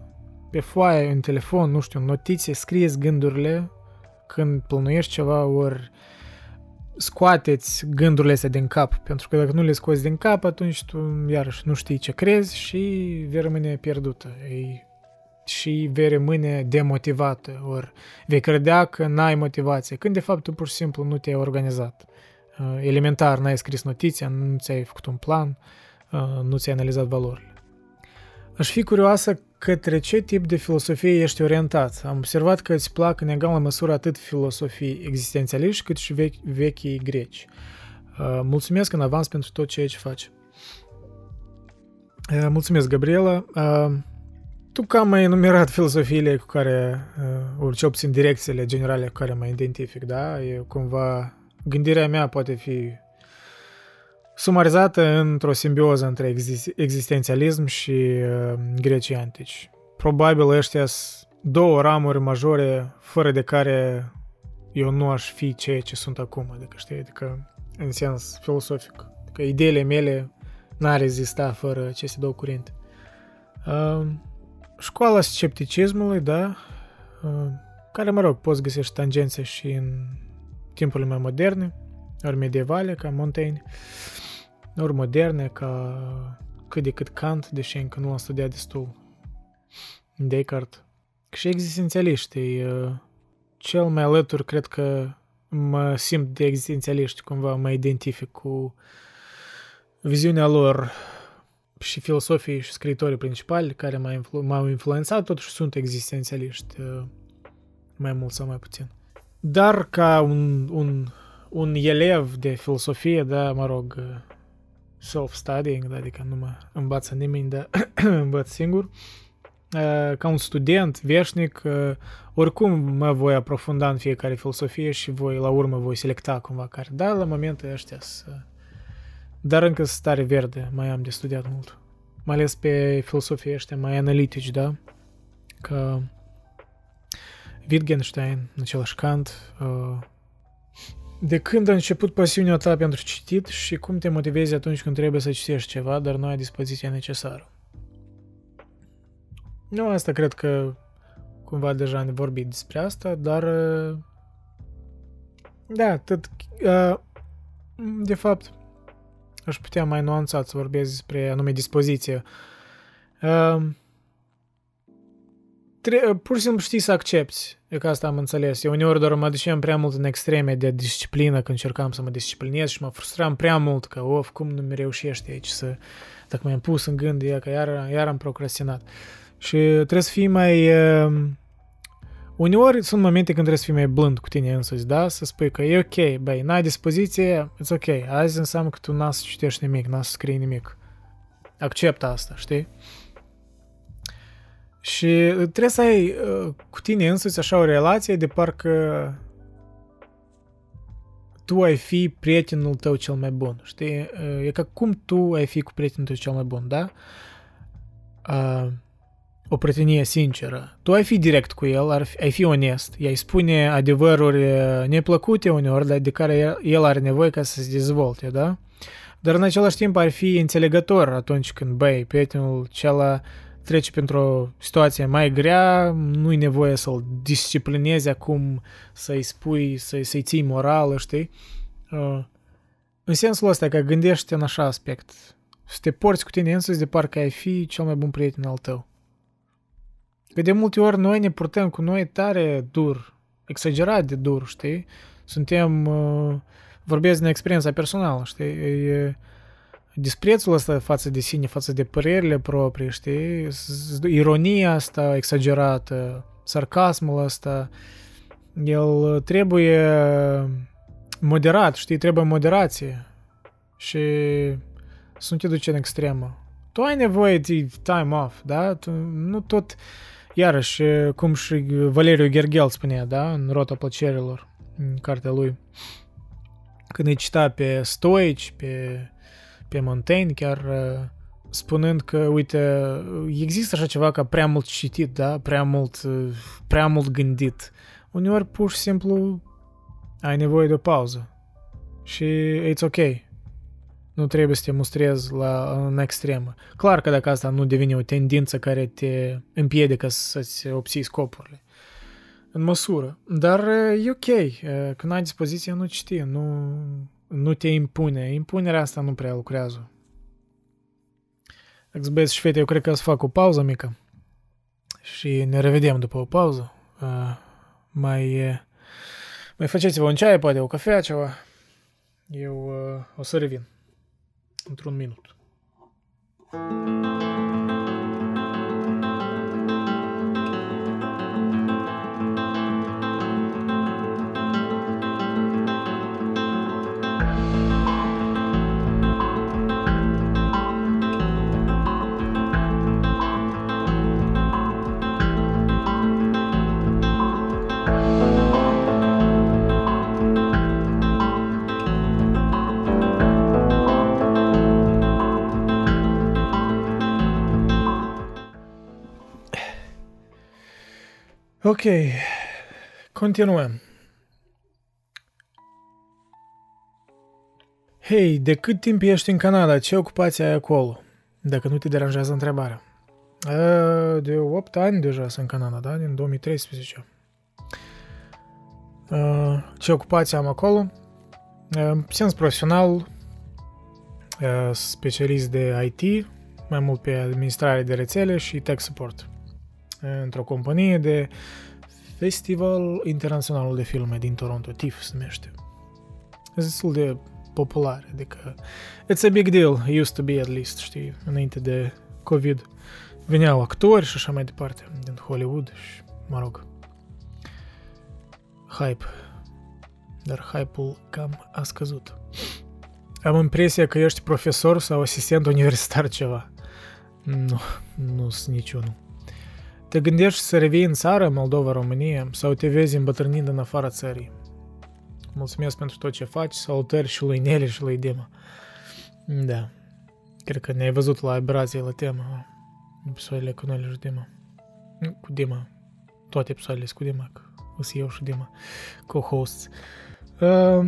pe foaie, în telefon, nu știu, notițe, scrieți gândurile când plănuiești ceva, ori scoateți gândurile astea din cap, pentru că dacă nu le scoți din cap, atunci tu iarăși nu știi ce crezi și vei rămâne pierdută. Ei, și vei rămâne demotivată, ori vei credea că n-ai motivație, când de fapt tu pur și simplu nu te-ai organizat. Uh, elementar, n-ai scris notiția, nu ți-ai făcut un plan, uh, nu ți-ai analizat valorile. Aș fi curioasă către ce tip de filosofie ești orientat. Am observat că îți plac în egală măsură atât filosofii existențialiști cât și vechi, vechii greci. Uh, mulțumesc în avans pentru tot ceea ce faci. Mulțumesc, Gabriela. Tu cam ai enumerat filosofiile cu care, ori cel puțin direcțiile generale cu care mă identific, da? E cumva gândirea mea poate fi sumarizată într-o simbioză între existențialism și uh, grecii antici. Probabil ăștia sunt două ramuri majore fără de care eu nu aș fi ceea ce sunt acum, adică știi, adică în sens filosofic. Adică ideile mele n-ar rezista fără aceste două curente. Uh, școala scepticismului, da, uh, care, mă rog, poți găsești tangențe și în timpurile mai moderne, ori medievale, ca Montaigne, ori moderne, ca cât de cât Kant, deși încă nu am studiat destul, Descartes. Și existențialiști, cel mai alături, cred că mă simt de existențialiști, cumva mă identific cu viziunea lor și filosofii și scriitorii principali care m-au, influ- m-au influențat, totuși sunt existențialiști, mai mult sau mai puțin. Dar ca un, un, un elev de filosofie, da, mă rog, self-studying, da, adică nu mă învață nimeni, dar învăț singur, ca un student veșnic, oricum mă voi aprofunda în fiecare filosofie și voi, la urmă, voi selecta cumva care. Da, la momentul ăștia dar încă stare verde, mai am de studiat mult. Mai ales pe filosofie ăștia mai analitici, da? Că Wittgenstein, același Kant. Uh, de când a început pasiunea ta pentru citit și cum te motivezi atunci când trebuie să citești ceva, dar nu ai dispoziția necesară? Nu, asta cred că cumva deja ne vorbit despre asta, dar uh, da, tot, uh, de fapt, aș putea mai nuanțat să vorbesc despre anume dispoziție tre- pur și simplu știi să accepti. E că asta am înțeles. Eu uneori doar mă duceam prea mult în extreme de disciplină când încercam să mă disciplinez și mă frustram prea mult că, of, cum nu mi reușește aici să... Dacă mi-am pus în gând, e că iar, iar am procrastinat. Și trebuie să fii mai... Uh, uneori sunt momente când trebuie să fii mai blând cu tine însuți, da? Să spui că e ok, băi, n-ai dispoziție, it's ok. Azi înseamnă că tu n-ați să citești nimic, n-ați să scrii nimic. Accept asta, știi? Și trebuie să ai uh, cu tine însuți așa o relație de parcă tu ai fi prietenul tău cel mai bun, știi? Uh, e ca cum tu ai fi cu prietenul tău cel mai bun, da? Uh, o prietenie sinceră. Tu ai fi direct cu el, ar fi, ai fi onest, i-ai spune adevăruri neplăcute uneori, dar de care el are nevoie ca să se dezvolte, da? Dar în același timp ar fi înțelegător atunci când, băi, prietenul cela trece printr-o situație mai grea, nu-i nevoie să-l disciplinezi acum, să-i spui, să-i, să-i ții morală, știi? Uh, în sensul ăsta, că gândește în așa aspect. Să te porți cu tine însuți de parcă ai fi cel mai bun prieten al tău. Că de multe ori noi ne purtăm cu noi tare dur, exagerat de dur, știi? Suntem, uh, vorbesc din experiența personală, știi? E, disprețul ăsta față de sine, față de părerile proprii, știi? Ironia asta exagerată, sarcasmul ăsta, el trebuie moderat, știi? Trebuie moderație. Și să nu te duci în extremă. Tu ai nevoie de time off, da? Tu, nu tot, iarăși, cum și Valeriu Gergel spunea, da? În Rota Plăcerilor, în cartea lui. Când îi cita pe stoici, pe, pe Montaigne, chiar spunând că, uite, există așa ceva ca prea mult citit, da? Prea mult, prea mult gândit. Uneori, pur și simplu, ai nevoie de o pauză. Și it's ok. Nu trebuie să te mustrezi la, în extremă. Clar că dacă asta nu devine o tendință care te împiedică să-ți obții scopurile. În măsură. Dar e ok. Când ai dispoziție, nu citi, nu, nu te impune. Impunerea asta nu prea lucrează. Dacă băieți și fete, eu cred că să fac o pauză mică. Și ne revedem după o pauză. Mai, mai faceți-vă un ceai, poate o cafea, ceva. Eu o să revin într-un minut. Ok, continuăm. Hei, de cât timp ești în Canada? Ce ocupație ai acolo? Dacă nu te deranjează întrebarea. De 8 ani deja sunt în Canada, da? Din 2013. Ce ocupație am acolo? Sens profesional, specialist de IT, mai mult pe administrare de rețele și tech support într-o companie de Festival Internațional de Filme din Toronto, TIFF se numește. E destul de popular, adică it's a big deal, used to be at least, știi, înainte de COVID. Veneau actori și așa mai departe din Hollywood și, mă rog, hype. Dar hype-ul cam a scăzut. Am impresia că ești profesor sau asistent universitar ceva. Nu, nu sunt niciunul. Te gândești să revii în țară, Moldova, România, sau te vezi îmbătrânind în afara țării? Mulțumesc pentru tot ce faci, salutări și lui Nele și lui Dima. Da, cred că ne-ai văzut la aberație la temă, episoadele cu Nele și Dima. Cu Dima, toate episoadele cu Dima, că o să eu și Dima, co-hosts. Uh,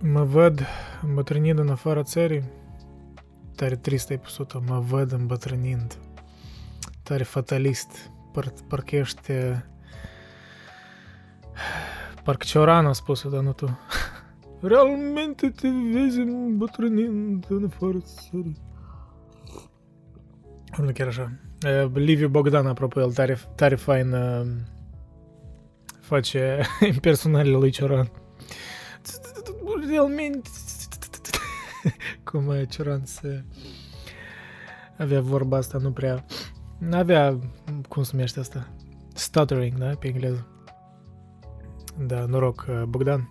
mă văd îmbătrânind în afara țării, tare trist episodul, mă văd îmbătrânind tare fatalist. Par, parcă ești... Parcă Cioran a spus-o, dar nu tu. Realmente te vezi îmbătrânind în afară țării. Nu chiar așa. Liviu Bogdan, apropo, el tare, tare fain uh, face impersonalele lui Cioran. Realmente cum Cioran se avea vorba asta, nu prea N-avea, cum se numește asta? Stuttering, da? Pe engleză. Da, noroc, uh, Bogdan.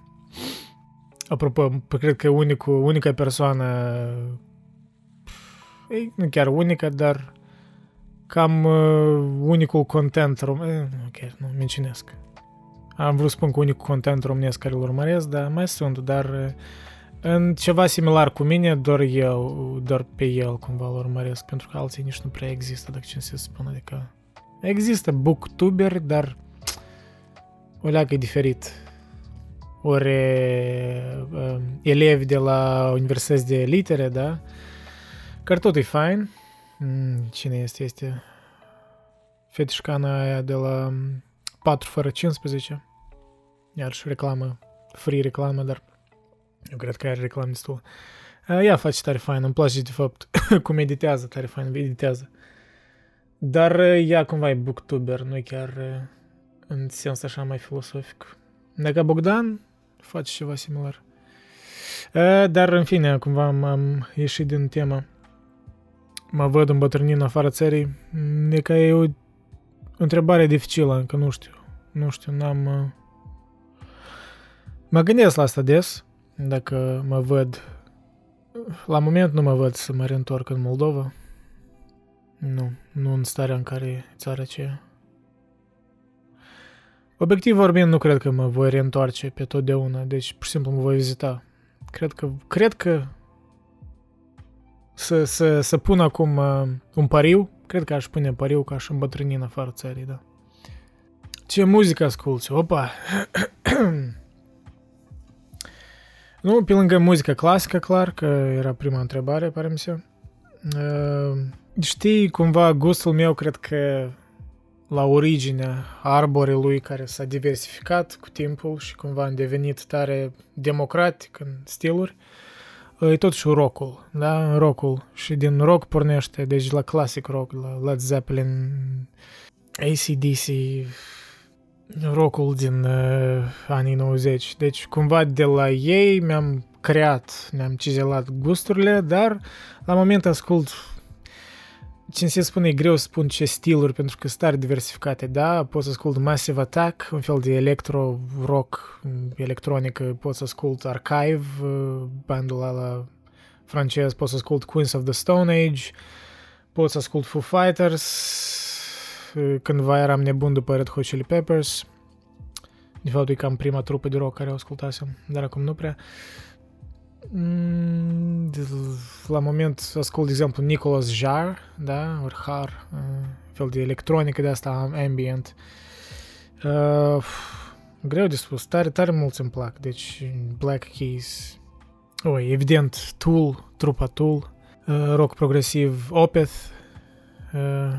Apropo, cred că unicul, unica persoană, e, nu chiar unica, dar cam uh, unicul content românesc, ok, nu, mincинesc. Am vrut să spun că unicul content românesc care îl urmăresc, dar mai sunt, dar uh, în ceva similar cu mine, doar eu, doar pe el cumva îl urmăresc, pentru că alții nici nu prea există, dacă ce să spun, adică există booktuber, dar o leagă e diferit. Ori uh, elevi de la universități de litere, da? Care tot e fain. Mm, cine este? Este fetișcana aia de la 4 fără 15. Iar și reclamă, free reclamă, dar eu cred că are reclam destul. Ea face tare fain, îmi place de fapt cum editează, tare fain editează. Dar ea cumva e booktuber, nu e chiar în sens așa mai filosofic. Dacă Bogdan face ceva similar. Dar în fine, cumva am ieșit din temă. Mă văd îmbătrânind în afara țării. E ca e o întrebare dificilă, încă nu știu. Nu știu, n-am... Mă gândesc la asta des dacă mă văd la moment nu mă văd să mă reîntorc în Moldova. Nu, nu în starea în care e țara aceea. Obiectiv vorbind, nu cred că mă voi reîntoarce pe totdeauna, deci pur și simplu mă voi vizita. Cred că, cred că să, să, să pun acum uh, un pariu, cred că aș pune pariu că aș îmbătrâni în afară țării, da. Ce muzică asculti? Opa! nu, pe lângă muzică clasică, clar, că era prima întrebare, pare mi se. Uh, știi, cumva, gustul meu, cred că la originea arborelui care s-a diversificat cu timpul și cumva a devenit tare democratic în stiluri, e totuși rockul, da? Rockul. Și din rock pornește, deci la classic rock, la Led Zeppelin, ACDC, rockul din uh, anii 90. Deci cumva de la ei mi-am creat, ne-am cizelat gusturile, dar la moment ascult ce se spune, e greu să spun ce stiluri, pentru că sunt tare diversificate, da? Pot să ascult Massive Attack, un fel de electro, rock, electronică, pot să ascult Archive, uh, bandul ăla francez, pot să ascult Queens of the Stone Age, pot să ascult Foo Fighters, uh, cândva eram nebun după Red Hot Chili Peppers, de fapt e cam prima trupă de rock care o ascultasem, dar acum nu prea. Mm, la moment ascult, de exemplu, Nicholas Jar, da, ori Har, uh, fel de electronică de asta ambient. Uh, greu de spus, tare, tare mulți îmi plac, deci Black Keys, oh, evident, Tool, trupa Tool, uh, rock progresiv, Opeth, uh,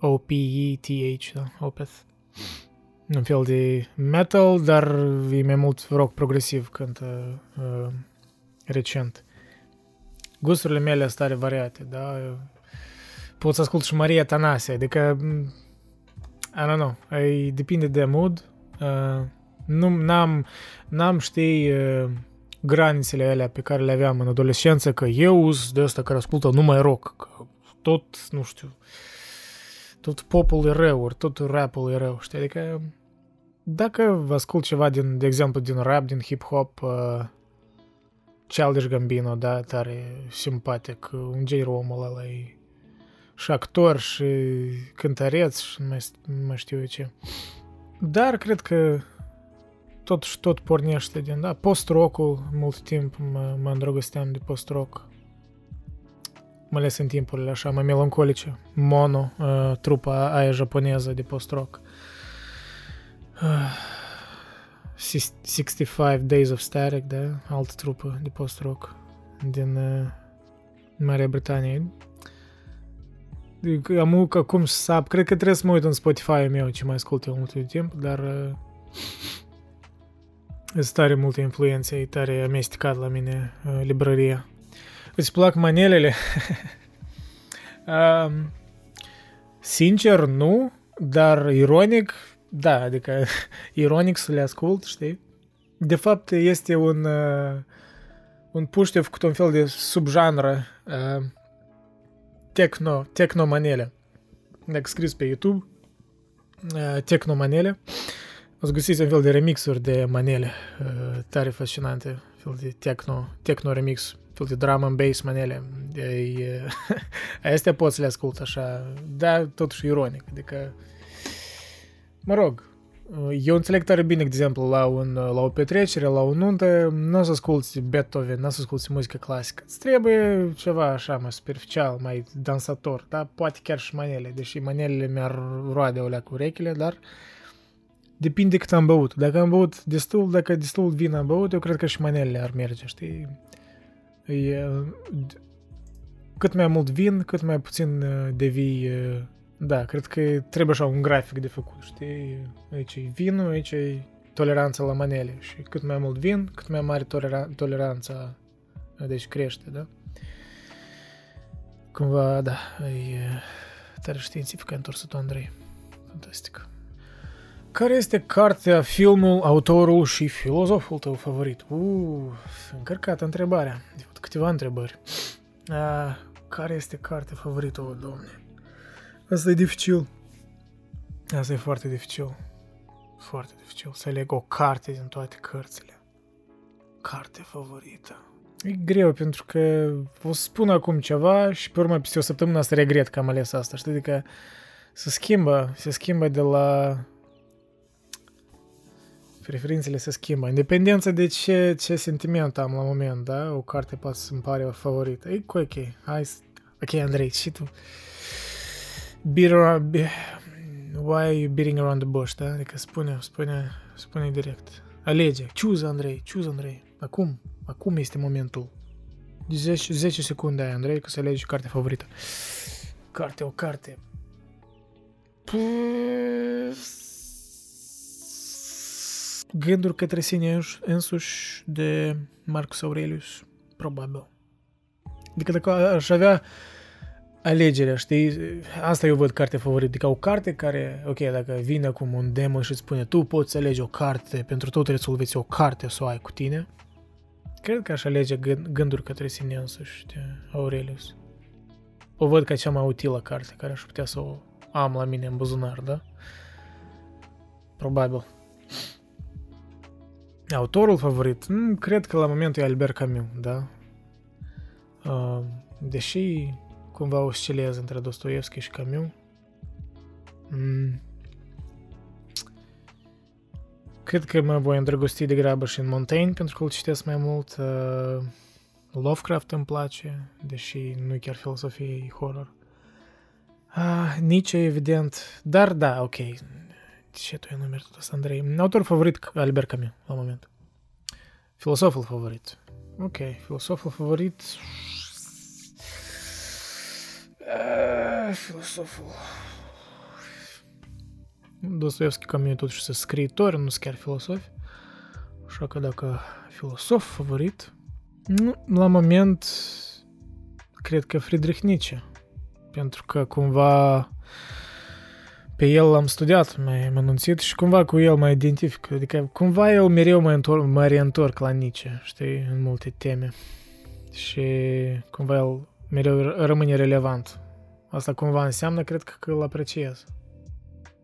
O-P-E-T-H, da, Opeth. Un fel de metal, dar e mai mult rock progresiv cântă uh, recent. Gusturile mele sunt tare variate, da? Pot să ascult și Maria Tanase, adică, I don't know, e, depinde de mood. Uh, nu, n-am, n-am, știi, uh, granițele alea pe care le aveam în adolescență, că eu sunt de ăsta care ascultă numai rock, că tot, nu știu, tot popul e rău, ori tot rapul e rău, știi? Adică, dacă vă ascult ceva, din, de exemplu, din rap, din hip-hop, uh, Childish Gambino, da, tare simpatic, un gei omul ăla e și actor și cântăreț și nu mai, nu mai știu eu ce. Dar cred că tot și tot pornește din, da, post-rock-ul, mult timp mă, mă îndrăgosteam de post-rock. Mai ales în timpurile așa mai melancolice. Mono, uh, trupa aia japoneză de post-rock. Uh, 65 Days of Static, da? Altă trupă de post-rock din uh, Marea Britanie. Am că cum să sap, cred că trebuie să mă uit în Spotify-ul meu ce mai ascult eu mult timp, dar uh, sunt tare multe influențe, e tare amestecat la mine uh, librăria. Îți plac manelele? uh, sincer, nu, dar ironic, da, adică ironic să le ascult, știi? De fapt, este un, uh, un puște făcut un fel de subgenre uh, techno, techno manele. Dacă scris pe YouTube, uh, techno manele, o să găsiți un fel de remixuri de manele uh, tare fascinante, fel de techno, techno remix, fel de drum and bass manele. E, astea pot să le ascult așa, dar totuși ironic, adică Mă rog, eu înțeleg tare bine, de exemplu, la, un, la o petrecere, la o nuntă, nu o să asculti Beethoven, nu o să asculti muzică clasică. Îți trebuie ceva așa mai superficial, mai dansator, da? Poate chiar și manele, deși manelele mi-ar roade o cu urechile, dar depinde cât am băut. Dacă am băut destul, dacă destul vin am băut, eu cred că și manelele ar merge, știi? E, cât mai mult vin, cât mai puțin devii da, cred că trebuie așa un grafic de făcut, știi? Aici e vinul, aici e toleranța la manele și cât mai mult vin, cât mai mare tolera- toleranța, deci crește, da? Cumva, da, e tare științific ai întors tu, Andrei. Fantastic. Care este cartea, filmul, autorul și filozoful tău favorit? Uuu, încărcată întrebarea. De fapt, câteva întrebări. A, care este cartea favorită, o, domne? Asta e dificil. Asta e foarte dificil. Foarte dificil să leg o carte din toate cărțile. Carte favorită. E greu pentru că o să spun acum ceva și pe urmă peste o săptămână să regret că am ales asta, știi? Adică se schimbă, se schimbă de la preferințele se schimbă. Independență de ce, ce sentiment am la moment, da? O carte poate să-mi pare o favorită. E cu ok. Hai, ok, Andrei, și tu. Beat around, be, why are you beating around the bush, da? Adică spune, spune, spune direct. Alege. Choose, Andrei, choose, Andrei. Acum, acum este momentul. 10, 10 secunde ai, Andrei, că să alegi cartea favorită. Carte, o carte. Gânduri către sine însuși de Marcus Aurelius, probabil. Adică dacă aș avea alegerea, știi? Asta eu văd cartea favorită. Adică o carte care, ok, dacă vine acum un demon și îți spune tu poți să alegi o carte, pentru tot rezolveți o carte să o ai cu tine, cred că aș alege gânduri către sine însuși de Aurelius. O văd ca cea mai utilă carte care aș putea să o am la mine în buzunar, da? Probabil. Autorul favorit? Mm, cred că la momentul e Albert Camus, da? Uh, deși cumva oscilez între Dostoevski și Camus, mm, cred că mă voi îndrăgosti de grabă și în Montaigne, pentru că îl citesc mai mult. Uh, Lovecraft îmi place, deși nu e chiar filosofie, e horror. Ah, Nietzsche, evident. Dar da, ok. Andrei? Autor favorit, Albert Camus, la moment. Filosoful favorit. Ok, filosoful favorit... Uh, filosoful... Dostoevski Camus e totuși să scriitori, nu sunt chiar filosofi. Așa că dacă filosof favorit... Nu, la moment, cred că Friedrich Nietzsche. Pentru că cumva pe el l-am studiat mai anunțit și cumva cu el mă identific. Adică cumva eu mereu mă, întorc, mă reîntorc la Nietzsche, știi, în multe teme. Și cumva el mereu rămâne relevant. Asta cumva înseamnă, cred că, că îl apreciez.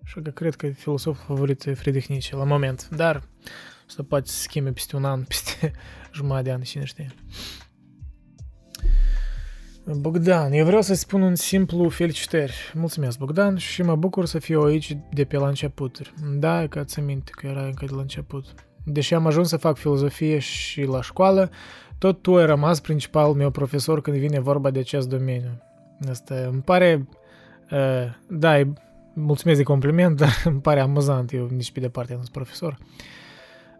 Așa că cred că filosoful favorit e Friedrich Nietzsche la moment. Dar asta poate să schimbe peste un an, peste jumătate de an, cine știe. Bogdan, eu vreau să spun un simplu felicitări. Mulțumesc, Bogdan, și mă bucur să fiu aici de pe la începuturi. Da, că ți minte că era încă de la început. Deși am ajuns să fac filozofie și la școală, tot tu ai rămas principalul meu profesor când vine vorba de acest domeniu. Asta îmi pare... Uh, da, mulțumesc de compliment, dar îmi pare amuzant, eu nici pe departe nu sunt profesor. Uh,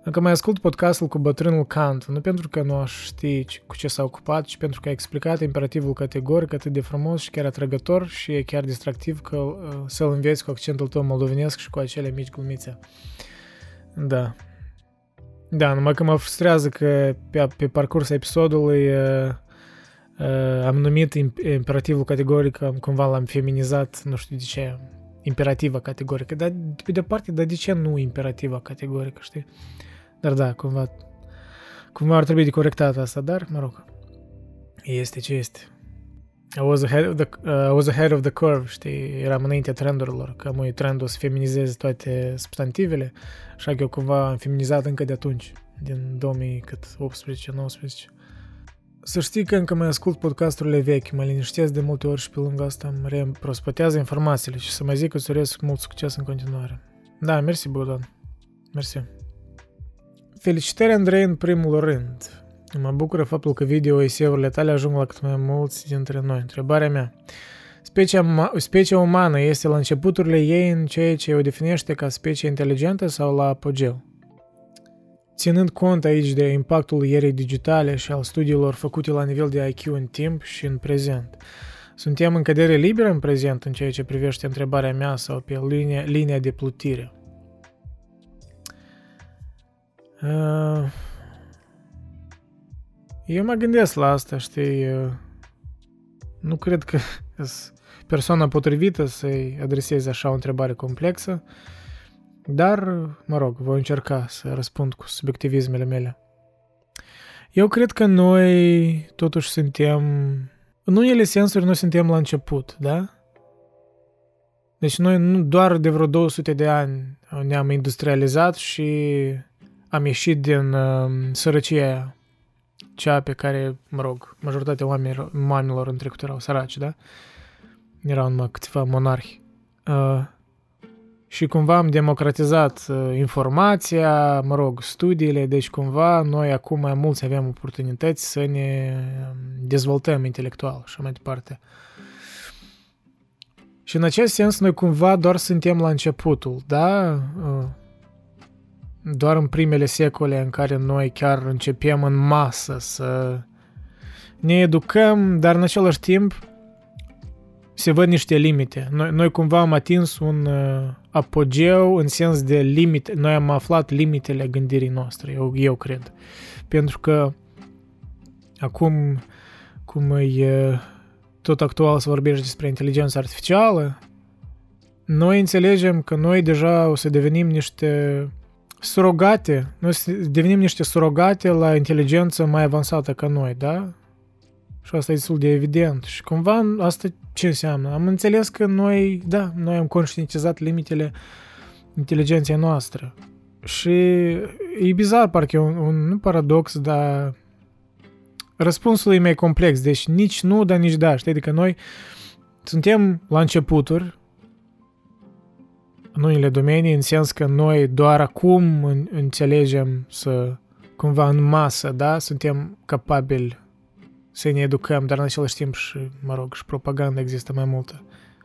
încă mai ascult podcastul cu bătrânul Kant, nu pentru că nu aș ști cu ce s-a ocupat, ci pentru că a explicat imperativul categoric atât de frumos și chiar atrăgător și e chiar distractiv că uh, să-l înveți cu accentul tău moldovenesc și cu acele mici glumițe. Da. Da, numai că mă frustrează că pe, pe parcursul episodului uh, uh, am numit imperativul categoric, am cumva l-am feminizat, nu știu de ce, imperativă categorică, dar pe de parte, dar de ce nu imperativă categorică, știi? Dar da, cumva, cumva ar trebui de corectat asta, dar, mă rog, este ce este. I was ahead of the, uh, I was ahead of the curve, știi, eram înaintea trendurilor, că mă trendul să feminizeze toate substantivele, așa că eu cumva am feminizat încă de atunci, din 2018-19. Să știi că încă mai ascult podcasturile vechi, mă liniștesc de multe ori și pe lângă asta îmi reîmprospătează informațiile și să mai zic că îți urez mult succes în continuare. Da, mersi, Bogdan. Mersi. Felicitări, Andrei, în primul rând. Mă bucură faptul că video eseurile tale ajung la cât mai mulți dintre noi. Întrebarea mea. Specia, specia umană este la începuturile ei în ceea ce o definește ca specie inteligentă sau la apogeu? Ținând cont aici de impactul ierei digitale și al studiilor făcute la nivel de IQ în timp și în prezent, suntem în cădere liberă în prezent în ceea ce privește întrebarea mea sau pe linia, linia de plutire. Eu mă gândesc la asta, știi, nu cred că persoana potrivită să-i adreseze așa o întrebare complexă, dar, mă rog, voi încerca să răspund cu subiectivismele mele. Eu cred că noi totuși suntem, în unele sensuri noi suntem la început, da? Deci noi nu doar de vreo 200 de ani ne-am industrializat și am ieșit din uh, sărăcia cea pe care, mă rog, majoritatea oamenilor, oamenilor în trecut erau săraci, da? Erau numai câțiva monarhi. Uh, și cumva am democratizat uh, informația, mă rog, studiile, deci cumva noi acum mai mulți avem oportunități să ne um, dezvoltăm intelectual și mai departe. Și în acest sens noi cumva doar suntem la începutul, da? Uh, doar în primele secole în care noi chiar începem în masă să ne educăm, dar în același timp se văd niște limite. Noi, noi cumva am atins un uh, apogeu în sens de limite. Noi am aflat limitele gândirii noastre, eu, eu cred. Pentru că acum, cum e uh, tot actual să vorbești despre inteligență artificială, noi înțelegem că noi deja o să devenim niște surogate, noi să devenim niște surogate la inteligență mai avansată ca noi, da? Și asta e destul de evident. Și cumva asta ce înseamnă? Am înțeles că noi, da, noi am conștientizat limitele inteligenței noastre. Și e bizar, parcă e un, un nu paradox, dar răspunsul e mai complex. Deci nici nu, dar nici da. Știi? Adică noi suntem la începuturi în unele domenii, în sens că noi doar acum înțelegem să cumva în masă, da, suntem capabili să ne educăm, dar în același timp și, mă rog, și propaganda există mai multă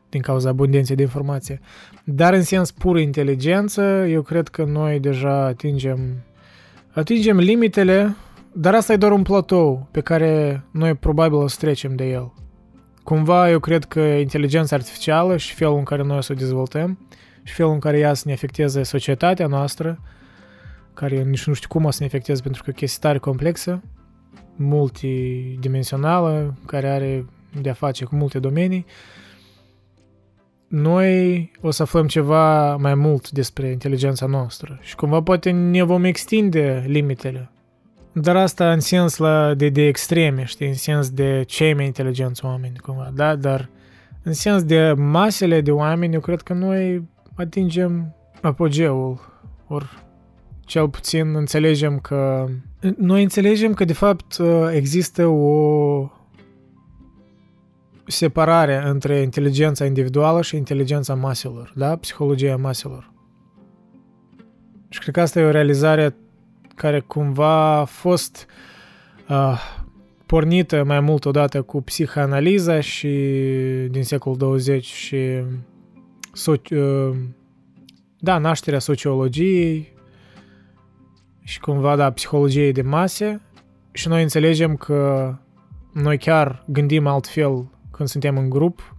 din cauza abundenței de informație. Dar în sens pur inteligență, eu cred că noi deja atingem, atingem limitele, dar asta e doar un platou pe care noi probabil o să trecem de el. Cumva eu cred că inteligența artificială și felul în care noi o să o dezvoltăm și felul în care ea să ne afecteze societatea noastră, care nici nu știu cum o să ne afecteze pentru că e o chestie tare complexă, multidimensională, care are de-a face cu multe domenii, noi o să aflăm ceva mai mult despre inteligența noastră și cumva poate ne vom extinde limitele. Dar asta în sens la, de, de extreme, știi, în sens de cei mai inteligenți oameni, cumva, da? Dar în sens de masele de oameni, eu cred că noi atingem apogeul, ori cel puțin înțelegem că... Noi înțelegem că, de fapt, există o separare între inteligența individuală și inteligența maselor, da? Psihologia maselor. Și cred că asta e o realizare care cumva a fost uh, pornită mai mult odată cu psihanaliza și din secolul 20 și soci, uh, da, nașterea sociologiei și cumva, da, psihologiei de mase și noi înțelegem că noi chiar gândim altfel când suntem în grup,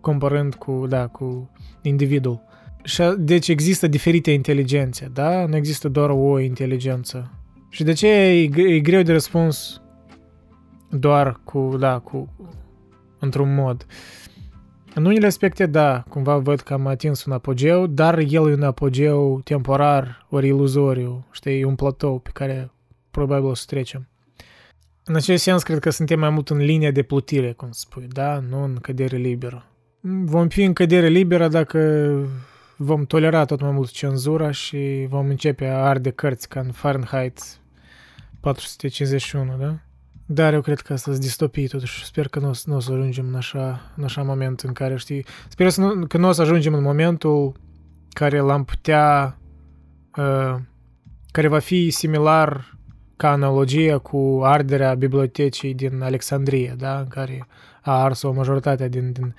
comparând cu, da, cu individul. Și, deci există diferite inteligențe, da? Nu există doar o inteligență. Și de ce e, e greu de răspuns doar cu, da, cu, într-un mod. În unele aspecte, da, cumva văd că am atins un apogeu, dar el e un apogeu temporar, ori iluzoriu, știi, e un platou pe care probabil o să trecem. În acest sens, cred că suntem mai mult în linia de plutire, cum spui, da, nu în cădere liberă. Vom fi în cădere liberă dacă vom tolera tot mai mult cenzura și vom începe a arde cărți ca în Fahrenheit 451, da? Dar eu cred că asta sunt distopii totuși. Sper că nu, nu o să ajungem în așa, în așa moment în care, știi... Sper să nu, că nu o să ajungem în momentul care l-am putea... Uh, care va fi similar ca analogie cu arderea bibliotecii din Alexandria, da? În care a ars o majoritate din, din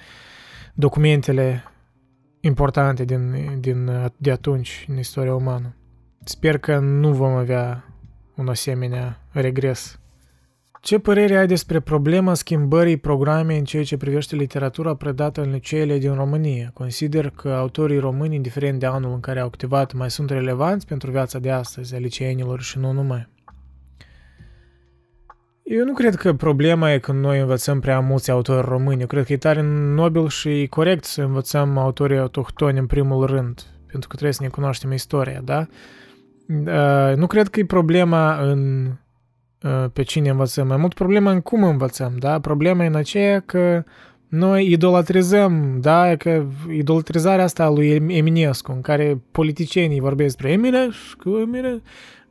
documentele importante din, din, de atunci în istoria umană. Sper că nu vom avea un asemenea regres ce părere ai despre problema schimbării programei în ceea ce privește literatura predată în liceele din România? Consider că autorii români, indiferent de anul în care au activat, mai sunt relevanți pentru viața de astăzi a liceenilor și nu numai. Eu nu cred că problema e că noi învățăm prea mulți autori români. Eu cred că e tare nobil și corect să învățăm autorii autohtoni în primul rând, pentru că trebuie să ne cunoaștem istoria, da? Uh, nu cred că e problema în pe cine învățăm. Mai mult problema în cum învățăm, da? Problema e în aceea că noi idolatrizăm, da, că idolatrizarea asta lui Eminescu, în care politicienii vorbesc despre Eminescu, Eminescu,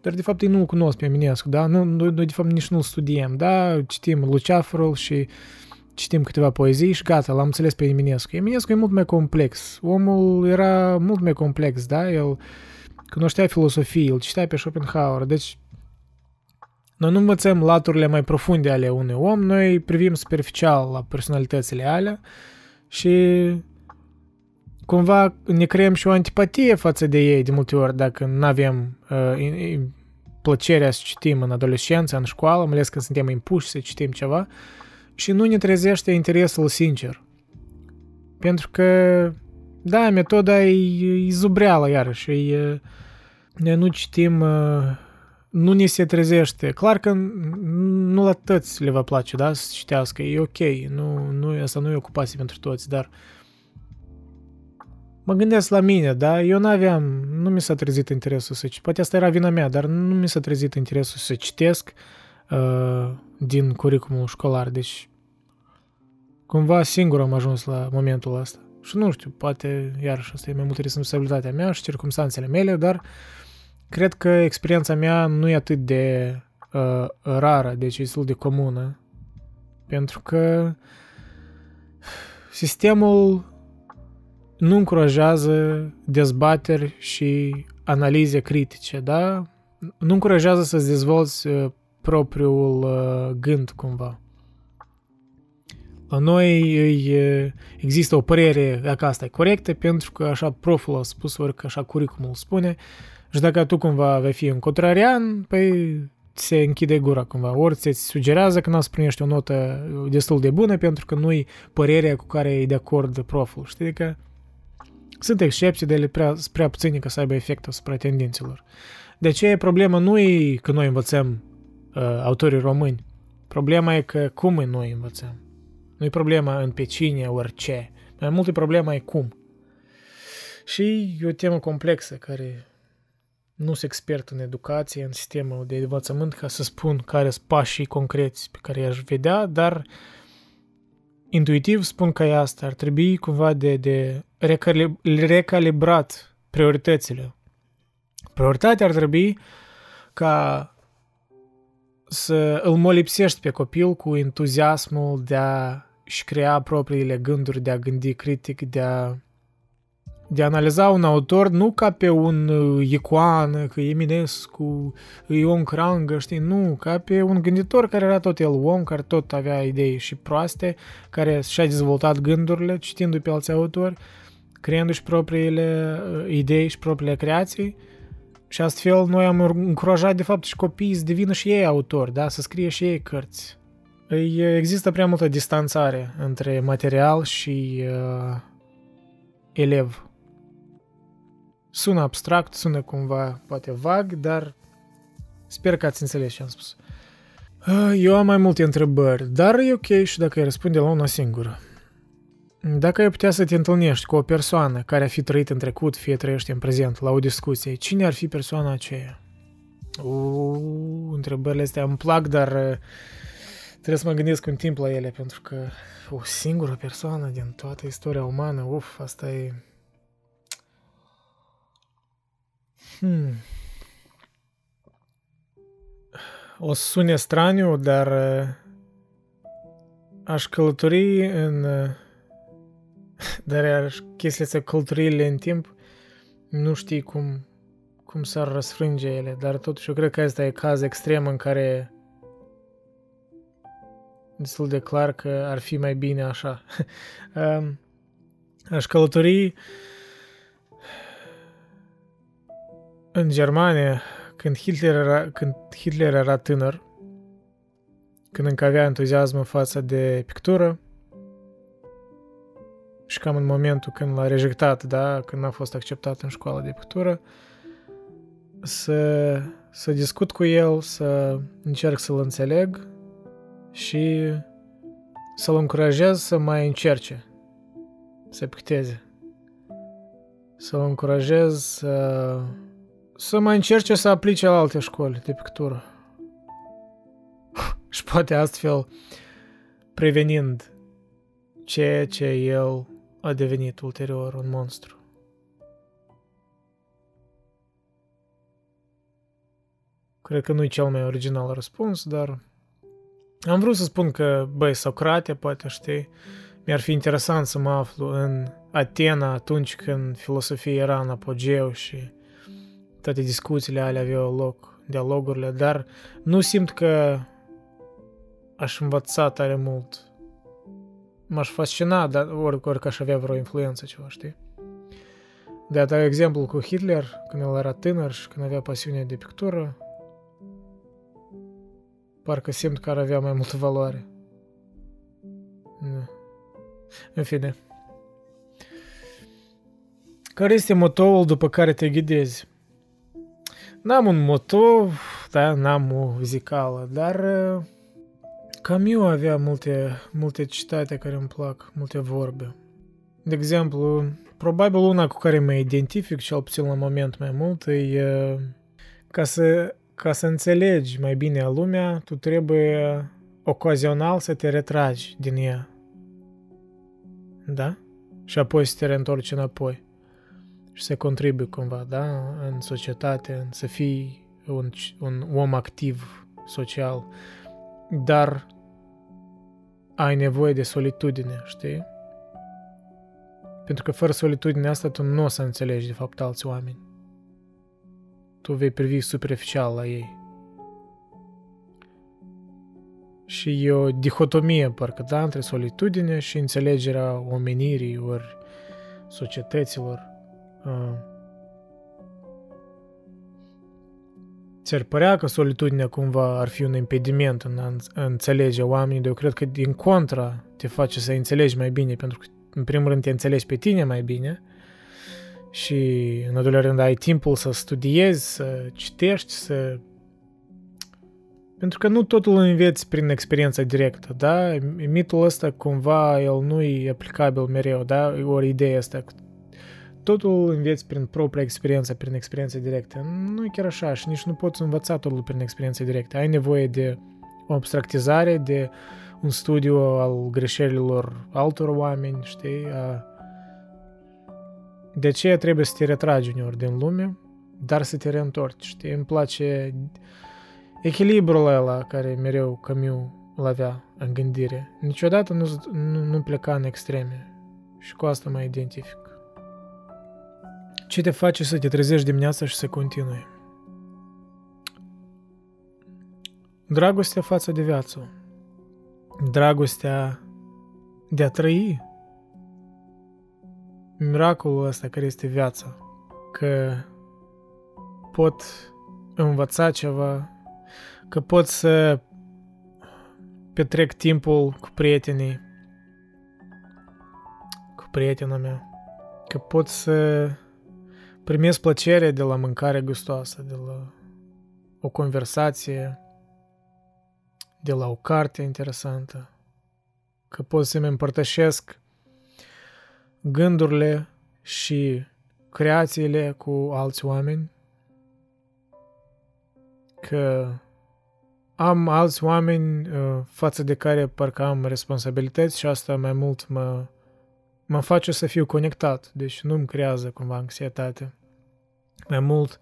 dar de fapt ei nu-l cunosc pe Eminescu, da? Nu, noi, noi de fapt nici nu-l studiem, da? Citim Luceafărul și citim câteva poezii și gata, l-am înțeles pe Eminescu. Eminescu e mult mai complex. Omul era mult mai complex, da? El cunoștea filosofie, îl citea pe Schopenhauer, deci noi nu învățăm laturile mai profunde ale unui om, noi privim superficial la personalitățile alea și cumva ne creăm și o antipatie față de ei de multe ori dacă nu avem uh, plăcerea să citim în adolescență, în școală, mai ales când suntem impuși să citim ceva și nu ne trezește interesul sincer. Pentru că, da, metoda e, e zubreală iarăși, e, ne nu citim, uh, nu ni se trezește. Clar că nu la toți le va place, da, să citească, e ok, nu, nu, asta nu e ocupație pentru toți, dar mă gândesc la mine, da, eu n-aveam, nu mi s-a trezit interesul să citesc, poate asta era vina mea, dar nu mi s-a trezit interesul să citesc uh, din curriculumul școlar, deci cumva singur am ajuns la momentul ăsta. Și nu știu, poate, iarăși, asta e mai mult responsabilitatea mea și circumstanțele mele, dar cred că experiența mea nu e atât de uh, rară, deci e destul de comună. Pentru că sistemul nu încurajează dezbateri și analize critice, da? Nu încurajează să-ți dezvolți uh, propriul uh, gând, cumva. La noi există o părere dacă asta e corectă, pentru că așa profilul a spus, ori că așa curriculumul spune, și dacă tu cumva vei fi un contrarian, păi se închide gura cumva, ori ți sugerează că n să primești o notă destul de bună pentru că nu-i părerea cu care e de acord profilul, știi că sunt excepții, de ele prea, prea puține ca să aibă efect asupra tendințelor. De ce problema nu e că noi învățăm uh, autorii români, problema e că cum noi învățăm. Nu e problema în pe cine, orice. Mai mult e problema e cum. Și e o temă complexă care nu sunt expert în educație, în sistemul de învățământ, ca să spun care sunt pașii concreți pe care i-aș vedea, dar intuitiv spun că e asta. Ar trebui cumva de, de recalibrat prioritățile. Prioritatea ar trebui ca să îl molipsești pe copil cu entuziasmul de a și crea propriile gânduri, de a gândi critic, de a, de a analiza un autor nu ca pe un uh, icoană, că Eminescu, Ion Crangă, știi, nu, ca pe un gânditor care era tot el om, care tot avea idei și proaste, care și-a dezvoltat gândurile citindu pe alți autori, creându-și propriile uh, idei și propriile creații. Și astfel noi am încurajat de fapt și copiii să devină și ei autori, da? să scrie și ei cărți. Există prea multă distanțare între material și uh, elev. Sună abstract, sună cumva poate vag, dar sper că ați înțeles ce am spus. Uh, eu am mai multe întrebări, dar e ok și dacă îi răspunde la una singură. Dacă ai putea să te întâlnești cu o persoană care a fi trăit în trecut, fie trăiește în prezent, la o discuție, cine ar fi persoana aceea? Uuu, întrebările astea îmi plac, dar uh, trebuie să mă gândesc un timp la ele, pentru că o singură persoană din toată istoria umană, uf, asta e... Hmm. O sune straniu, dar uh, aș călători în... Uh, dar aș chestia să călătoriile în timp, nu știi cum, cum s-ar răsfrânge ele, dar totuși eu cred că asta e caz extrem în care destul de clar că ar fi mai bine așa. Aș călători în Germania când Hitler era, când Hitler era tânăr, când încă avea entuziasm față de pictură și cam în momentul când l-a rejectat, da, când a fost acceptat în școala de pictură, să, să discut cu el, să încerc să-l înțeleg și să-l încurajez să mai încerce, să picteze. Să-l încurajez să, să mai încerce să aplice la alte școli de pictură. și poate astfel prevenind ceea ce el a devenit ulterior un monstru. Cred că nu e cel mai original răspuns, dar am vrut să spun că, băi, Socrate, poate știi, mi-ar fi interesant să mă aflu în Atena atunci când filosofia era în apogeu și toate discuțiile alea aveau loc, dialogurile, dar nu simt că aș învăța tare mult. M-aș fascina, dar ori, ori că aș avea vreo influență ceva, știi? De a da exemplu cu Hitler, când el era tânăr și când avea pasiune de pictură, parcă simt că ar avea mai multă valoare. Nu. În fine. Care este motoul după care te ghidezi? N-am un moto, da, n-am o zicală, dar uh, cam eu avea multe, multe citate care îmi plac, multe vorbe. De exemplu, probabil una cu care mă identific, cel puțin la moment mai mult, e uh, ca să, ca să înțelegi mai bine lumea, tu trebuie ocazional să te retragi din ea. Da? Și apoi să te reîntorci înapoi și să contribui cumva, da, în societate, în să fii un, un om activ social, dar ai nevoie de solitudine, știi? Pentru că fără solitudine asta tu nu o să înțelegi de fapt alți oameni. Tu vei privi superficial la ei. Și e o dihotomie, parcă, da, între solitudine și înțelegerea omenirii ori societăților. Ți-ar părea că solitudinea cumva ar fi un impediment în a înțelege oamenii, dar eu cred că din contra te face să înțelegi mai bine, pentru că în primul rând te înțelegi pe tine mai bine și în al doilea rând ai timpul să studiezi, să citești, să... Pentru că nu totul înveți prin experiența directă, da? Mitul ăsta cumva el nu e aplicabil mereu, da? Ori ideea asta totul înveți prin propria experiență, prin experiență directă. Nu e chiar așa și nici nu poți învăța totul prin experiență directă. Ai nevoie de o abstractizare, de un studiu al greșelilor altor oameni, știi? De aceea trebuie să te retragi uneori din lume, dar să te reîntorci, știi? Îmi place echilibrul ăla care mereu Camus îl avea în gândire. Niciodată nu, nu, nu pleca în extreme și cu asta mă identific. Ce te face să te trezești dimineața și să continui? Dragostea față de viață. Dragostea de a trăi. Miracolul ăsta care este viața. Că pot învăța ceva, că pot să petrec timpul cu prietenii, cu prietena mea, că pot să primesc plăcere de la mâncare gustoasă, de la o conversație, de la o carte interesantă, că pot să-mi împărtășesc gândurile și creațiile cu alți oameni, că am alți oameni uh, față de care parcă am responsabilități și asta mai mult mă mă face să fiu conectat, deci nu îmi creează cumva anxietate. Mai mult,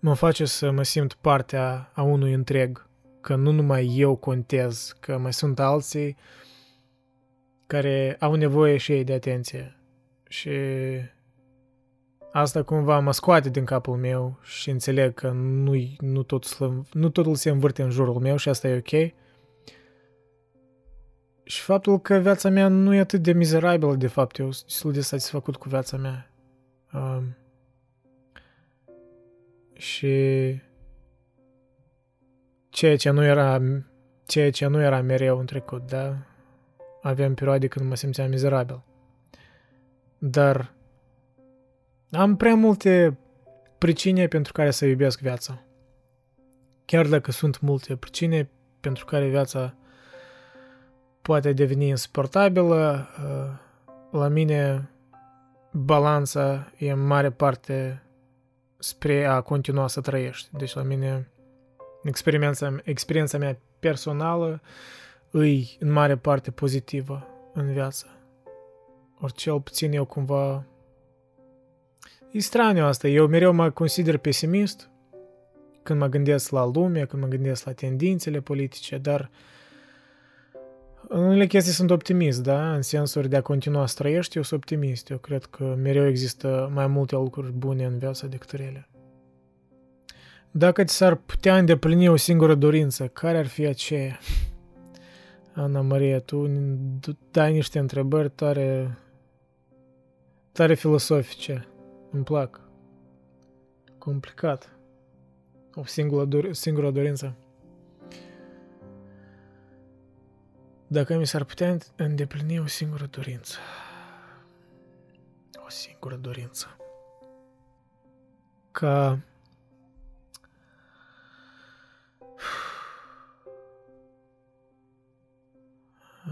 mă face să mă simt partea a unui întreg, că nu numai eu contez, că mai sunt alții care au nevoie și ei de atenție. Și asta cumva mă scoate din capul meu și înțeleg că nu, nu, totul, nu totul se învârte în jurul meu și asta e ok și faptul că viața mea nu e atât de mizerabilă, de fapt, eu sunt destul de satisfăcut cu viața mea. Um, și ceea ce nu era ceea ce nu era mereu în trecut, da? Aveam perioade când mă simțeam mizerabil. Dar am prea multe pricine pentru care să iubesc viața. Chiar dacă sunt multe pricine pentru care viața poate deveni insuportabilă. Uh, la mine balanța e în mare parte spre a continua să trăiești. Deci la mine experiența, experiența mea personală îi în mare parte pozitivă în viață. ori cel puțin eu cumva... E straniu asta, eu mereu mă consider pesimist când mă gândesc la lume, când mă gândesc la tendințele politice, dar în unele chestii sunt optimist, da? În sensul de a continua să trăiești, eu sunt optimist. Eu cred că mereu există mai multe lucruri bune în viața decât rele. Dacă ți s-ar putea îndeplini o singură dorință, care ar fi aceea? Ana Maria, tu dai niște întrebări tare, tare filosofice. Îmi plac. Complicat. O singură, dor- singură dorință. Dacă mi s-ar putea îndeplini o singură dorință. O singură dorință. Ca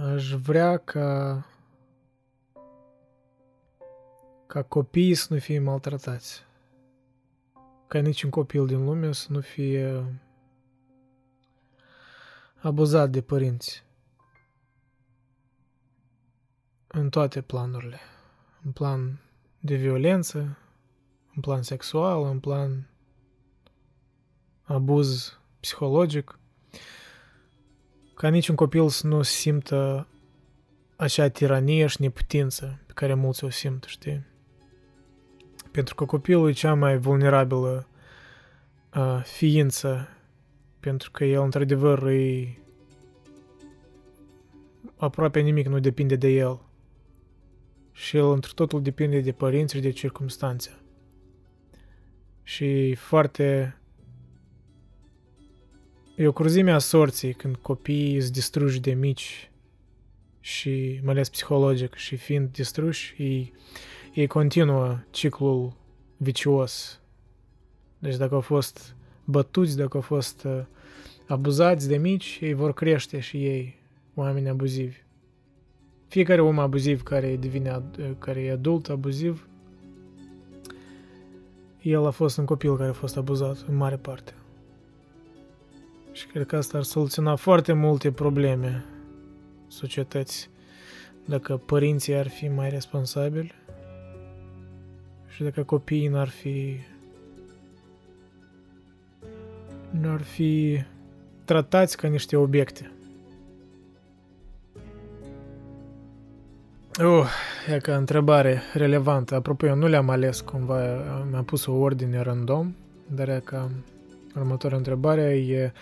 aș vrea ca ca copiii să nu fie maltratați. Ca niciun copil din lume să nu fie abuzat de părinți. În toate planurile. În plan de violență, în plan sexual, în plan abuz psihologic ca niciun copil să nu simtă acea tiranie și neputință pe care mulți o simt, știi? Pentru că copilul e cea mai vulnerabilă uh, ființă, pentru că el, într-adevăr, e aproape nimic nu depinde de el. Și el, într totul, depinde de părinți și de circumstanțe. Și foarte E o cruzime a sorții când copiii sunt distruși de mici și mai ales psihologic și fiind distruși, ei, ei continuă ciclul vicios. Deci dacă au fost bătuți, dacă au fost uh, abuzați de mici, ei vor crește și ei oameni abuzivi. Fiecare om abuziv care devine, care e adult abuziv, el a fost un copil care a fost abuzat în mare parte. Și cred că asta ar soluționa foarte multe probleme societății dacă părinții ar fi mai responsabili și dacă copiii n-ar fi n-ar fi tratați ca niște obiecte. Uh, e ca întrebare relevantă. Apropo, eu nu le-am ales cumva, mi-am pus o ordine random, dar e ca următoarea întrebare e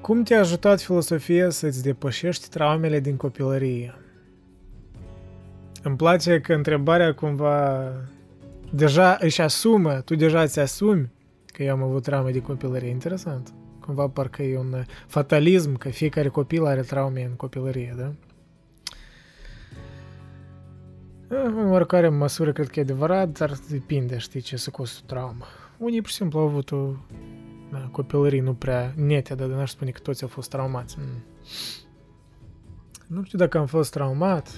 cum te-a ajutat filosofia să-ți depășești traumele din copilărie? Îmi place că întrebarea cumva deja își asumă, tu deja ți asumi că eu am avut traume de copilărie. Interesant. Cumva parcă e un fatalism că fiecare copil are traume în copilărie, da? În oricare măsură cred că e adevărat, dar depinde, știi, ce să costă traumă. Unii, pur și simplu, au avut o da, copilării nu prea nete, dar n-aș spune că toți au fost traumați. Mm. Nu știu dacă am fost traumat.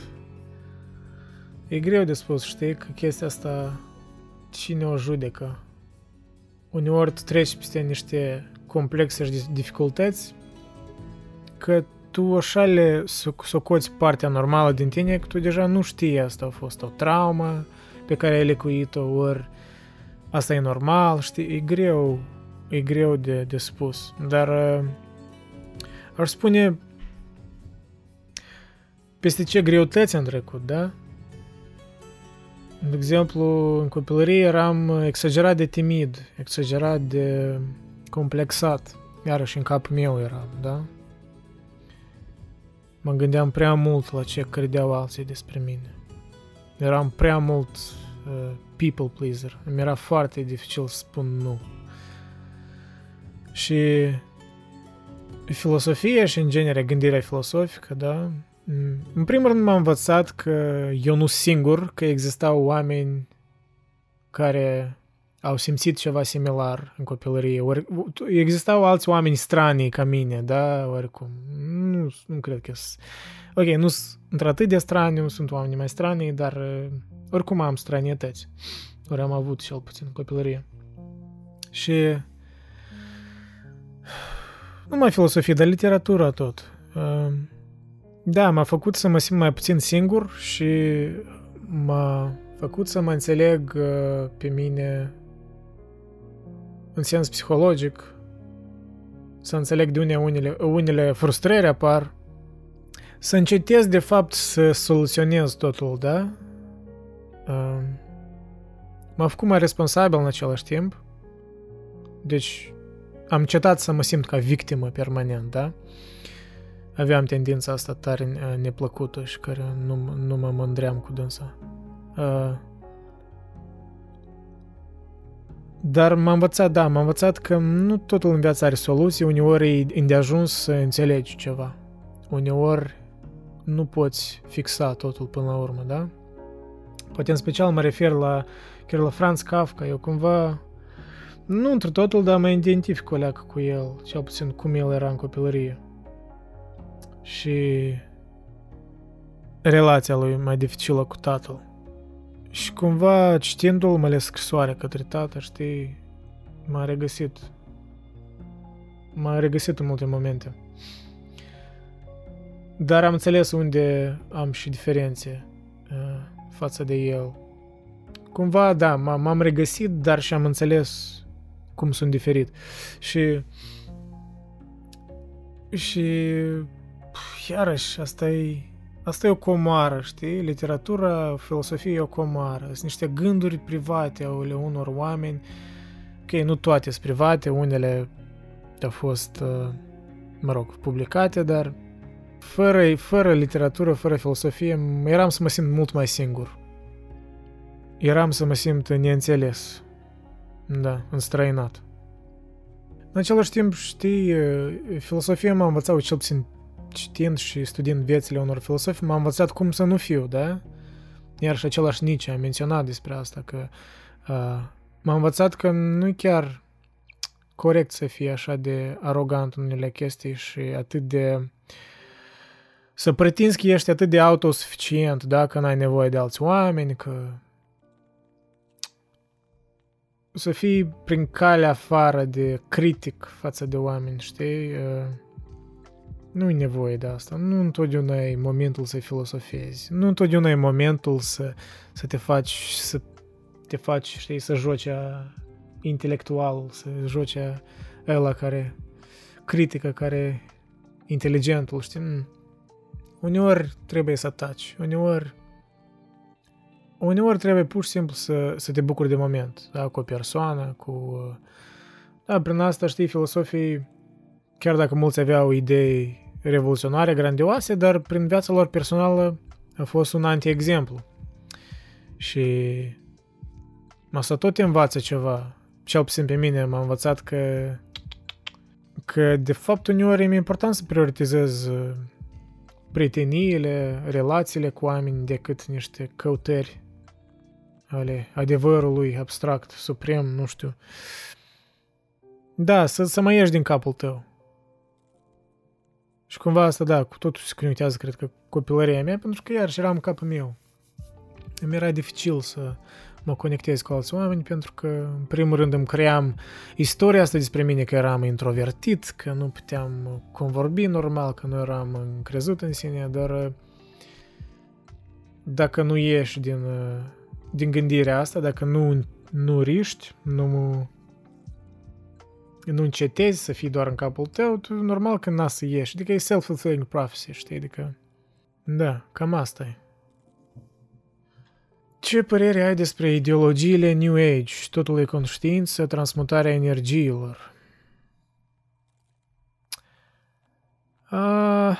E greu de spus, știi, că chestia asta cine o judecă. Uneori tu treci peste niște complexe și dificultăți că tu așa le socoți partea normală din tine, că tu deja nu știi asta a fost o traumă pe care ai lecuit-o, ori asta e normal, știi, e greu e greu de, de spus, dar uh, aș spune peste ce greutăți am trecut, da? De exemplu, în copilărie eram exagerat de timid, exagerat de complexat, iarăși în capul meu eram, da? Mă gândeam prea mult la ce credeau alții despre mine. Eram prea mult uh, people pleaser. Îmi era foarte dificil să spun nu. Și filosofia și, în genere, gândirea filosofică, da? În primul rând m-am învățat că eu nu singur, că existau oameni care au simțit ceva similar în copilărie. Ori, existau alți oameni stranii ca mine, da, oricum. Nu, nu cred că sunt. Ok, nu sunt într-atât de strani, nu sunt oameni mai strani, dar oricum am stranietăți. Ori am avut cel puțin în copilărie. Și nu mai filosofie, dar literatura tot. Ehm, da, m-a făcut să mă simt mai puțin singur și m-a făcut să mă înțeleg uh, pe mine în sens psihologic, să înțeleg de unde unele, unele frustrări apar, să încetez de fapt să soluționez totul, da? Uh, m-a făcut mai responsabil în același timp, deci am cetat să mă simt ca victimă permanent, da? Aveam tendința asta tare uh, neplăcută și care nu, nu mă mândream cu dânsa. Dar m-a învățat, da, m-a învățat că nu totul în viață are soluții, uneori e îndeajuns să înțelegi ceva. Uneori nu poți fixa totul până la urmă, da? Poate în special mă refer la, chiar la Franz Kafka, eu cumva, nu într totul, dar mă identific o leacă cu el, cel puțin cum el era în copilărie. Și relația lui mai dificilă cu tatăl. Și cumva, citindu-l, mai ales scrisoarea către tată, știi, m-a regăsit. M-a regăsit în multe momente. Dar am înțeles unde am și diferențe uh, față de el. Cumva, da, m-am regăsit, dar și am înțeles cum sunt diferit. Și și iarăși, asta e Asta e o comoară, știi? Literatura, filosofie e o comoară. Sunt niște gânduri private ale unor oameni. Ok, nu toate sunt private, unele au fost, uh, mă rog, publicate, dar fără, fără literatură, fără filosofie, eram să mă simt mult mai singur. Eram să mă simt neînțeles. Da, înstrăinat. În același timp, știi, uh, filosofia m-a învățat cel puțin citind și studiind viețile unor filosofi, m-am învățat cum să nu fiu, da? Iar și același Nietzsche a menționat despre asta, că uh, m-am învățat că nu e chiar corect să fii așa de arogant în unele chestii și atât de... Să pretinzi că ești atât de autosuficient, da? Că n-ai nevoie de alți oameni, că... Să fii prin calea afară de critic față de oameni, știi? Uh, nu e nevoie de asta. Nu întotdeauna e momentul să filosofezi. Nu întotdeauna e momentul să, să te faci, să te faci, știi, să joci intelectual, să joci ăla care critică, care inteligentul, știi? Mm. Uneori trebuie să taci, uneori uneori trebuie pur și simplu să, să te bucuri de moment, da, cu o persoană, cu... Da, prin asta, știi, filosofii, chiar dacă mulți aveau idei revoluționare, grandioase, dar prin viața lor personală a fost un anti-exemplu. Și asta tot învață ceva. Cel puțin pe mine m-a învățat că că de fapt uneori e important să prioritizez uh, prieteniile, relațiile cu oameni decât niște căutări ale adevărului abstract, suprem, nu știu. Da, să, să mai ieși din capul tău. Și cumva asta, da, cu totul se conectează, cred că, copilăria mea, pentru că iarăși eram în capul meu. Îmi era dificil să mă conectez cu alți oameni, pentru că, în primul rând, îmi cream istoria asta despre mine, că eram introvertit, că nu puteam convorbi normal, că nu eram încrezut în sine, dar dacă nu ieși din, din gândirea asta, dacă nu, nu riști, nu nu încetezi să fii doar în capul tău, tu normal că n-a să ieși. Adică e self-fulfilling prophecy, știi? Adică, da, cam asta e. Ce părere ai despre ideologiile New Age? Totul e conștiință, transmutarea energiilor. Uh,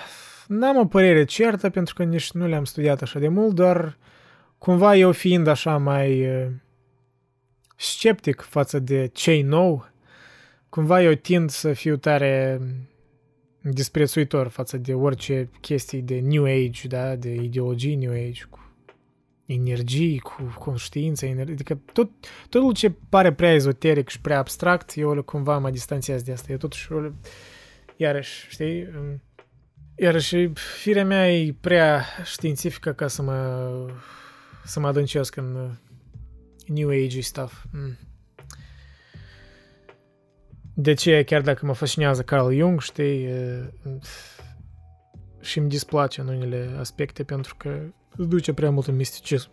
n-am o părere certă pentru că nici nu le-am studiat așa de mult, dar cumva eu fiind așa mai uh, sceptic față de ce nou, cumva eu tind să fiu tare disprețuitor față de orice chestii de New Age, da, de ideologii New Age, cu energii, cu conștiință, energie, adică tot, totul ce pare prea ezoteric și prea abstract, eu cumva mă distanțez de asta. Eu totuși, iarăși, știi, iarăși, firea mea e prea științifică ca să mă, să mă adâncesc în New Age stuff. Mm. De ce, chiar dacă mă fascinează Carl Jung, știi, și îmi displace în unele aspecte pentru că îți duce prea mult în misticism.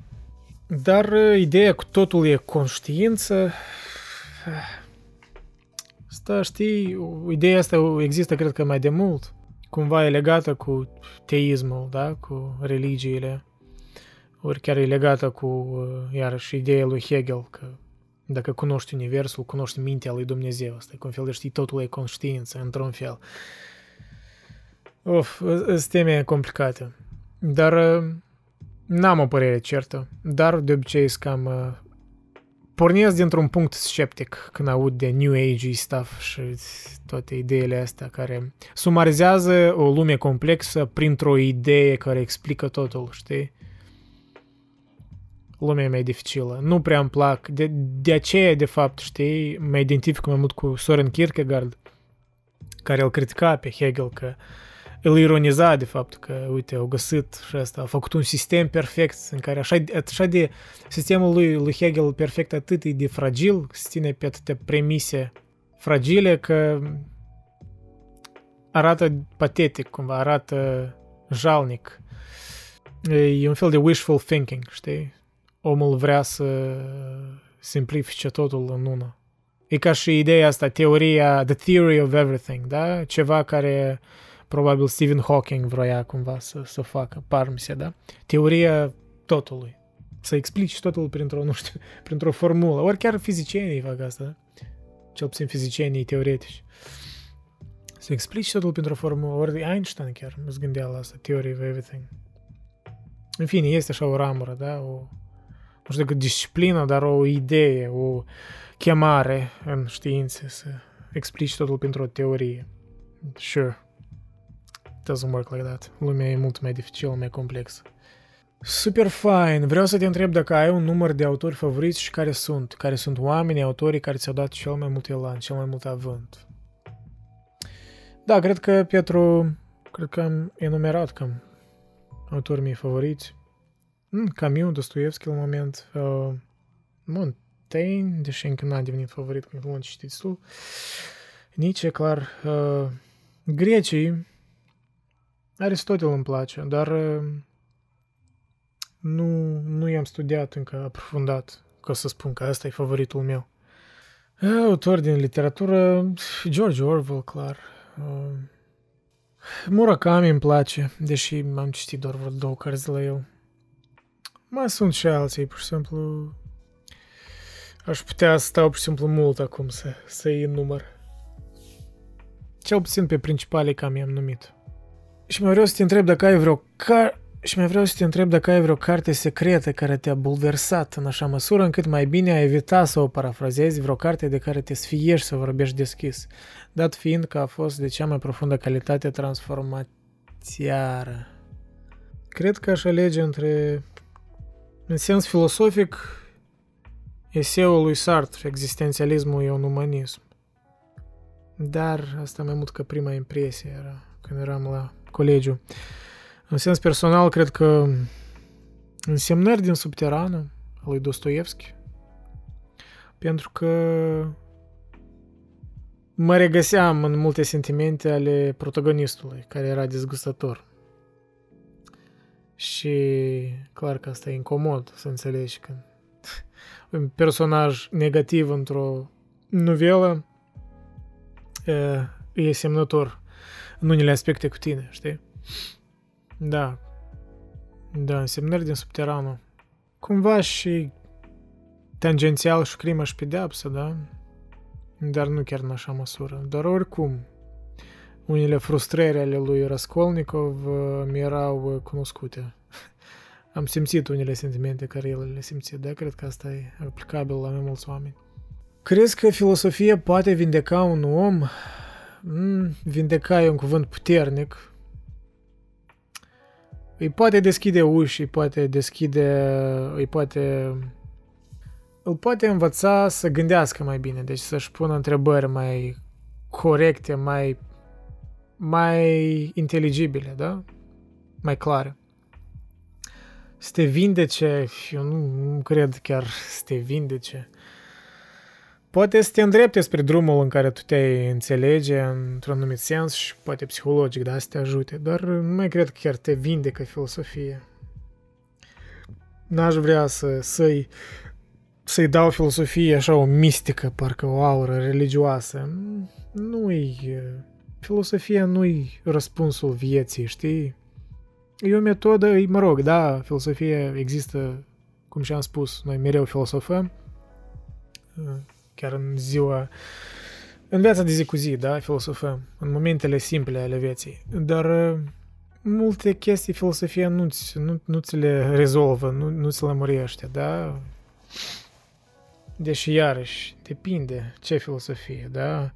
Dar uh, ideea cu totul e conștiință, asta știi, ideea asta există cred că mai de mult. Cumva e legată cu teismul, da? cu religiile. Ori chiar e legată cu, uh, iarăși, ideea lui Hegel, că dacă cunoști Universul, cunoști mintea lui Dumnezeu. Asta e cum fel de știi, totul e conștiință, într-un fel. Of, sunt teme complicate. Dar uh, n-am o părere certă. Dar de obicei sunt cam... Uh, pornesc dintr-un punct sceptic când aud de New Age stuff și toate ideile astea care sumarizează o lume complexă printr-o idee care explică totul, știi? Lumea e mai dificilă. Nu prea îmi plac. De, de aceea, de fapt, știi, mă identific mai mult cu Soren Kierkegaard, care îl critica pe Hegel că îl ironiza de fapt că, uite, au găsit și asta, a făcut un sistem perfect în care așa, așa de sistemul lui, lui Hegel perfect atât e de fragil, se ține pe atâtea premise fragile că arată patetic, cumva, arată jalnic. E un fel de wishful thinking, știi? Omul vrea să simplifice totul în una. E ca și ideea asta, teoria, the theory of everything, da? Ceva care probabil Stephen Hawking vroia cumva să, să facă, par mi se, da? Teoria totului. Să explici totul printr-o, nu știu, printr-o formulă. Ori chiar fizicienii fac asta, da? Cel puțin fizicienii teoretici. Să explici totul printr-o formulă. Ori Einstein chiar mă gândea la asta, theory of everything. În fine, este așa o ramură, da? O, nu știu decât disciplină, dar o idee, o chemare în științe să explici totul pentru o teorie. Sure. Doesn't work like that. Lumea e mult mai dificilă, mai complexă. Super fine. Vreau să te întreb dacă ai un număr de autori favoriți și care sunt. Care sunt oamenii, autorii care ți-au dat cel mai mult elan, cel mai mult avânt. Da, cred că Petru, cred că am enumerat cam autorii mei favoriți. Camus, Dostoevski la moment, uh, Montaigne, deși încă n-a devenit favorit, cum mult citiți tu, Nietzsche, clar, uh, grecii, Aristotel îmi place, dar uh, nu, nu i-am studiat încă aprofundat, ca să spun că asta e favoritul meu. Autor din literatură, George Orwell, clar. Uh, Murakami îmi place, deși am citit doar vreo două cărți de la el. Mai sunt și alții, pur și simplu... Aș putea să stau pur și simplu mult acum să, să iei număr. Cel puțin pe principale cam i-am numit. Și mai vreau să te întreb dacă ai vreo car... Și mai vreau să te întreb dacă ai vreo carte secretă care te-a bulversat în așa măsură încât mai bine ai evita să o parafrazezi, vreo carte de care te sfiești să vorbești deschis, dat fiind că a fost de cea mai profundă calitate transformatiară. Cred că aș alege între în sens filosofic, eseul lui Sartre, existențialismul e un umanism. Dar asta mai mult ca prima impresie era când eram la colegiu. În sens personal, cred că însemnări din subterană a lui Dostoevski, pentru că mă regăseam în multe sentimente ale protagonistului, care era dezgustător. Și clar că asta e incomod să înțelegi că un personaj negativ într-o novelă e semnător în unele aspecte cu tine, știi? Da. Da, însemnări din subteranul. Cumva și tangențial și crimă și pedeapsă, da? Dar nu chiar în așa măsură. Dar oricum, unele frustrări ale lui Raskolnikov uh, mi erau uh, cunoscute. Am simțit unele sentimente care el le simțit, da? Cred că asta e aplicabil la mai mulți oameni. Crezi că filosofia poate vindeca un om? Mm, vindeca e un cuvânt puternic. Îi poate deschide uși, îi poate deschide, îi poate îl poate învăța să gândească mai bine, deci să-și pună întrebări mai corecte, mai mai inteligibile, da? Mai clare. Să te vindece, eu nu, nu cred chiar să te vindece. Poate să te îndrepte spre drumul în care tu te înțelege într-un anumit sens și poate psihologic, da, să te ajute, dar nu mai cred că chiar te vindecă filosofie. n-aș vrea să, să-i, să-i dau filosofie așa o mistică, parcă o aură religioasă. Nu-i... Filosofia nu-i răspunsul vieții, știi? E o metodă, mă rog, da, filosofia există, cum și-am spus, noi mereu filosofăm, chiar în ziua, în viața de zi cu zi, da, filosofăm, în momentele simple ale vieții, dar multe chestii filosofia nu, nu, nu ți le rezolvă, nu, nu ți le lămurește, da? Deși, iarăși, depinde ce filosofie, da?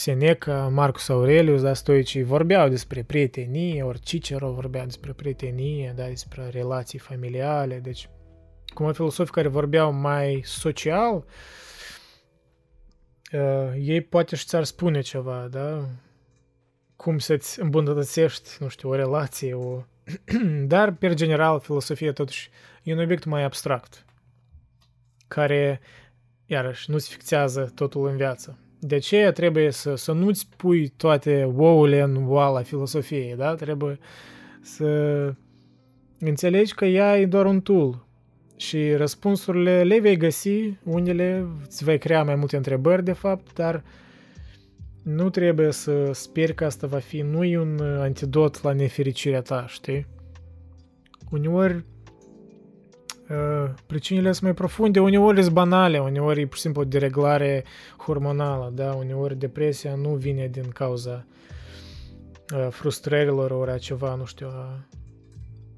Seneca, Marcus Aurelius, da, stoicii vorbeau despre prietenie, ori Cicero vorbea despre prietenie, da, despre relații familiale, deci cum filosofi care vorbeau mai social, uh, ei poate și ți-ar spune ceva, da? Cum să-ți îmbunătățești, nu știu, o relație, o... Dar, per general, filosofia totuși e un obiect mai abstract, care, iarăși, nu-ți fixează totul în viață. De aceea trebuie să, să nu-ți pui toate ouăle în oala filosofiei, da? Trebuie să înțelegi că ea e doar un tool și răspunsurile le vei găsi, unele îți vei crea mai multe întrebări de fapt, dar nu trebuie să speri că asta va fi, nu e un antidot la nefericirea ta, știi? Uneori Uh, pricinile sunt mai profunde, uneori sunt banale, uneori e pur și simplu o dereglare hormonală, da? uneori depresia nu vine din cauza uh, frustrărilor ori a ceva, nu știu, a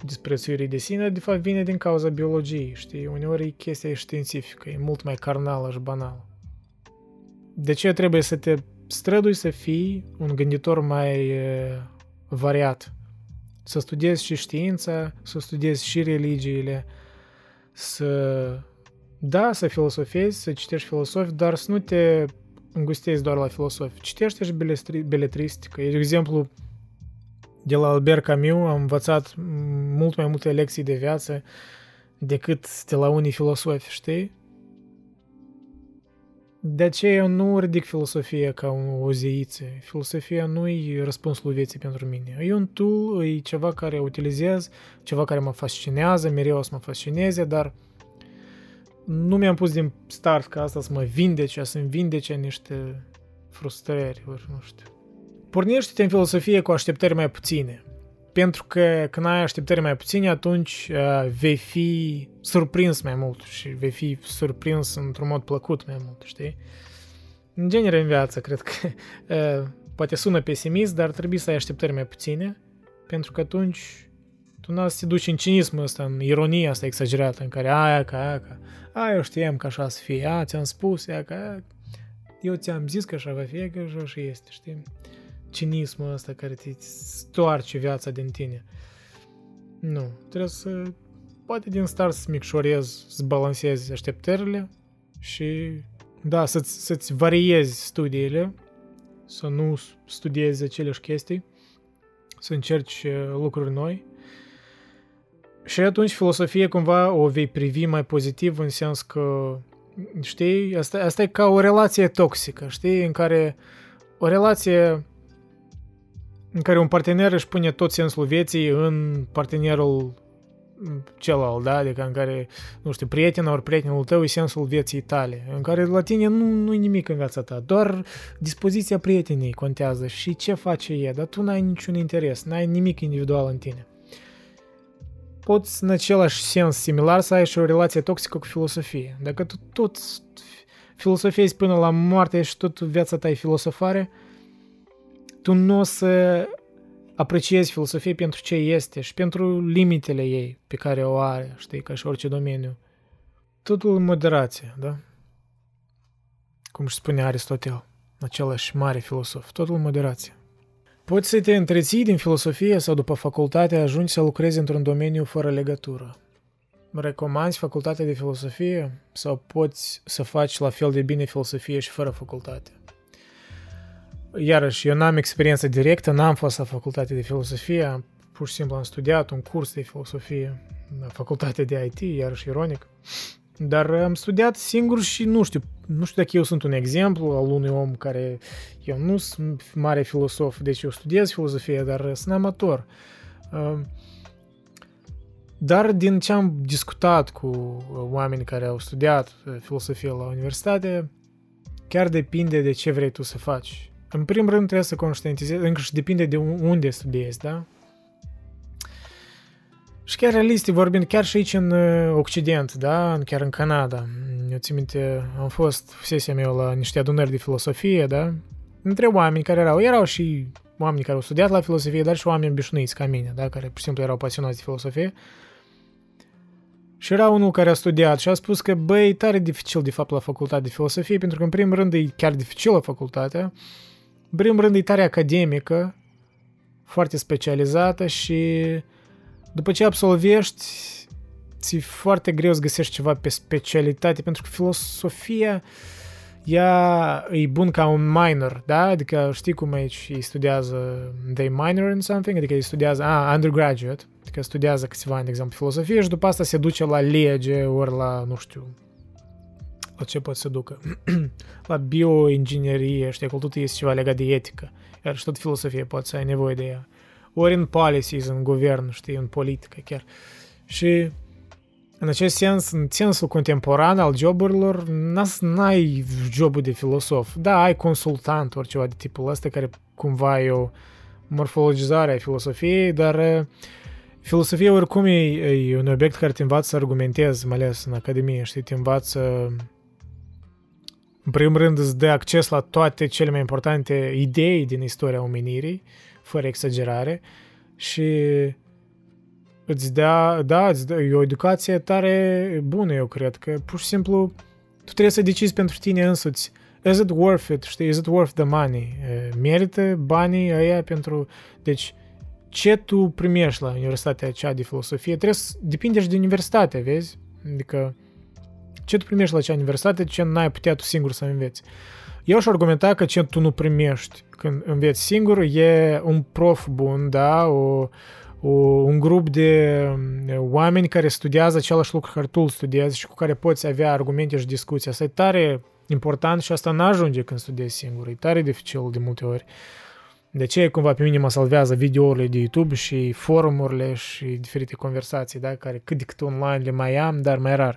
disprețuirii de sine, de fapt vine din cauza biologiei, știi? Uneori e chestia științifică, e mult mai carnală și banală. De ce trebuie să te strădui să fii un gânditor mai uh, variat? Să studiezi și știința, să studiezi și religiile, să, da, să filosofezi, să citești filosofi, dar să nu te îngustezi doar la filosofi. Citește și beletristică. De exemplu, de la Albert Camus am învățat mult mai multe lecții de viață decât de la unii filosofi, știi? De aceea eu nu ridic filosofia ca o zeiță. Filosofia nu e răspunsul vieții pentru mine. E un tool, e ceva care utilizez, ceva care mă fascinează, mereu o să mă fascineze, dar nu mi-am pus din start ca asta să mă vindece, să-mi vindece niște frustrări, ori nu știu. Pornește-te în filosofie cu așteptări mai puține. Pentru că când ai așteptări mai puține, atunci uh, vei fi surprins mai mult și vei fi surprins într-un mod plăcut mai mult, știi? În genere în viață, cred că uh, poate sună pesimist, dar trebuie să ai așteptări mai puține, pentru că atunci tu n să te duci în cinismul ăsta, în ironia asta exagerată, în care aia ca aia ca, a, eu știam că așa să fie, a, ți-am spus, aia ca aia, eu ți-am zis că așa va fi, că așa și este, știi? Cinismul ăsta care te stoarce viața din tine. Nu, trebuie să, poate din start să micșorezi, să balancezi așteptările și, da, să-ți, să-ți variezi studiile, să nu studiezi aceleași chestii, să încerci uh, lucruri noi. Și atunci filosofia cumva o vei privi mai pozitiv în sens că, știi, asta, asta e ca o relație toxică, știi, în care o relație în care un partener își pune tot sensul vieții în partenerul celălalt, da? Adică în care, nu știu, prietena ori prietenul tău e sensul vieții tale, în care la tine nu, nu e nimic în viața ta, doar dispoziția prietenii contează și ce face ea, dar tu n-ai niciun interes, n-ai nimic individual în tine. Poți în același sens similar să ai și o relație toxică cu filosofie. Dacă tu tot filosofezi până la moarte și tot viața ta e filosofare, tu nu o să apreciezi filosofia pentru ce este și pentru limitele ei pe care o are, știi, ca și orice domeniu. Totul în moderație, da? Cum își spunea Aristotel, același mare filosof, totul în moderație. Poți să te întreții din filosofie sau după facultate ajungi să lucrezi într-un domeniu fără legătură. Recomanzi facultatea de filosofie sau poți să faci la fel de bine filosofie și fără facultate? Iarăși, eu n-am experiență directă, n-am fost la facultate de filosofie, pur și simplu am studiat un curs de filosofie la facultatea de IT, iarăși ironic. Dar am studiat singur și nu știu, nu știu dacă eu sunt un exemplu al unui om care, eu nu sunt mare filosof, deci eu studiez filosofie, dar sunt amator. Dar din ce am discutat cu oameni care au studiat filosofie la universitate, chiar depinde de ce vrei tu să faci. În primul rând trebuie să conștientizezi, încă și depinde de unde studiezi, da? Și chiar realistic vorbind, chiar și aici în uh, Occident, da, chiar în Canada, eu țin minte, am fost sesia mea la niște adunări de filosofie, da, între oameni care erau, erau și oameni care au studiat la filosofie, dar și oameni obișnuiți ca mine, da, care pur și simplu erau pasionați de filosofie. Și era unul care a studiat și a spus că, băi, e tare dificil de fapt la facultate de filosofie, pentru că în primul rând e chiar dificilă facultatea, în primul rând e tare academică, foarte specializată și după ce absolvești, ți foarte greu să găsești ceva pe specialitate, pentru că filosofia ea e bun ca un minor, da? Adică știi cum aici îi studiază, they minor in something, adică îi studiază, ah, undergraduate, adică studiază câțiva ani, de exemplu, filosofie și după asta se duce la lege ori la, nu știu, la ce pot să ducă? la bioinginerie, știi, acolo tot este ceva legat de etică, iar și tot filosofie poate să ai nevoie de ea. Ori în policies, în guvern, știi, în politică chiar. Și în acest sens, în sensul contemporan al joburilor, n-ai jobul de filosof. Da, ai consultant, ori ceva de tipul ăsta, care cumva e o morfologizare a filosofiei, dar uh, filosofia oricum e, e un obiect care te învață să argumentezi, mai ales în academie, știi, te învață în primul rând îți dă acces la toate cele mai importante idei din istoria omenirii, fără exagerare, și îți dea, da, îți dă, e o educație tare bună, eu cred, că pur și simplu tu trebuie să decizi pentru tine însuți is it worth it, știi, is it worth the money, merită banii ăia pentru, deci ce tu primești la universitatea aceea de filosofie, trebuie să, depinde și de universitate, vezi, adică ce tu primești la acea universitate, ce n-ai putea tu singur să înveți. Eu aș argumenta că ce tu nu primești când înveți singur e un prof bun, da, o, o, un grup de um, oameni care studiază același lucru care tu îl studiezi și cu care poți avea argumente și discuții. Asta e tare important și asta nu ajunge când studiezi singur. E tare dificil de multe ori. De ce cumva pe mine mă salvează videourile de YouTube și forumurile și diferite conversații, da, care cât de cât online le mai am, dar mai rar.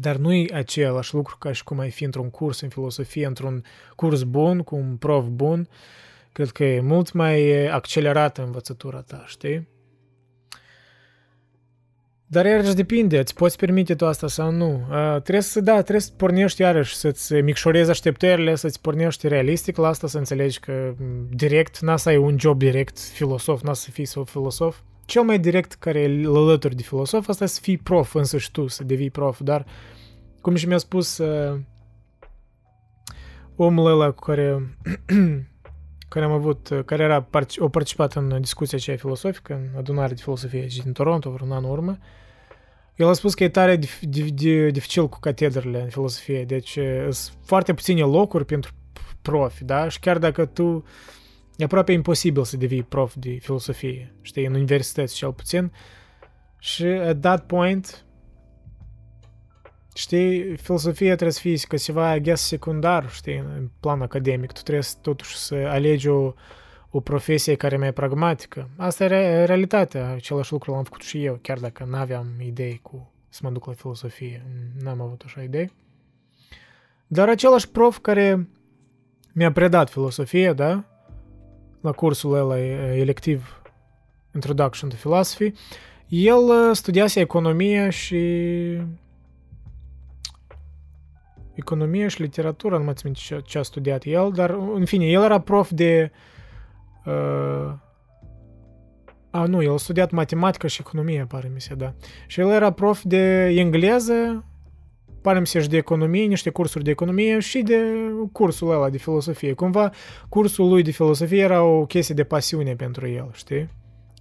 Dar nu e același lucru ca și cum ai fi într-un curs în filosofie, într-un curs bun, cu un prof bun, Cred că e mult mai accelerată învățătura ta, știi? Dar iarăși depinde, îți poți permite tu asta sau nu. Uh, trebuie să, da, trebuie să pornești iarăși, să-ți micșorezi așteptările, să-ți pornești realistic la asta, să înțelegi că direct, n-a să ai un job direct filosof, n-a să fii sau filosof. Cel mai direct care e alături de filosof, asta e să fii prof însăși tu, să devii prof, dar cum și mi-a spus uh, omul ăla cu care care am avut, care era, o participat în discuția aceea filosofică, în adunare de filosofie din Toronto, vreun an urmă, el a spus că e tare dificil cu catedrele în filosofie, deci sunt foarte puține locuri pentru profi, da? Și chiar dacă tu e aproape imposibil să devii prof de filosofie, știi, în universități cel puțin. Și at that point, știi, filosofia trebuie să fie ca ceva, I guess, secundar, știi, în plan academic. Tu trebuie totuși să alegi o, o profesie care e mai pragmatică. Asta e realitatea, același lucru l-am făcut și eu, chiar dacă n-aveam idei cu să mă duc la filosofie, n-am avut așa idei. Dar același prof care mi-a predat filosofie, da, la cursul ăla electiv Introduction to Philosophy, el studiase economie și economie și literatură, nu mai țin ce, ce a studiat el, dar în fine, el era prof de... Uh, a, nu, el a studiat matematică și economie, pare mi se, da. Și el era prof de engleză, pare mi se și de economie, niște cursuri de economie și de cursul ăla de filosofie. Cumva, cursul lui de filosofie era o chestie de pasiune pentru el, știi?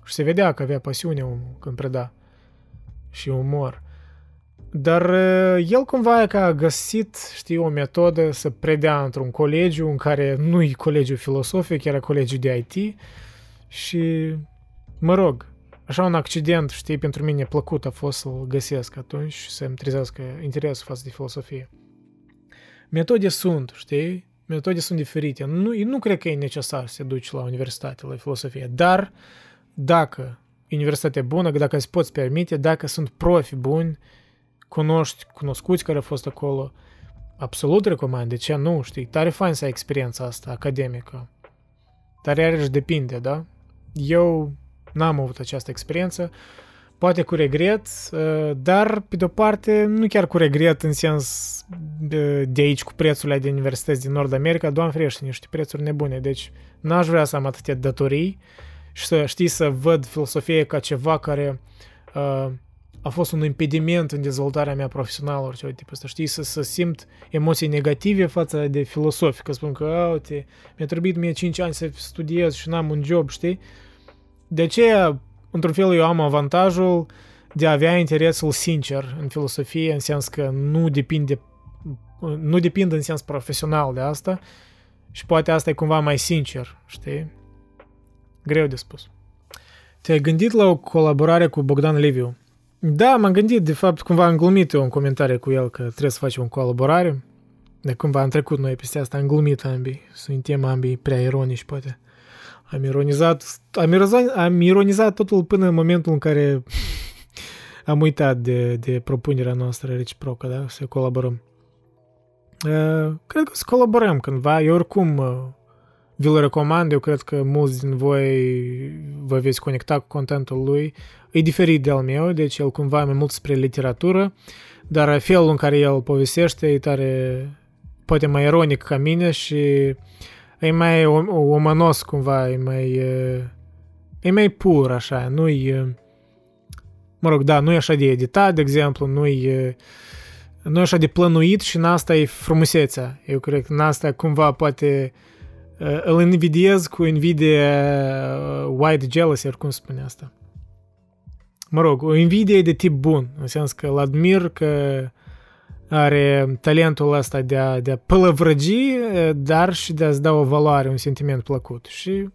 Și se vedea că avea pasiune când preda și umor. Dar el cumva că a găsit, știi, o metodă să predea într-un colegiu în care nu e colegiu filosofic, era colegiu de IT și, mă rog, așa un accident, știi, pentru mine plăcut a fost să-l găsesc atunci și să-mi trezească interesul față de filosofie. Metode sunt, știi? Metode sunt diferite. Nu, nu cred că e necesar să te duci la universitate, la filosofie, dar dacă universitate bună, dacă îți poți permite, dacă sunt profi buni, cunoști, cunoscuți care au fost acolo, absolut recomand, de ce nu, știi, tare fain să ai experiența asta academică. Dar iarăși depinde, da? Eu n-am avut această experiență, poate cu regret, uh, dar pe de-o parte nu chiar cu regret în sens de aici cu prețurile de universități din Nord America, doamne ferește, niște prețuri nebune, deci n-aș vrea să am atâtea datorii și să știi să văd filosofie ca ceva care uh, a fost un impediment în dezvoltarea mea profesională, orice tip ăsta, știi, să, să simt emoții negative față de filosofi, că spun că, uite, mi-a trebuit mie 5 ani să studiez și n-am un job, știi? De aceea, într-un fel, eu am avantajul de a avea interesul sincer în filosofie, în sens că nu depinde nu depind în sens profesional de asta și poate asta e cumva mai sincer, știi? Greu de spus. Te-ai gândit la o colaborare cu Bogdan Liviu? Da, m-am gândit, de fapt, cumva am glumit eu în comentarii cu el că trebuie să facem o colaborare. De cumva am trecut noi peste asta, am glumit ambii, suntem ambii prea ironici, poate. Am ironizat, am ironizat, am ironizat totul până în momentul în care am uitat de, de propunerea noastră reciprocă, da? Să colaborăm. Uh, cred că să colaborăm cândva. Eu oricum uh, vi-l recomand. Eu cred că mulți din voi vă veți conecta cu contentul lui. E diferit de al meu, deci el cumva mai mult spre literatură, dar felul în care el povestește e tare, poate mai ironic ca mine și e mai omanos cumva, e mai, e mai pur așa, nu-i, mă rog, da, nu e așa de editat, de exemplu, nu-i, nu e așa de plănuit și în asta e frumusețea. Eu cred că în asta cumva poate îl invidiez cu invidie white jealousy, cum spune asta. Mă rog, o invidie de tip bun, în sens că îl admir că are talentul ăsta de a, de a pălăvrăgi, dar și de a-ți da o valoare, un sentiment plăcut. Și,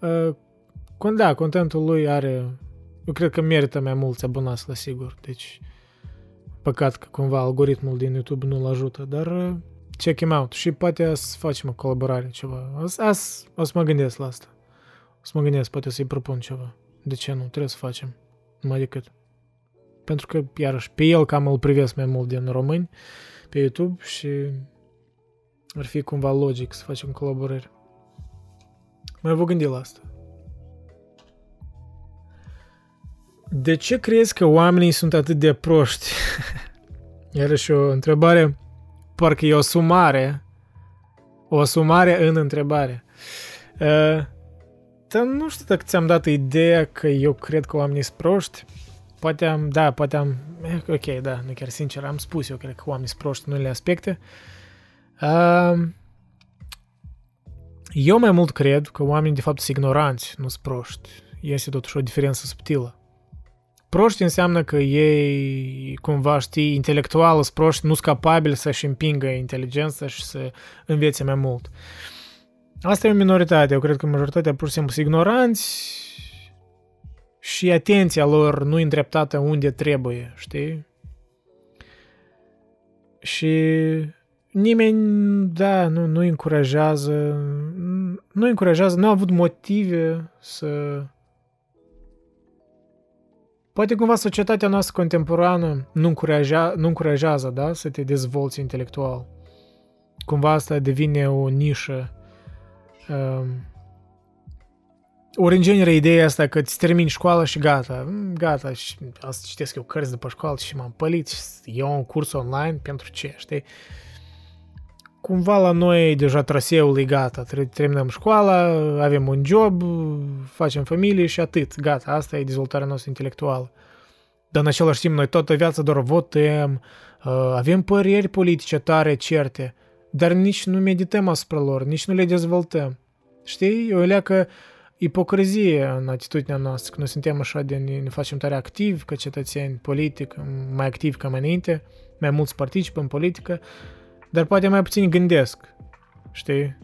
uh, da, contentul lui are, eu cred că merită mai mulți abonați, la sigur. Deci, păcat că cumva algoritmul din YouTube nu-l ajută, dar uh, check him out și poate să facem o colaborare, ceva. As, as, o să mă gândesc la asta. O să mă gândesc, poate să-i propun ceva. De ce nu? Trebuie să facem. Mai decât. Pentru că, iarăși, pe el cam îl privesc mai mult din români pe YouTube și ar fi cumva logic să facem colaborări. Mai vă gândi la asta. De ce crezi că oamenii sunt atât de proști? Iarăși o întrebare, parcă e o sumare. O sumare în întrebare. Uh, dar nu știu dacă ți-am dat ideea că eu cred că oamenii sunt proști. Poate am, da, poate am, eh, ok, da, nu chiar sincer, am spus eu, cred că oamenii sunt proști în unele aspecte. Uh, eu mai mult cred că oamenii de fapt sunt ignoranți, nu sunt proști. Este totuși o diferență subtilă. Proști înseamnă că ei, cumva, știi, intelectual sunt proști, nu sunt capabili să-și împingă inteligența și să învețe mai mult. Uh, Asta e o minoritate. Eu cred că majoritatea pur și simplu sunt ignoranți și atenția lor nu e îndreptată unde trebuie, știi? Și nimeni, da, nu, nu încurajează, nu încurajează, nu a avut motive să... Poate cumva societatea noastră contemporană nu, încuraja, nu încurajează, da, să te dezvolți intelectual. Cumva asta devine o nișă Um, ori în genere ideea asta că îți termini școala și gata, mm, gata, și asta citesc eu cărți după școală și m-am pălit și iau un curs online pentru ce, știi? Cumva la noi deja traseul e gata, terminăm școala, avem un job, facem familie și atât, gata, asta e dezvoltarea noastră intelectuală. Dar în același timp noi toată viața doar votăm, uh, avem păreri politice tare certe, dar nici nu medităm asupra lor, nici nu le dezvoltăm. Știi? O leacă ipocrizie în atitudinea noastră, că noi suntem așa de ne, ne facem tare activi ca cetățeni politic, mai activi ca mai înainte, mai mulți participă în politică, dar poate mai puțin gândesc. Știi?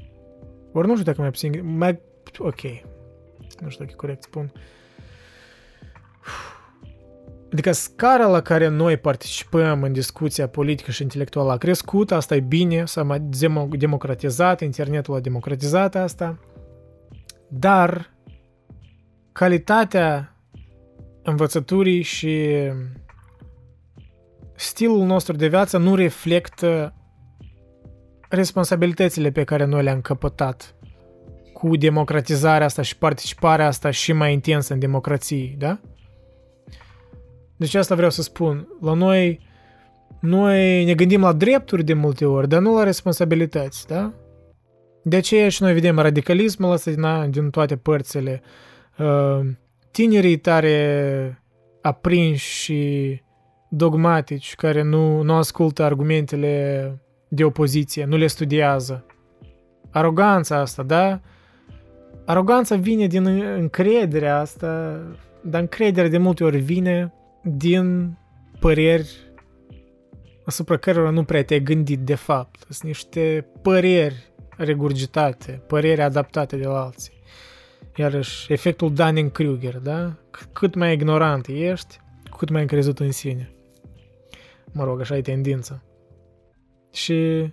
Ori nu știu dacă mai puțin... Mai... Ok. Nu știu dacă e corect spun. Uf Adică scara la care noi participăm în discuția politică și intelectuală a crescut, asta e bine, s-a mai democratizat, internetul a democratizat asta, dar calitatea învățăturii și stilul nostru de viață nu reflectă responsabilitățile pe care noi le-am căpătat cu democratizarea asta și participarea asta și mai intensă în democrație, da? Deci asta vreau să spun. La noi, noi ne gândim la drepturi de multe ori, dar nu la responsabilități, da? De aceea și noi vedem radicalismul ăsta din, din toate părțile. Uh, tinerii tare aprinși și dogmatici, care nu, nu ascultă argumentele de opoziție, nu le studiază. Aroganța asta, da? Aroganța vine din încrederea asta, dar încrederea de multe ori vine din păreri asupra cărora nu prea te-ai gândit de fapt. Sunt niște păreri regurgitate, păreri adaptate de la alții. Iarăși, efectul Dunning-Kruger, da? Cât mai ignorant ești, cât mai încrezut în sine. Mă rog, așa e tendința. Și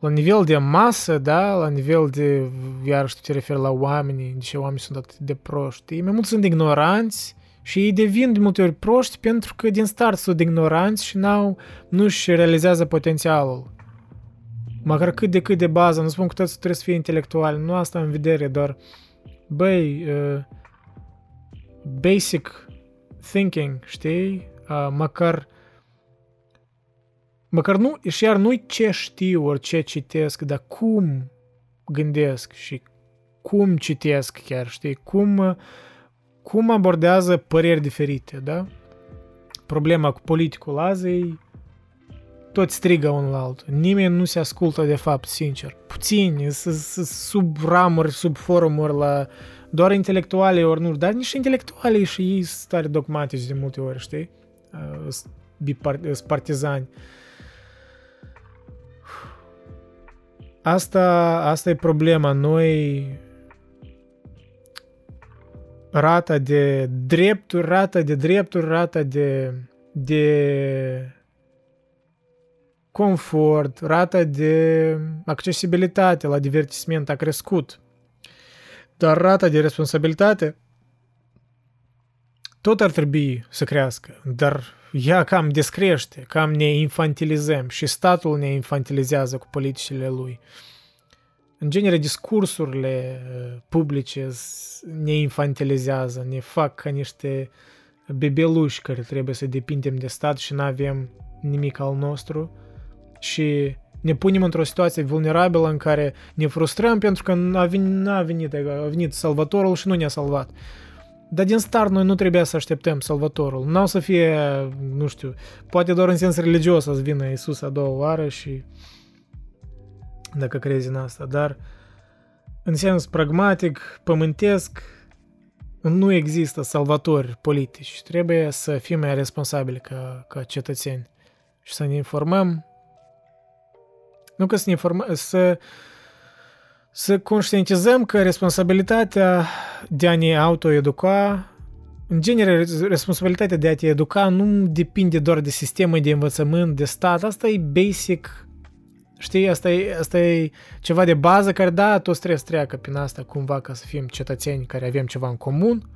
la nivel de masă, da, la nivel de, iarăși tu te referi la oameni, de ce oamenii sunt atât de proști. Ei mai mult sunt ignoranți și ei devin de multe ori proști pentru că din start sunt ignoranți și n-au, nu-și realizează potențialul. Măcar cât de cât de bază, nu spun că toți trebuie să fie intelectual, nu asta în vedere, doar, băi, uh, basic thinking, știi? Uh, măcar Măcar nu, și iar nu ce știu, ori ce citesc, dar cum gândesc și cum citesc chiar, știi? Cum, cum abordează păreri diferite, da? Problema cu politicul azi e toți strigă unul la altul. Nimeni nu se ascultă de fapt, sincer. Puțini, sub ramuri, sub forumuri la doar intelectuale ori nu, dar niște intelectuale și ei sunt tare dogmatici de multe ori, știi? Sunt partizani. Asta, asta e problema. Noi rata de drepturi, rata de drepturi, rata de, de confort, rata de accesibilitate la divertisment a crescut. Dar rata de responsabilitate tot ar trebui să crească, dar ea cam descrește, cam ne infantilizăm și statul ne infantilizează cu politicile lui. În genere, discursurile uh, publice ne infantilizează, ne fac ca niște bebeluși care trebuie să depindem de stat și nu avem nimic al nostru și ne punem într-o situație vulnerabilă în care ne frustrăm pentru că n-a venit, n-a venit, a venit salvatorul și nu ne-a salvat. Dar din start noi nu trebuia să așteptăm Salvatorul. N-au să fie, nu știu, poate doar în sens religios să vină Isus a doua oară și dacă crezi în asta, dar în sens pragmatic, pământesc, nu există salvatori politici. Trebuie să fim mai responsabili ca, ca cetățeni și să ne informăm. Nu că să ne informăm, să să conștientizăm că responsabilitatea de a ne autoeduca, în genere, responsabilitatea de a te educa nu depinde doar de sistemul de învățământ, de stat, asta e basic, știi, asta e, asta e ceva de bază care, da, toți trebuie să treacă prin asta cumva ca să fim cetățeni care avem ceva în comun,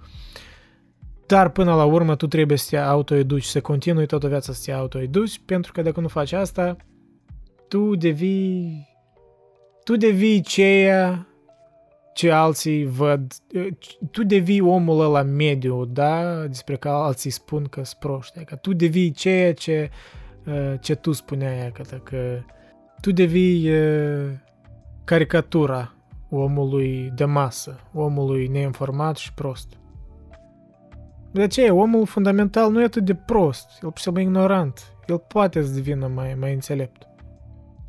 dar până la urmă tu trebuie să te autoeduci, să continui toată viața să te autoeduci, pentru că dacă nu faci asta, tu devii tu devii ceea ce alții văd, tu devii omul ăla mediu, da? Despre că alții spun că sunt proști. Că tu devii ceea ce, ce tu spuneai, că, că tu devii caricatura omului de masă, omului neinformat și prost. De aceea, omul fundamental nu e atât de prost, el pur și simplu ignorant. El poate să devină mai, mai înțelept.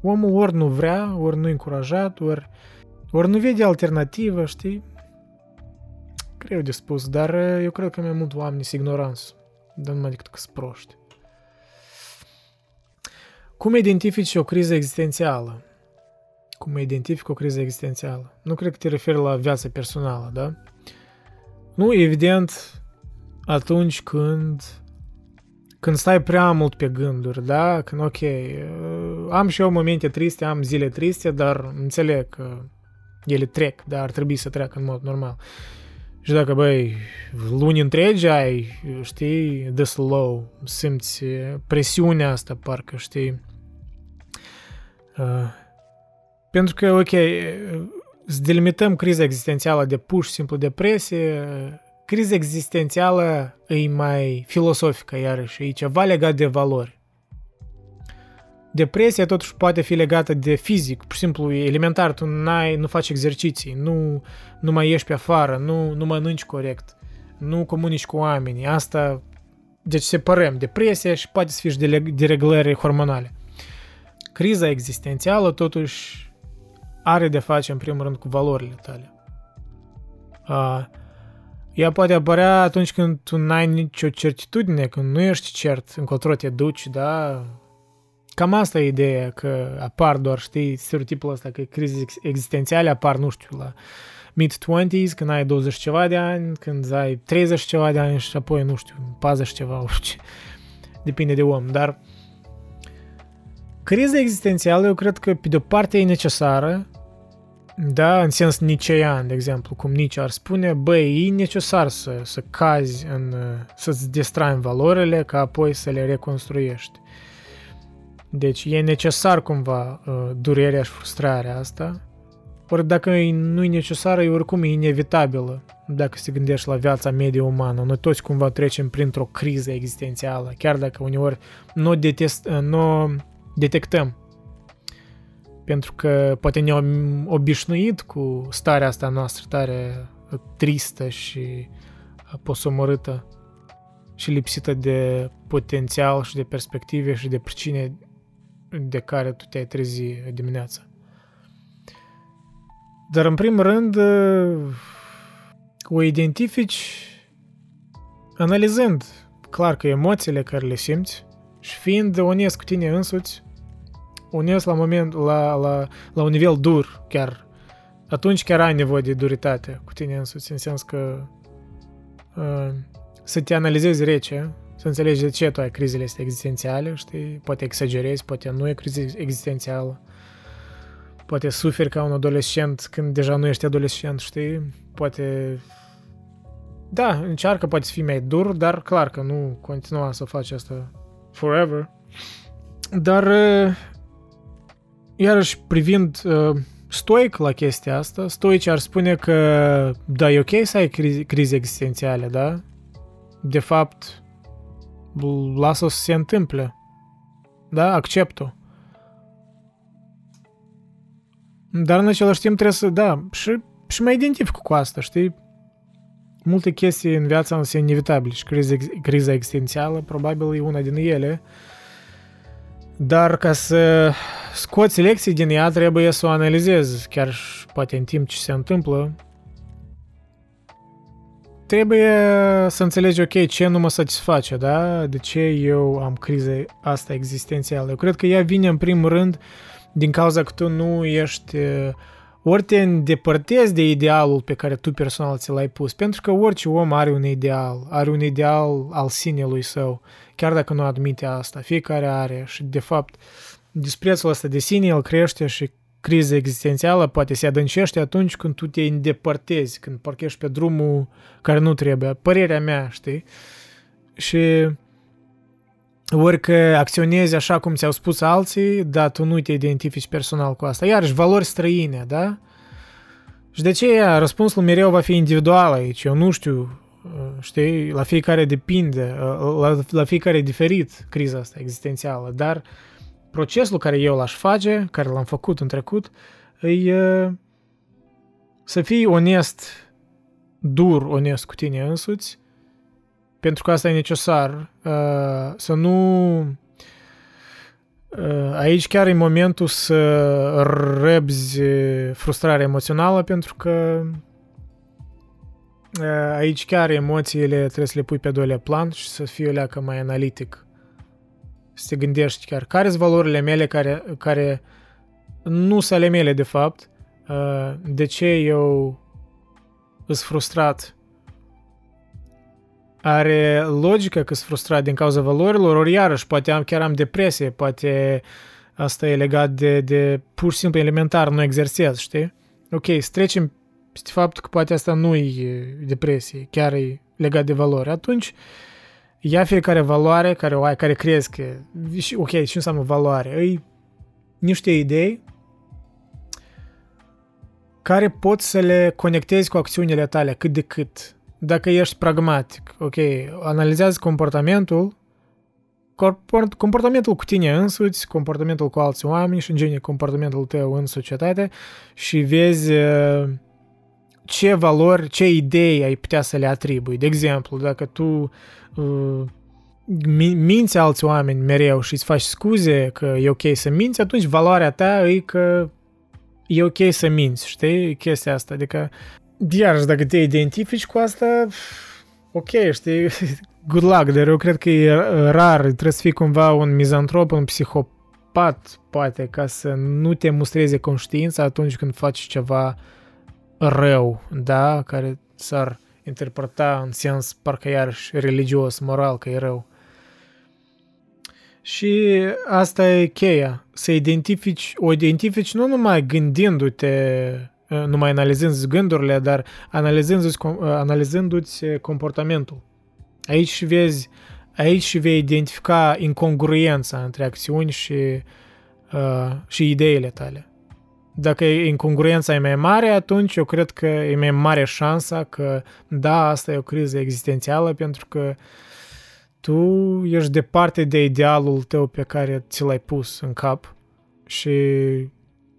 Omul ori nu vrea, ori nu încurajat, ori, ori nu vede alternativă, știi? Greu de spus, dar eu cred că mai mult oamenii sunt ignoranți, dar numai decât că sunt proști. Cum identifici o criză existențială? Cum identific o criză existențială? Nu cred că te referi la viața personală, da? Nu, evident, atunci când când stai prea mult pe gânduri, da? Când, ok, uh, am și eu momente triste, am zile triste, dar înțeleg că ele trec, dar ar trebui să treacă în mod normal. Și dacă, băi, luni întregi ai, știi, de slow, simți presiunea asta, parcă, știi. Uh, pentru că, ok, să delimităm criza existențială de pur și simplu depresie, criza existențială e mai filosofică, iarăși, e ceva legat de valori. Depresia totuși poate fi legată de fizic, pur și simplu elementar, tu n-ai, nu faci exerciții, nu, nu mai ieși pe afară, nu, nu mănânci corect, nu comunici cu oamenii. Asta, deci separăm depresia și poate să fie și de, de reglări hormonale. Criza existențială totuși are de face în primul rând cu valorile tale. Uh, ea poate apărea atunci când tu n-ai nicio certitudine, când nu ești cert încotro te duci, da? Cam asta e ideea, că apar doar, știi, stereotipul ăsta, că crize existențiale apar, nu știu, la mid-20s, când ai 20 ceva de ani, când ai 30 ceva de ani și apoi, nu știu, 40 ceva, orice. Depinde de om, dar criza existențială, eu cred că, pe de-o parte, e necesară, da, în sens nicean, de exemplu, cum nici ar spune, băi, e necesar să, să cazi în, să-ți distrai valorile, ca apoi să le reconstruiești. Deci e necesar cumva uh, durerea și frustrarea asta. Ori dacă nu e necesară, e oricum e inevitabilă. Dacă se gândești la viața medie umană, noi toți cumva trecem printr-o criză existențială, chiar dacă uneori nu, detest, uh, nu detectăm. Pentru că poate ne-am obișnuit cu starea asta noastră tare tristă și posomorâtă și lipsită de potențial și de perspective și de pricine de care tu te-ai trezi dimineața. Dar în primul rând o identifici analizând clar că emoțiile care le simți și fiind onest cu tine însuți, onest la moment, la, la, la un nivel dur chiar, atunci chiar ai nevoie de duritate cu tine însuți, în sens că uh, să te analizezi rece, să înțelegi de ce tu ai crizele astea existențiale, știi? Poate exagerezi, poate nu e criză existențială. Poate suferi ca un adolescent când deja nu ești adolescent, știi? Poate... Da, încearcă, poate să fii mai dur, dar clar că nu continua să faci asta forever. Dar, iarăși, privind uh, stoic la chestia asta, stoici ar spune că da, e ok să ai crize existențiale, da? De fapt, lasă să se întâmple. Da, accept-o. Dar în același timp trebuie să, da, și, și mă identific cu asta, știi? Multe chestii în viața sunt inevitabile și criza, criza existențială probabil e una din ele. Dar ca să scoți lecții din ea, trebuie să o analizezi, chiar și poate în timp ce se întâmplă, trebuie să înțelegi, ok, ce nu mă satisface, da? De ce eu am crize asta existențială? Eu cred că ea vine în primul rând din cauza că tu nu ești ori te îndepărtezi de idealul pe care tu personal ți l-ai pus, pentru că orice om are un ideal, are un ideal al sinelui său, chiar dacă nu admite asta, fiecare are și de fapt disprețul ăsta de sine el crește și criză existențială poate se adâncește atunci când tu te îndepărtezi, când parcă ești pe drumul care nu trebuie. Părerea mea, știi? Și ori că acționezi așa cum ți-au spus alții, dar tu nu te identifici personal cu asta. Iarăși, valori străine, da? Și de ce răspunsul mereu va fi individual aici? Eu nu știu, știi, la fiecare depinde, la, la fiecare diferit criza asta existențială, dar uh, procesul care eu l-aș face, care l-am făcut în trecut, e să fii onest, dur onest cu tine însuți, pentru că asta e necesar, să nu... Aici chiar e momentul să răbzi frustrarea emoțională, pentru că aici chiar emoțiile trebuie să le pui pe doilea plan și să fii o leacă mai analitic să te gândești chiar care sunt valorile mele care, care nu sunt ale mele de fapt, uh, de ce eu sunt frustrat. Are logică că sunt frustrat din cauza valorilor, ori iarăși, poate am, chiar am depresie, poate asta e legat de, de pur și simplu elementar, nu exersez, știi? Ok, să trecem peste faptul că poate asta nu e depresie, chiar e legat de valori, atunci ia fiecare valoare care o ai, care crezi că, ok, ce înseamnă valoare? Îi niște idei care poți să le conectezi cu acțiunile tale cât de cât. Dacă ești pragmatic, ok, analizează comportamentul, comportamentul cu tine însuți, comportamentul cu alți oameni și, în genere, comportamentul tău în societate și vezi uh, ce valori, ce idei ai putea să le atribui. De exemplu, dacă tu uh, minți alți oameni mereu și îți faci scuze că e ok să minți, atunci valoarea ta e că e ok să minți, știi? Chestia asta, adică iarăși dacă te identifici cu asta, ok, știi, good luck, dar eu cred că e rar, trebuie să fii cumva un mizantrop, un psihopat, poate, ca să nu te mustreze conștiința atunci când faci ceva rău, da, care s-ar interpreta în sens parcă iarăși religios, moral, că e rău. Și asta e cheia, să identifici, o identifici nu numai gândindu-te, numai analizând gândurile, dar analizându-ți, analizându-ți comportamentul. Aici vezi, aici vei identifica incongruența între acțiuni și, uh, și ideile tale. Dacă incongruența e mai mare, atunci eu cred că e mai mare șansa că da, asta e o criză existențială pentru că tu ești departe de idealul tău pe care ți l-ai pus în cap și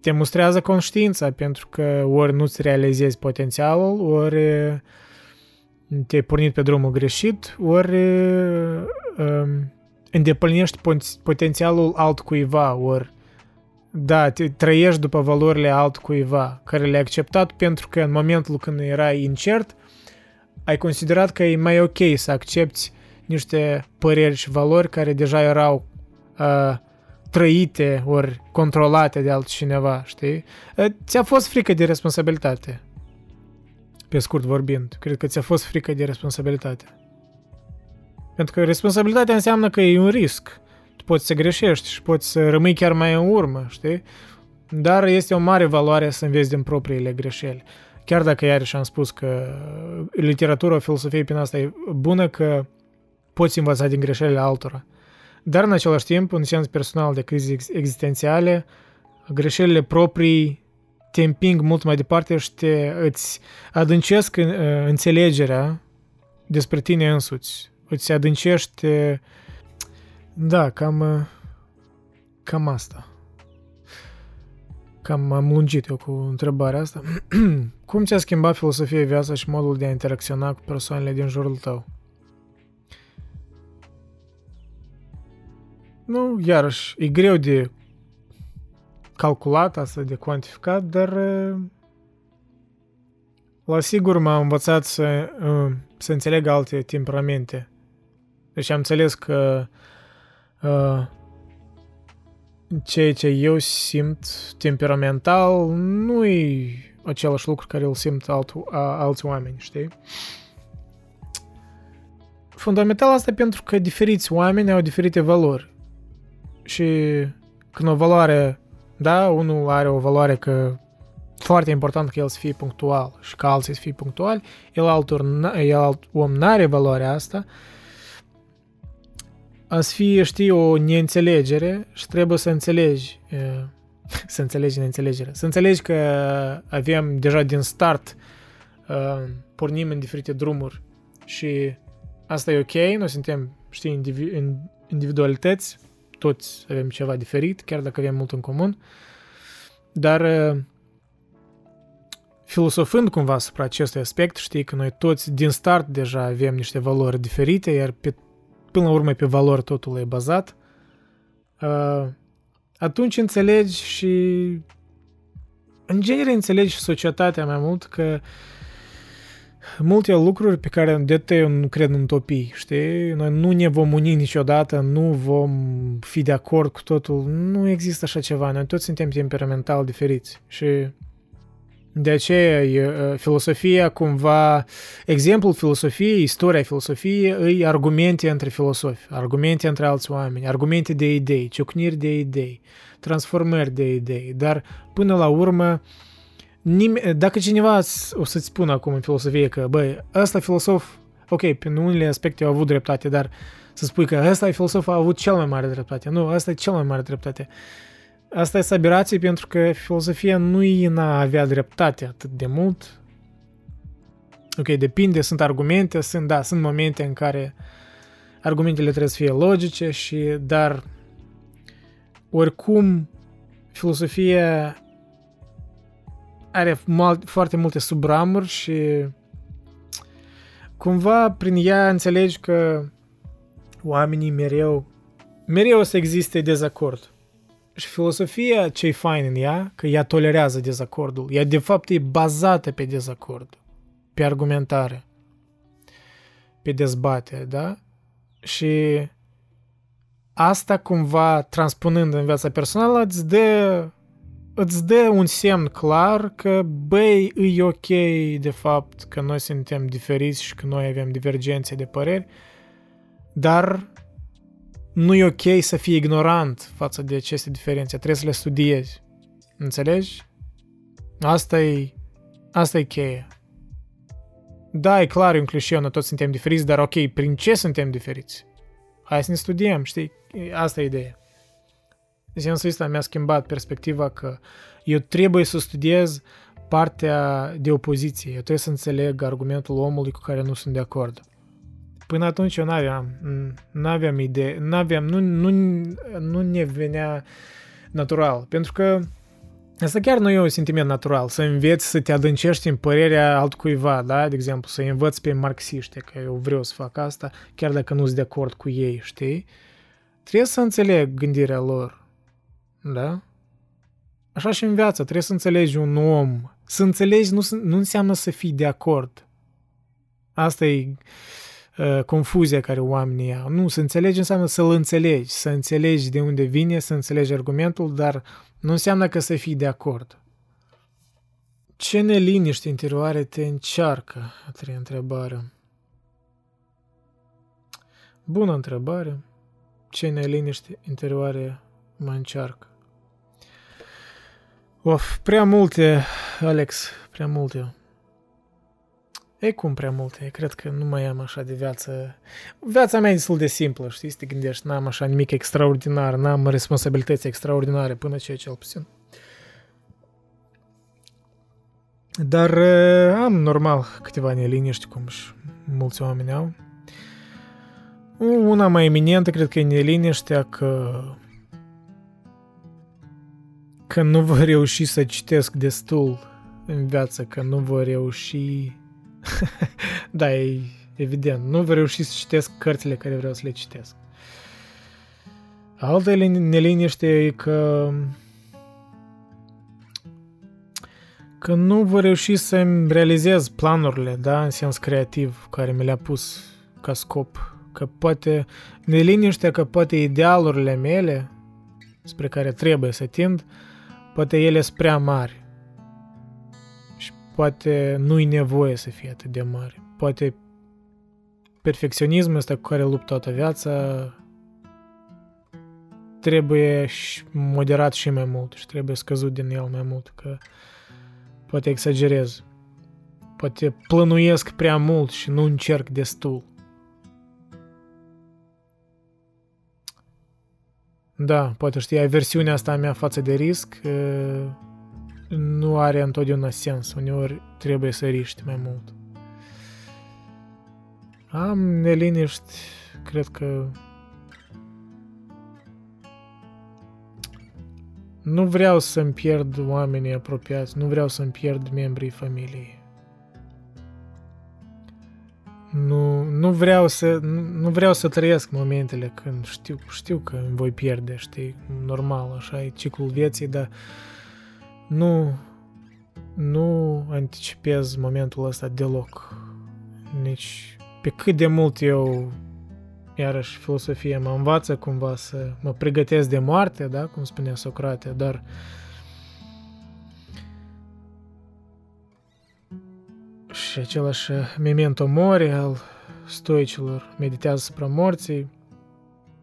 te mustrează conștiința pentru că ori nu-ți realizezi potențialul, ori te-ai pornit pe drumul greșit, ori um, îndeplinești potențialul altcuiva, ori da, te trăiești după valorile altcuiva care le-ai acceptat pentru că în momentul când erai incert, ai considerat că e mai ok să accepti niște păreri și valori care deja erau uh, trăite ori controlate de altcineva, știi? Uh, ți-a fost frică de responsabilitate pe scurt vorbind. Cred că ți-a fost frică de responsabilitate. Pentru că responsabilitatea înseamnă că e un risc. Tu poți să greșești și poți să rămâi chiar mai în urmă, știi? Dar este o mare valoare să înveți din propriile greșeli. Chiar dacă iarăși am spus că literatura, filosofie prin asta e bună, că poți învăța din greșelile altora. Dar în același timp, în sens personal de crize existențiale, greșelile proprii te împing mult mai departe și te, îți adâncesc în, uh, înțelegerea despre tine însuți. Îți adâncește... Da, cam... Uh, cam asta. Cam am lungit eu cu întrebarea asta. Cum ți-a schimbat filosofia viața și modul de a interacționa cu persoanele din jurul tău? Nu, iarăși, e greu de calculat, asta de cuantificat, dar la sigur m-a învățat să, să înțeleg alte temperamente. Deci am înțeles că uh, ceea ce eu simt temperamental nu e același lucru care îl simt alt, a, alți oameni, știi? Fundamental asta pentru că diferiți oameni au diferite valori. Și când o valoare da, unul are o valoare că foarte important că el să fie punctual și că alții să fie punctuali, el, altul, el alt om n-are valoarea asta, a să fie, știi, o neînțelegere și trebuie să înțelegi, să înțelegi neînțelegere, să înțelegi că avem deja din start, pornim în diferite drumuri și asta e ok, noi suntem, știi, individualități, toți avem ceva diferit, chiar dacă avem mult în comun, dar uh, filosofând cumva asupra acestui aspect, știi că noi toți din start deja avem niște valori diferite, iar pe, până la urmă pe valori totul e bazat, uh, atunci înțelegi și în genere înțelegi societatea mai mult că uh, multe lucruri pe care de eu nu cred în utopii, știi? Noi nu ne vom uni niciodată, nu vom fi de acord cu totul, nu există așa ceva, noi toți suntem temperamental diferiți și de aceea filosofia cumva, exemplul filosofiei, istoria filosofiei, e argumente între filosofi, argumente între alți oameni, argumente de idei, ciocniri de idei, transformări de idei, dar până la urmă Nime- dacă cineva o să-ți spună acum în filosofie că, băi, ăsta filosof, ok, pe unele aspecte au avut dreptate, dar să spui că ăsta e filosof a avut cel mai mare dreptate. Nu, ăsta e cel mai mare dreptate. Asta e sabirație pentru că filosofia nu e în a avea dreptate atât de mult. Ok, depinde, sunt argumente, sunt, da, sunt momente în care argumentele trebuie să fie logice și, dar oricum filosofia are foarte multe subramuri și cumva prin ea înțelegi că oamenii mereu, mereu o să existe dezacord. Și filosofia, ce-i fain în ea, că ea tolerează dezacordul. Ea, de fapt, e bazată pe dezacord, pe argumentare, pe dezbatere, da? Și asta, cumva, transpunând în viața personală, îți dă, îți dă un semn clar că, băi, e ok, de fapt, că noi suntem diferiți și că noi avem divergențe de păreri, dar nu e ok să fii ignorant față de aceste diferențe, trebuie să le studiezi. Înțelegi? Asta e, asta e cheia. Da, e clar, e un clișeu, noi toți suntem diferiți, dar ok, prin ce suntem diferiți? Hai să ne studiem, știi? Asta e ideea. În sensul ăsta mi-a schimbat perspectiva că eu trebuie să studiez partea de opoziție. Eu trebuie să înțeleg argumentul omului cu care nu sunt de acord. Până atunci eu n-aveam, n-aveam idee, n-aveam, nu, nu, nu ne venea natural. Pentru că Asta chiar nu e un sentiment natural, să înveți să te adâncești în părerea altcuiva, da? De exemplu, să învăț pe marxiști, că eu vreau să fac asta, chiar dacă nu sunt de acord cu ei, știi? Trebuie să înțeleg gândirea lor, da? Așa și în viață, trebuie să înțelegi un om. Să înțelegi nu, nu înseamnă să fii de acord. Asta e uh, confuzia care oamenii au. Nu, să înțelegi înseamnă să-l înțelegi, să înțelegi de unde vine, să înțelegi argumentul, dar nu înseamnă că să fii de acord. Ce neliniște interioare te încearcă? A treia întrebare. Bună întrebare. Ce neliniște interioare mă încearcă? Of, prea multe, Alex, prea multe. E cum prea multe, cred că nu mai am așa de viață. Viața mea e destul de simplă, știi, să te gândești, n-am așa nimic extraordinar, n-am responsabilități extraordinare până ce cel puțin. Dar am normal câteva neliniști, cum și mulți oameni au. Una mai eminentă cred că e neliniștea că că nu voi reuși să citesc destul în viață, că nu voi reuși da, e evident. Nu voi reuși să citesc cărțile care vreau să le citesc. Alta neliniște e că că nu voi reuși să-mi realizez planurile, da, în sens creativ, care mi le-a pus ca scop. Că poate neliniște că poate idealurile mele spre care trebuie să tind, poate ele sunt prea mari poate nu-i nevoie să fie atât de mare. Poate perfecționismul ăsta cu care lupt toată viața trebuie moderat și mai mult și trebuie scăzut din el mai mult, că poate exagerez. Poate plănuiesc prea mult și nu încerc destul. Da, poate știi, aversiunea asta a mea față de risc nu are întotdeauna sens. Uneori trebuie să riști mai mult. Am neliniști, cred că nu vreau să-mi pierd oamenii apropiați, nu vreau să-mi pierd membrii familiei. Nu, nu, vreau să, nu, nu vreau să trăiesc momentele când știu, știu că îmi voi pierde, știi, normal, așa e ciclul vieții, dar nu, nu anticipez momentul ăsta deloc. Nici pe cât de mult eu, iarăși, filosofia mă învață cumva să mă pregătesc de moarte, da, cum spunea Socrate, dar și același memento mori al stoicilor, meditează asupra morții,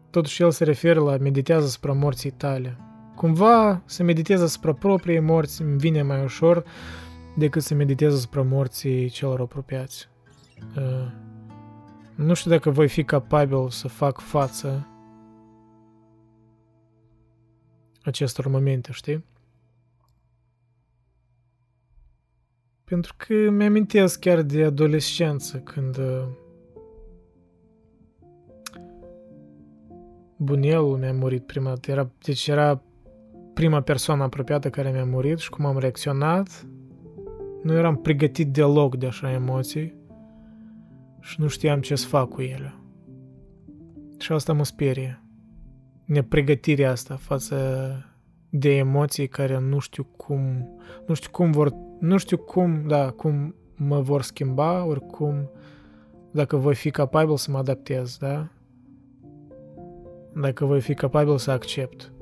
totuși el se referă la meditează asupra morții tale. Cumva să meditez asupra propriei morți îmi vine mai ușor decât să meditez asupra morții celor apropiați. Uh, nu știu dacă voi fi capabil să fac față acestor momente, știi? Pentru că mi-amintesc chiar de adolescență, când uh, bunelul mi-a murit prima dată. Era, deci era prima persoană apropiată care mi-a murit și cum am reacționat, nu eram pregătit deloc de așa emoții și nu știam ce să fac cu ele. Și asta mă sperie. Nepregătirea asta față de emoții care nu știu cum, nu știu cum vor, nu știu cum, da, cum mă vor schimba, oricum, dacă voi fi capabil să mă adaptez, da? Dacă voi fi capabil să accept.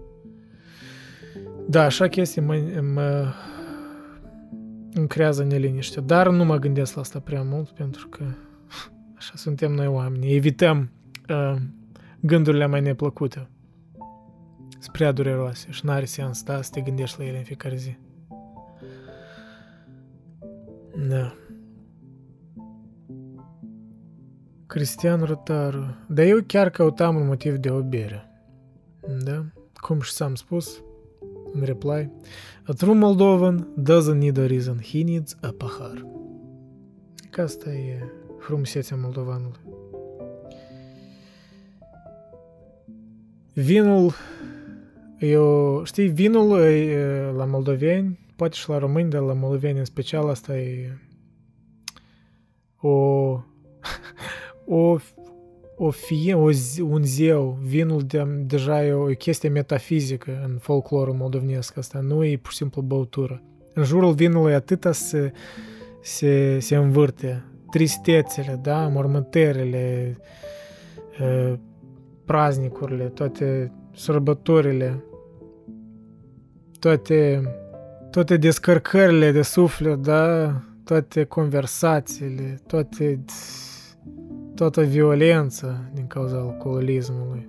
Da, așa chestii mă, mă îmi creează neliniște, dar nu mă gândesc la asta prea mult pentru că așa suntem noi oameni. Evităm uh, gândurile mai neplăcute spre dureroase și n-are sens, da, să te gândești la ele în fiecare zi. Da. Cristian Rotaru. Dar eu chiar căutam un motiv de o bere. Da? Cum și s-am spus în reply, a true Moldovan doesn't need a reason, he needs a pahar. Că asta e frumusețea moldovanului. Vinul eu, știi, vinul e, la moldoveni, poate și la români, dar la moldoveni în special, asta e o, o, o fie, o, un zeu, vinul de, deja e o, o chestie metafizică în folclorul moldovenesc, asta nu e pur și simplu băutură. În jurul vinului atâta se, se, se învârte tristețele, da, mormântările, praznicurile, toate sărbătorile, toate, toate descărcările de suflet, da? Toate conversațiile, toate, toată violența din cauza alcoolismului.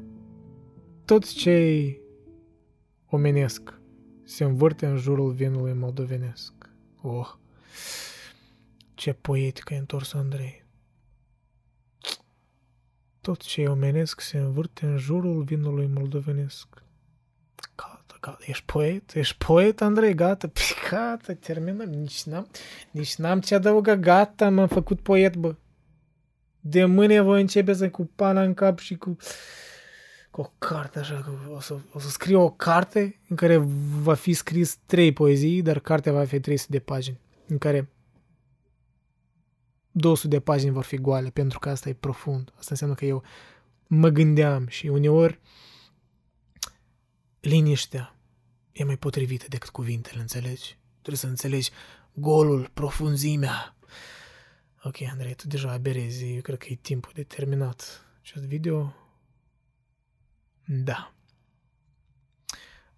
Tot ce omenesc se învârte în jurul vinului moldovenesc. Oh, ce poetică e întors Andrei. Tot ce omenesc se învârte în jurul vinului moldovenesc. Gata, ești poet? Ești poet, Andrei? Gata, păi, gata, terminăm. Nici n-am, nici n-am ce adăuga. Gata, m-am făcut poet, bă. De mâine voi începe să cu pana în cap și cu, cu o carte așa. O să, o să scriu o carte în care va fi scris trei poezii, dar cartea va fi 300 de pagini, în care 200 de pagini vor fi goale, pentru că asta e profund. Asta înseamnă că eu mă gândeam și uneori liniștea e mai potrivită decât cuvintele, înțelegi? Trebuie să înțelegi golul, profunzimea. Ok, Andrei, tu deja aberezi, eu cred că e timpul de terminat acest video. Da.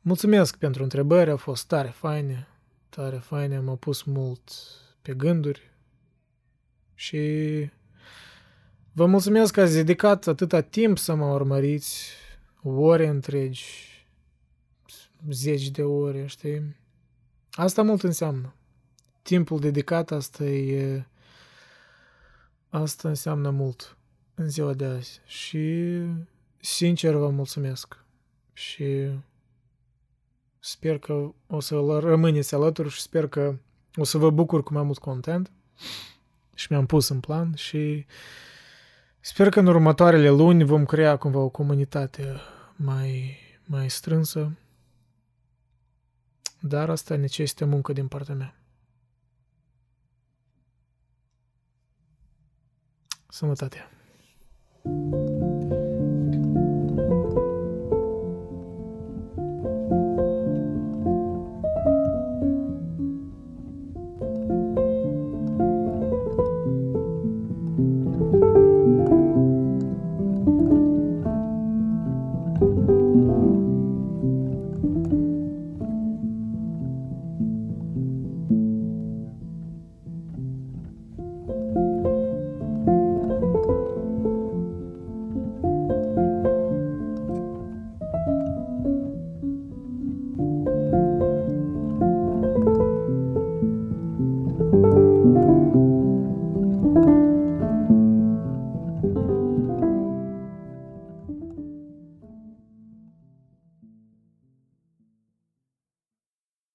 Mulțumesc pentru întrebări, au fost tare faine, tare faine, m-au pus mult pe gânduri și vă mulțumesc că ați dedicat atâta timp să mă urmăriți, ore întregi, zeci de ore, știi? Asta mult înseamnă. Timpul dedicat, asta e... Asta înseamnă mult în ziua de azi. Și sincer vă mulțumesc. Și sper că o să rămâneți alături și sper că o să vă bucur cu mai mult content. Și mi-am pus în plan și sper că în următoarele luni vom crea cumva o comunitate mai, mai strânsă dar asta necesită muncă din partea mea. Sănătate! thank you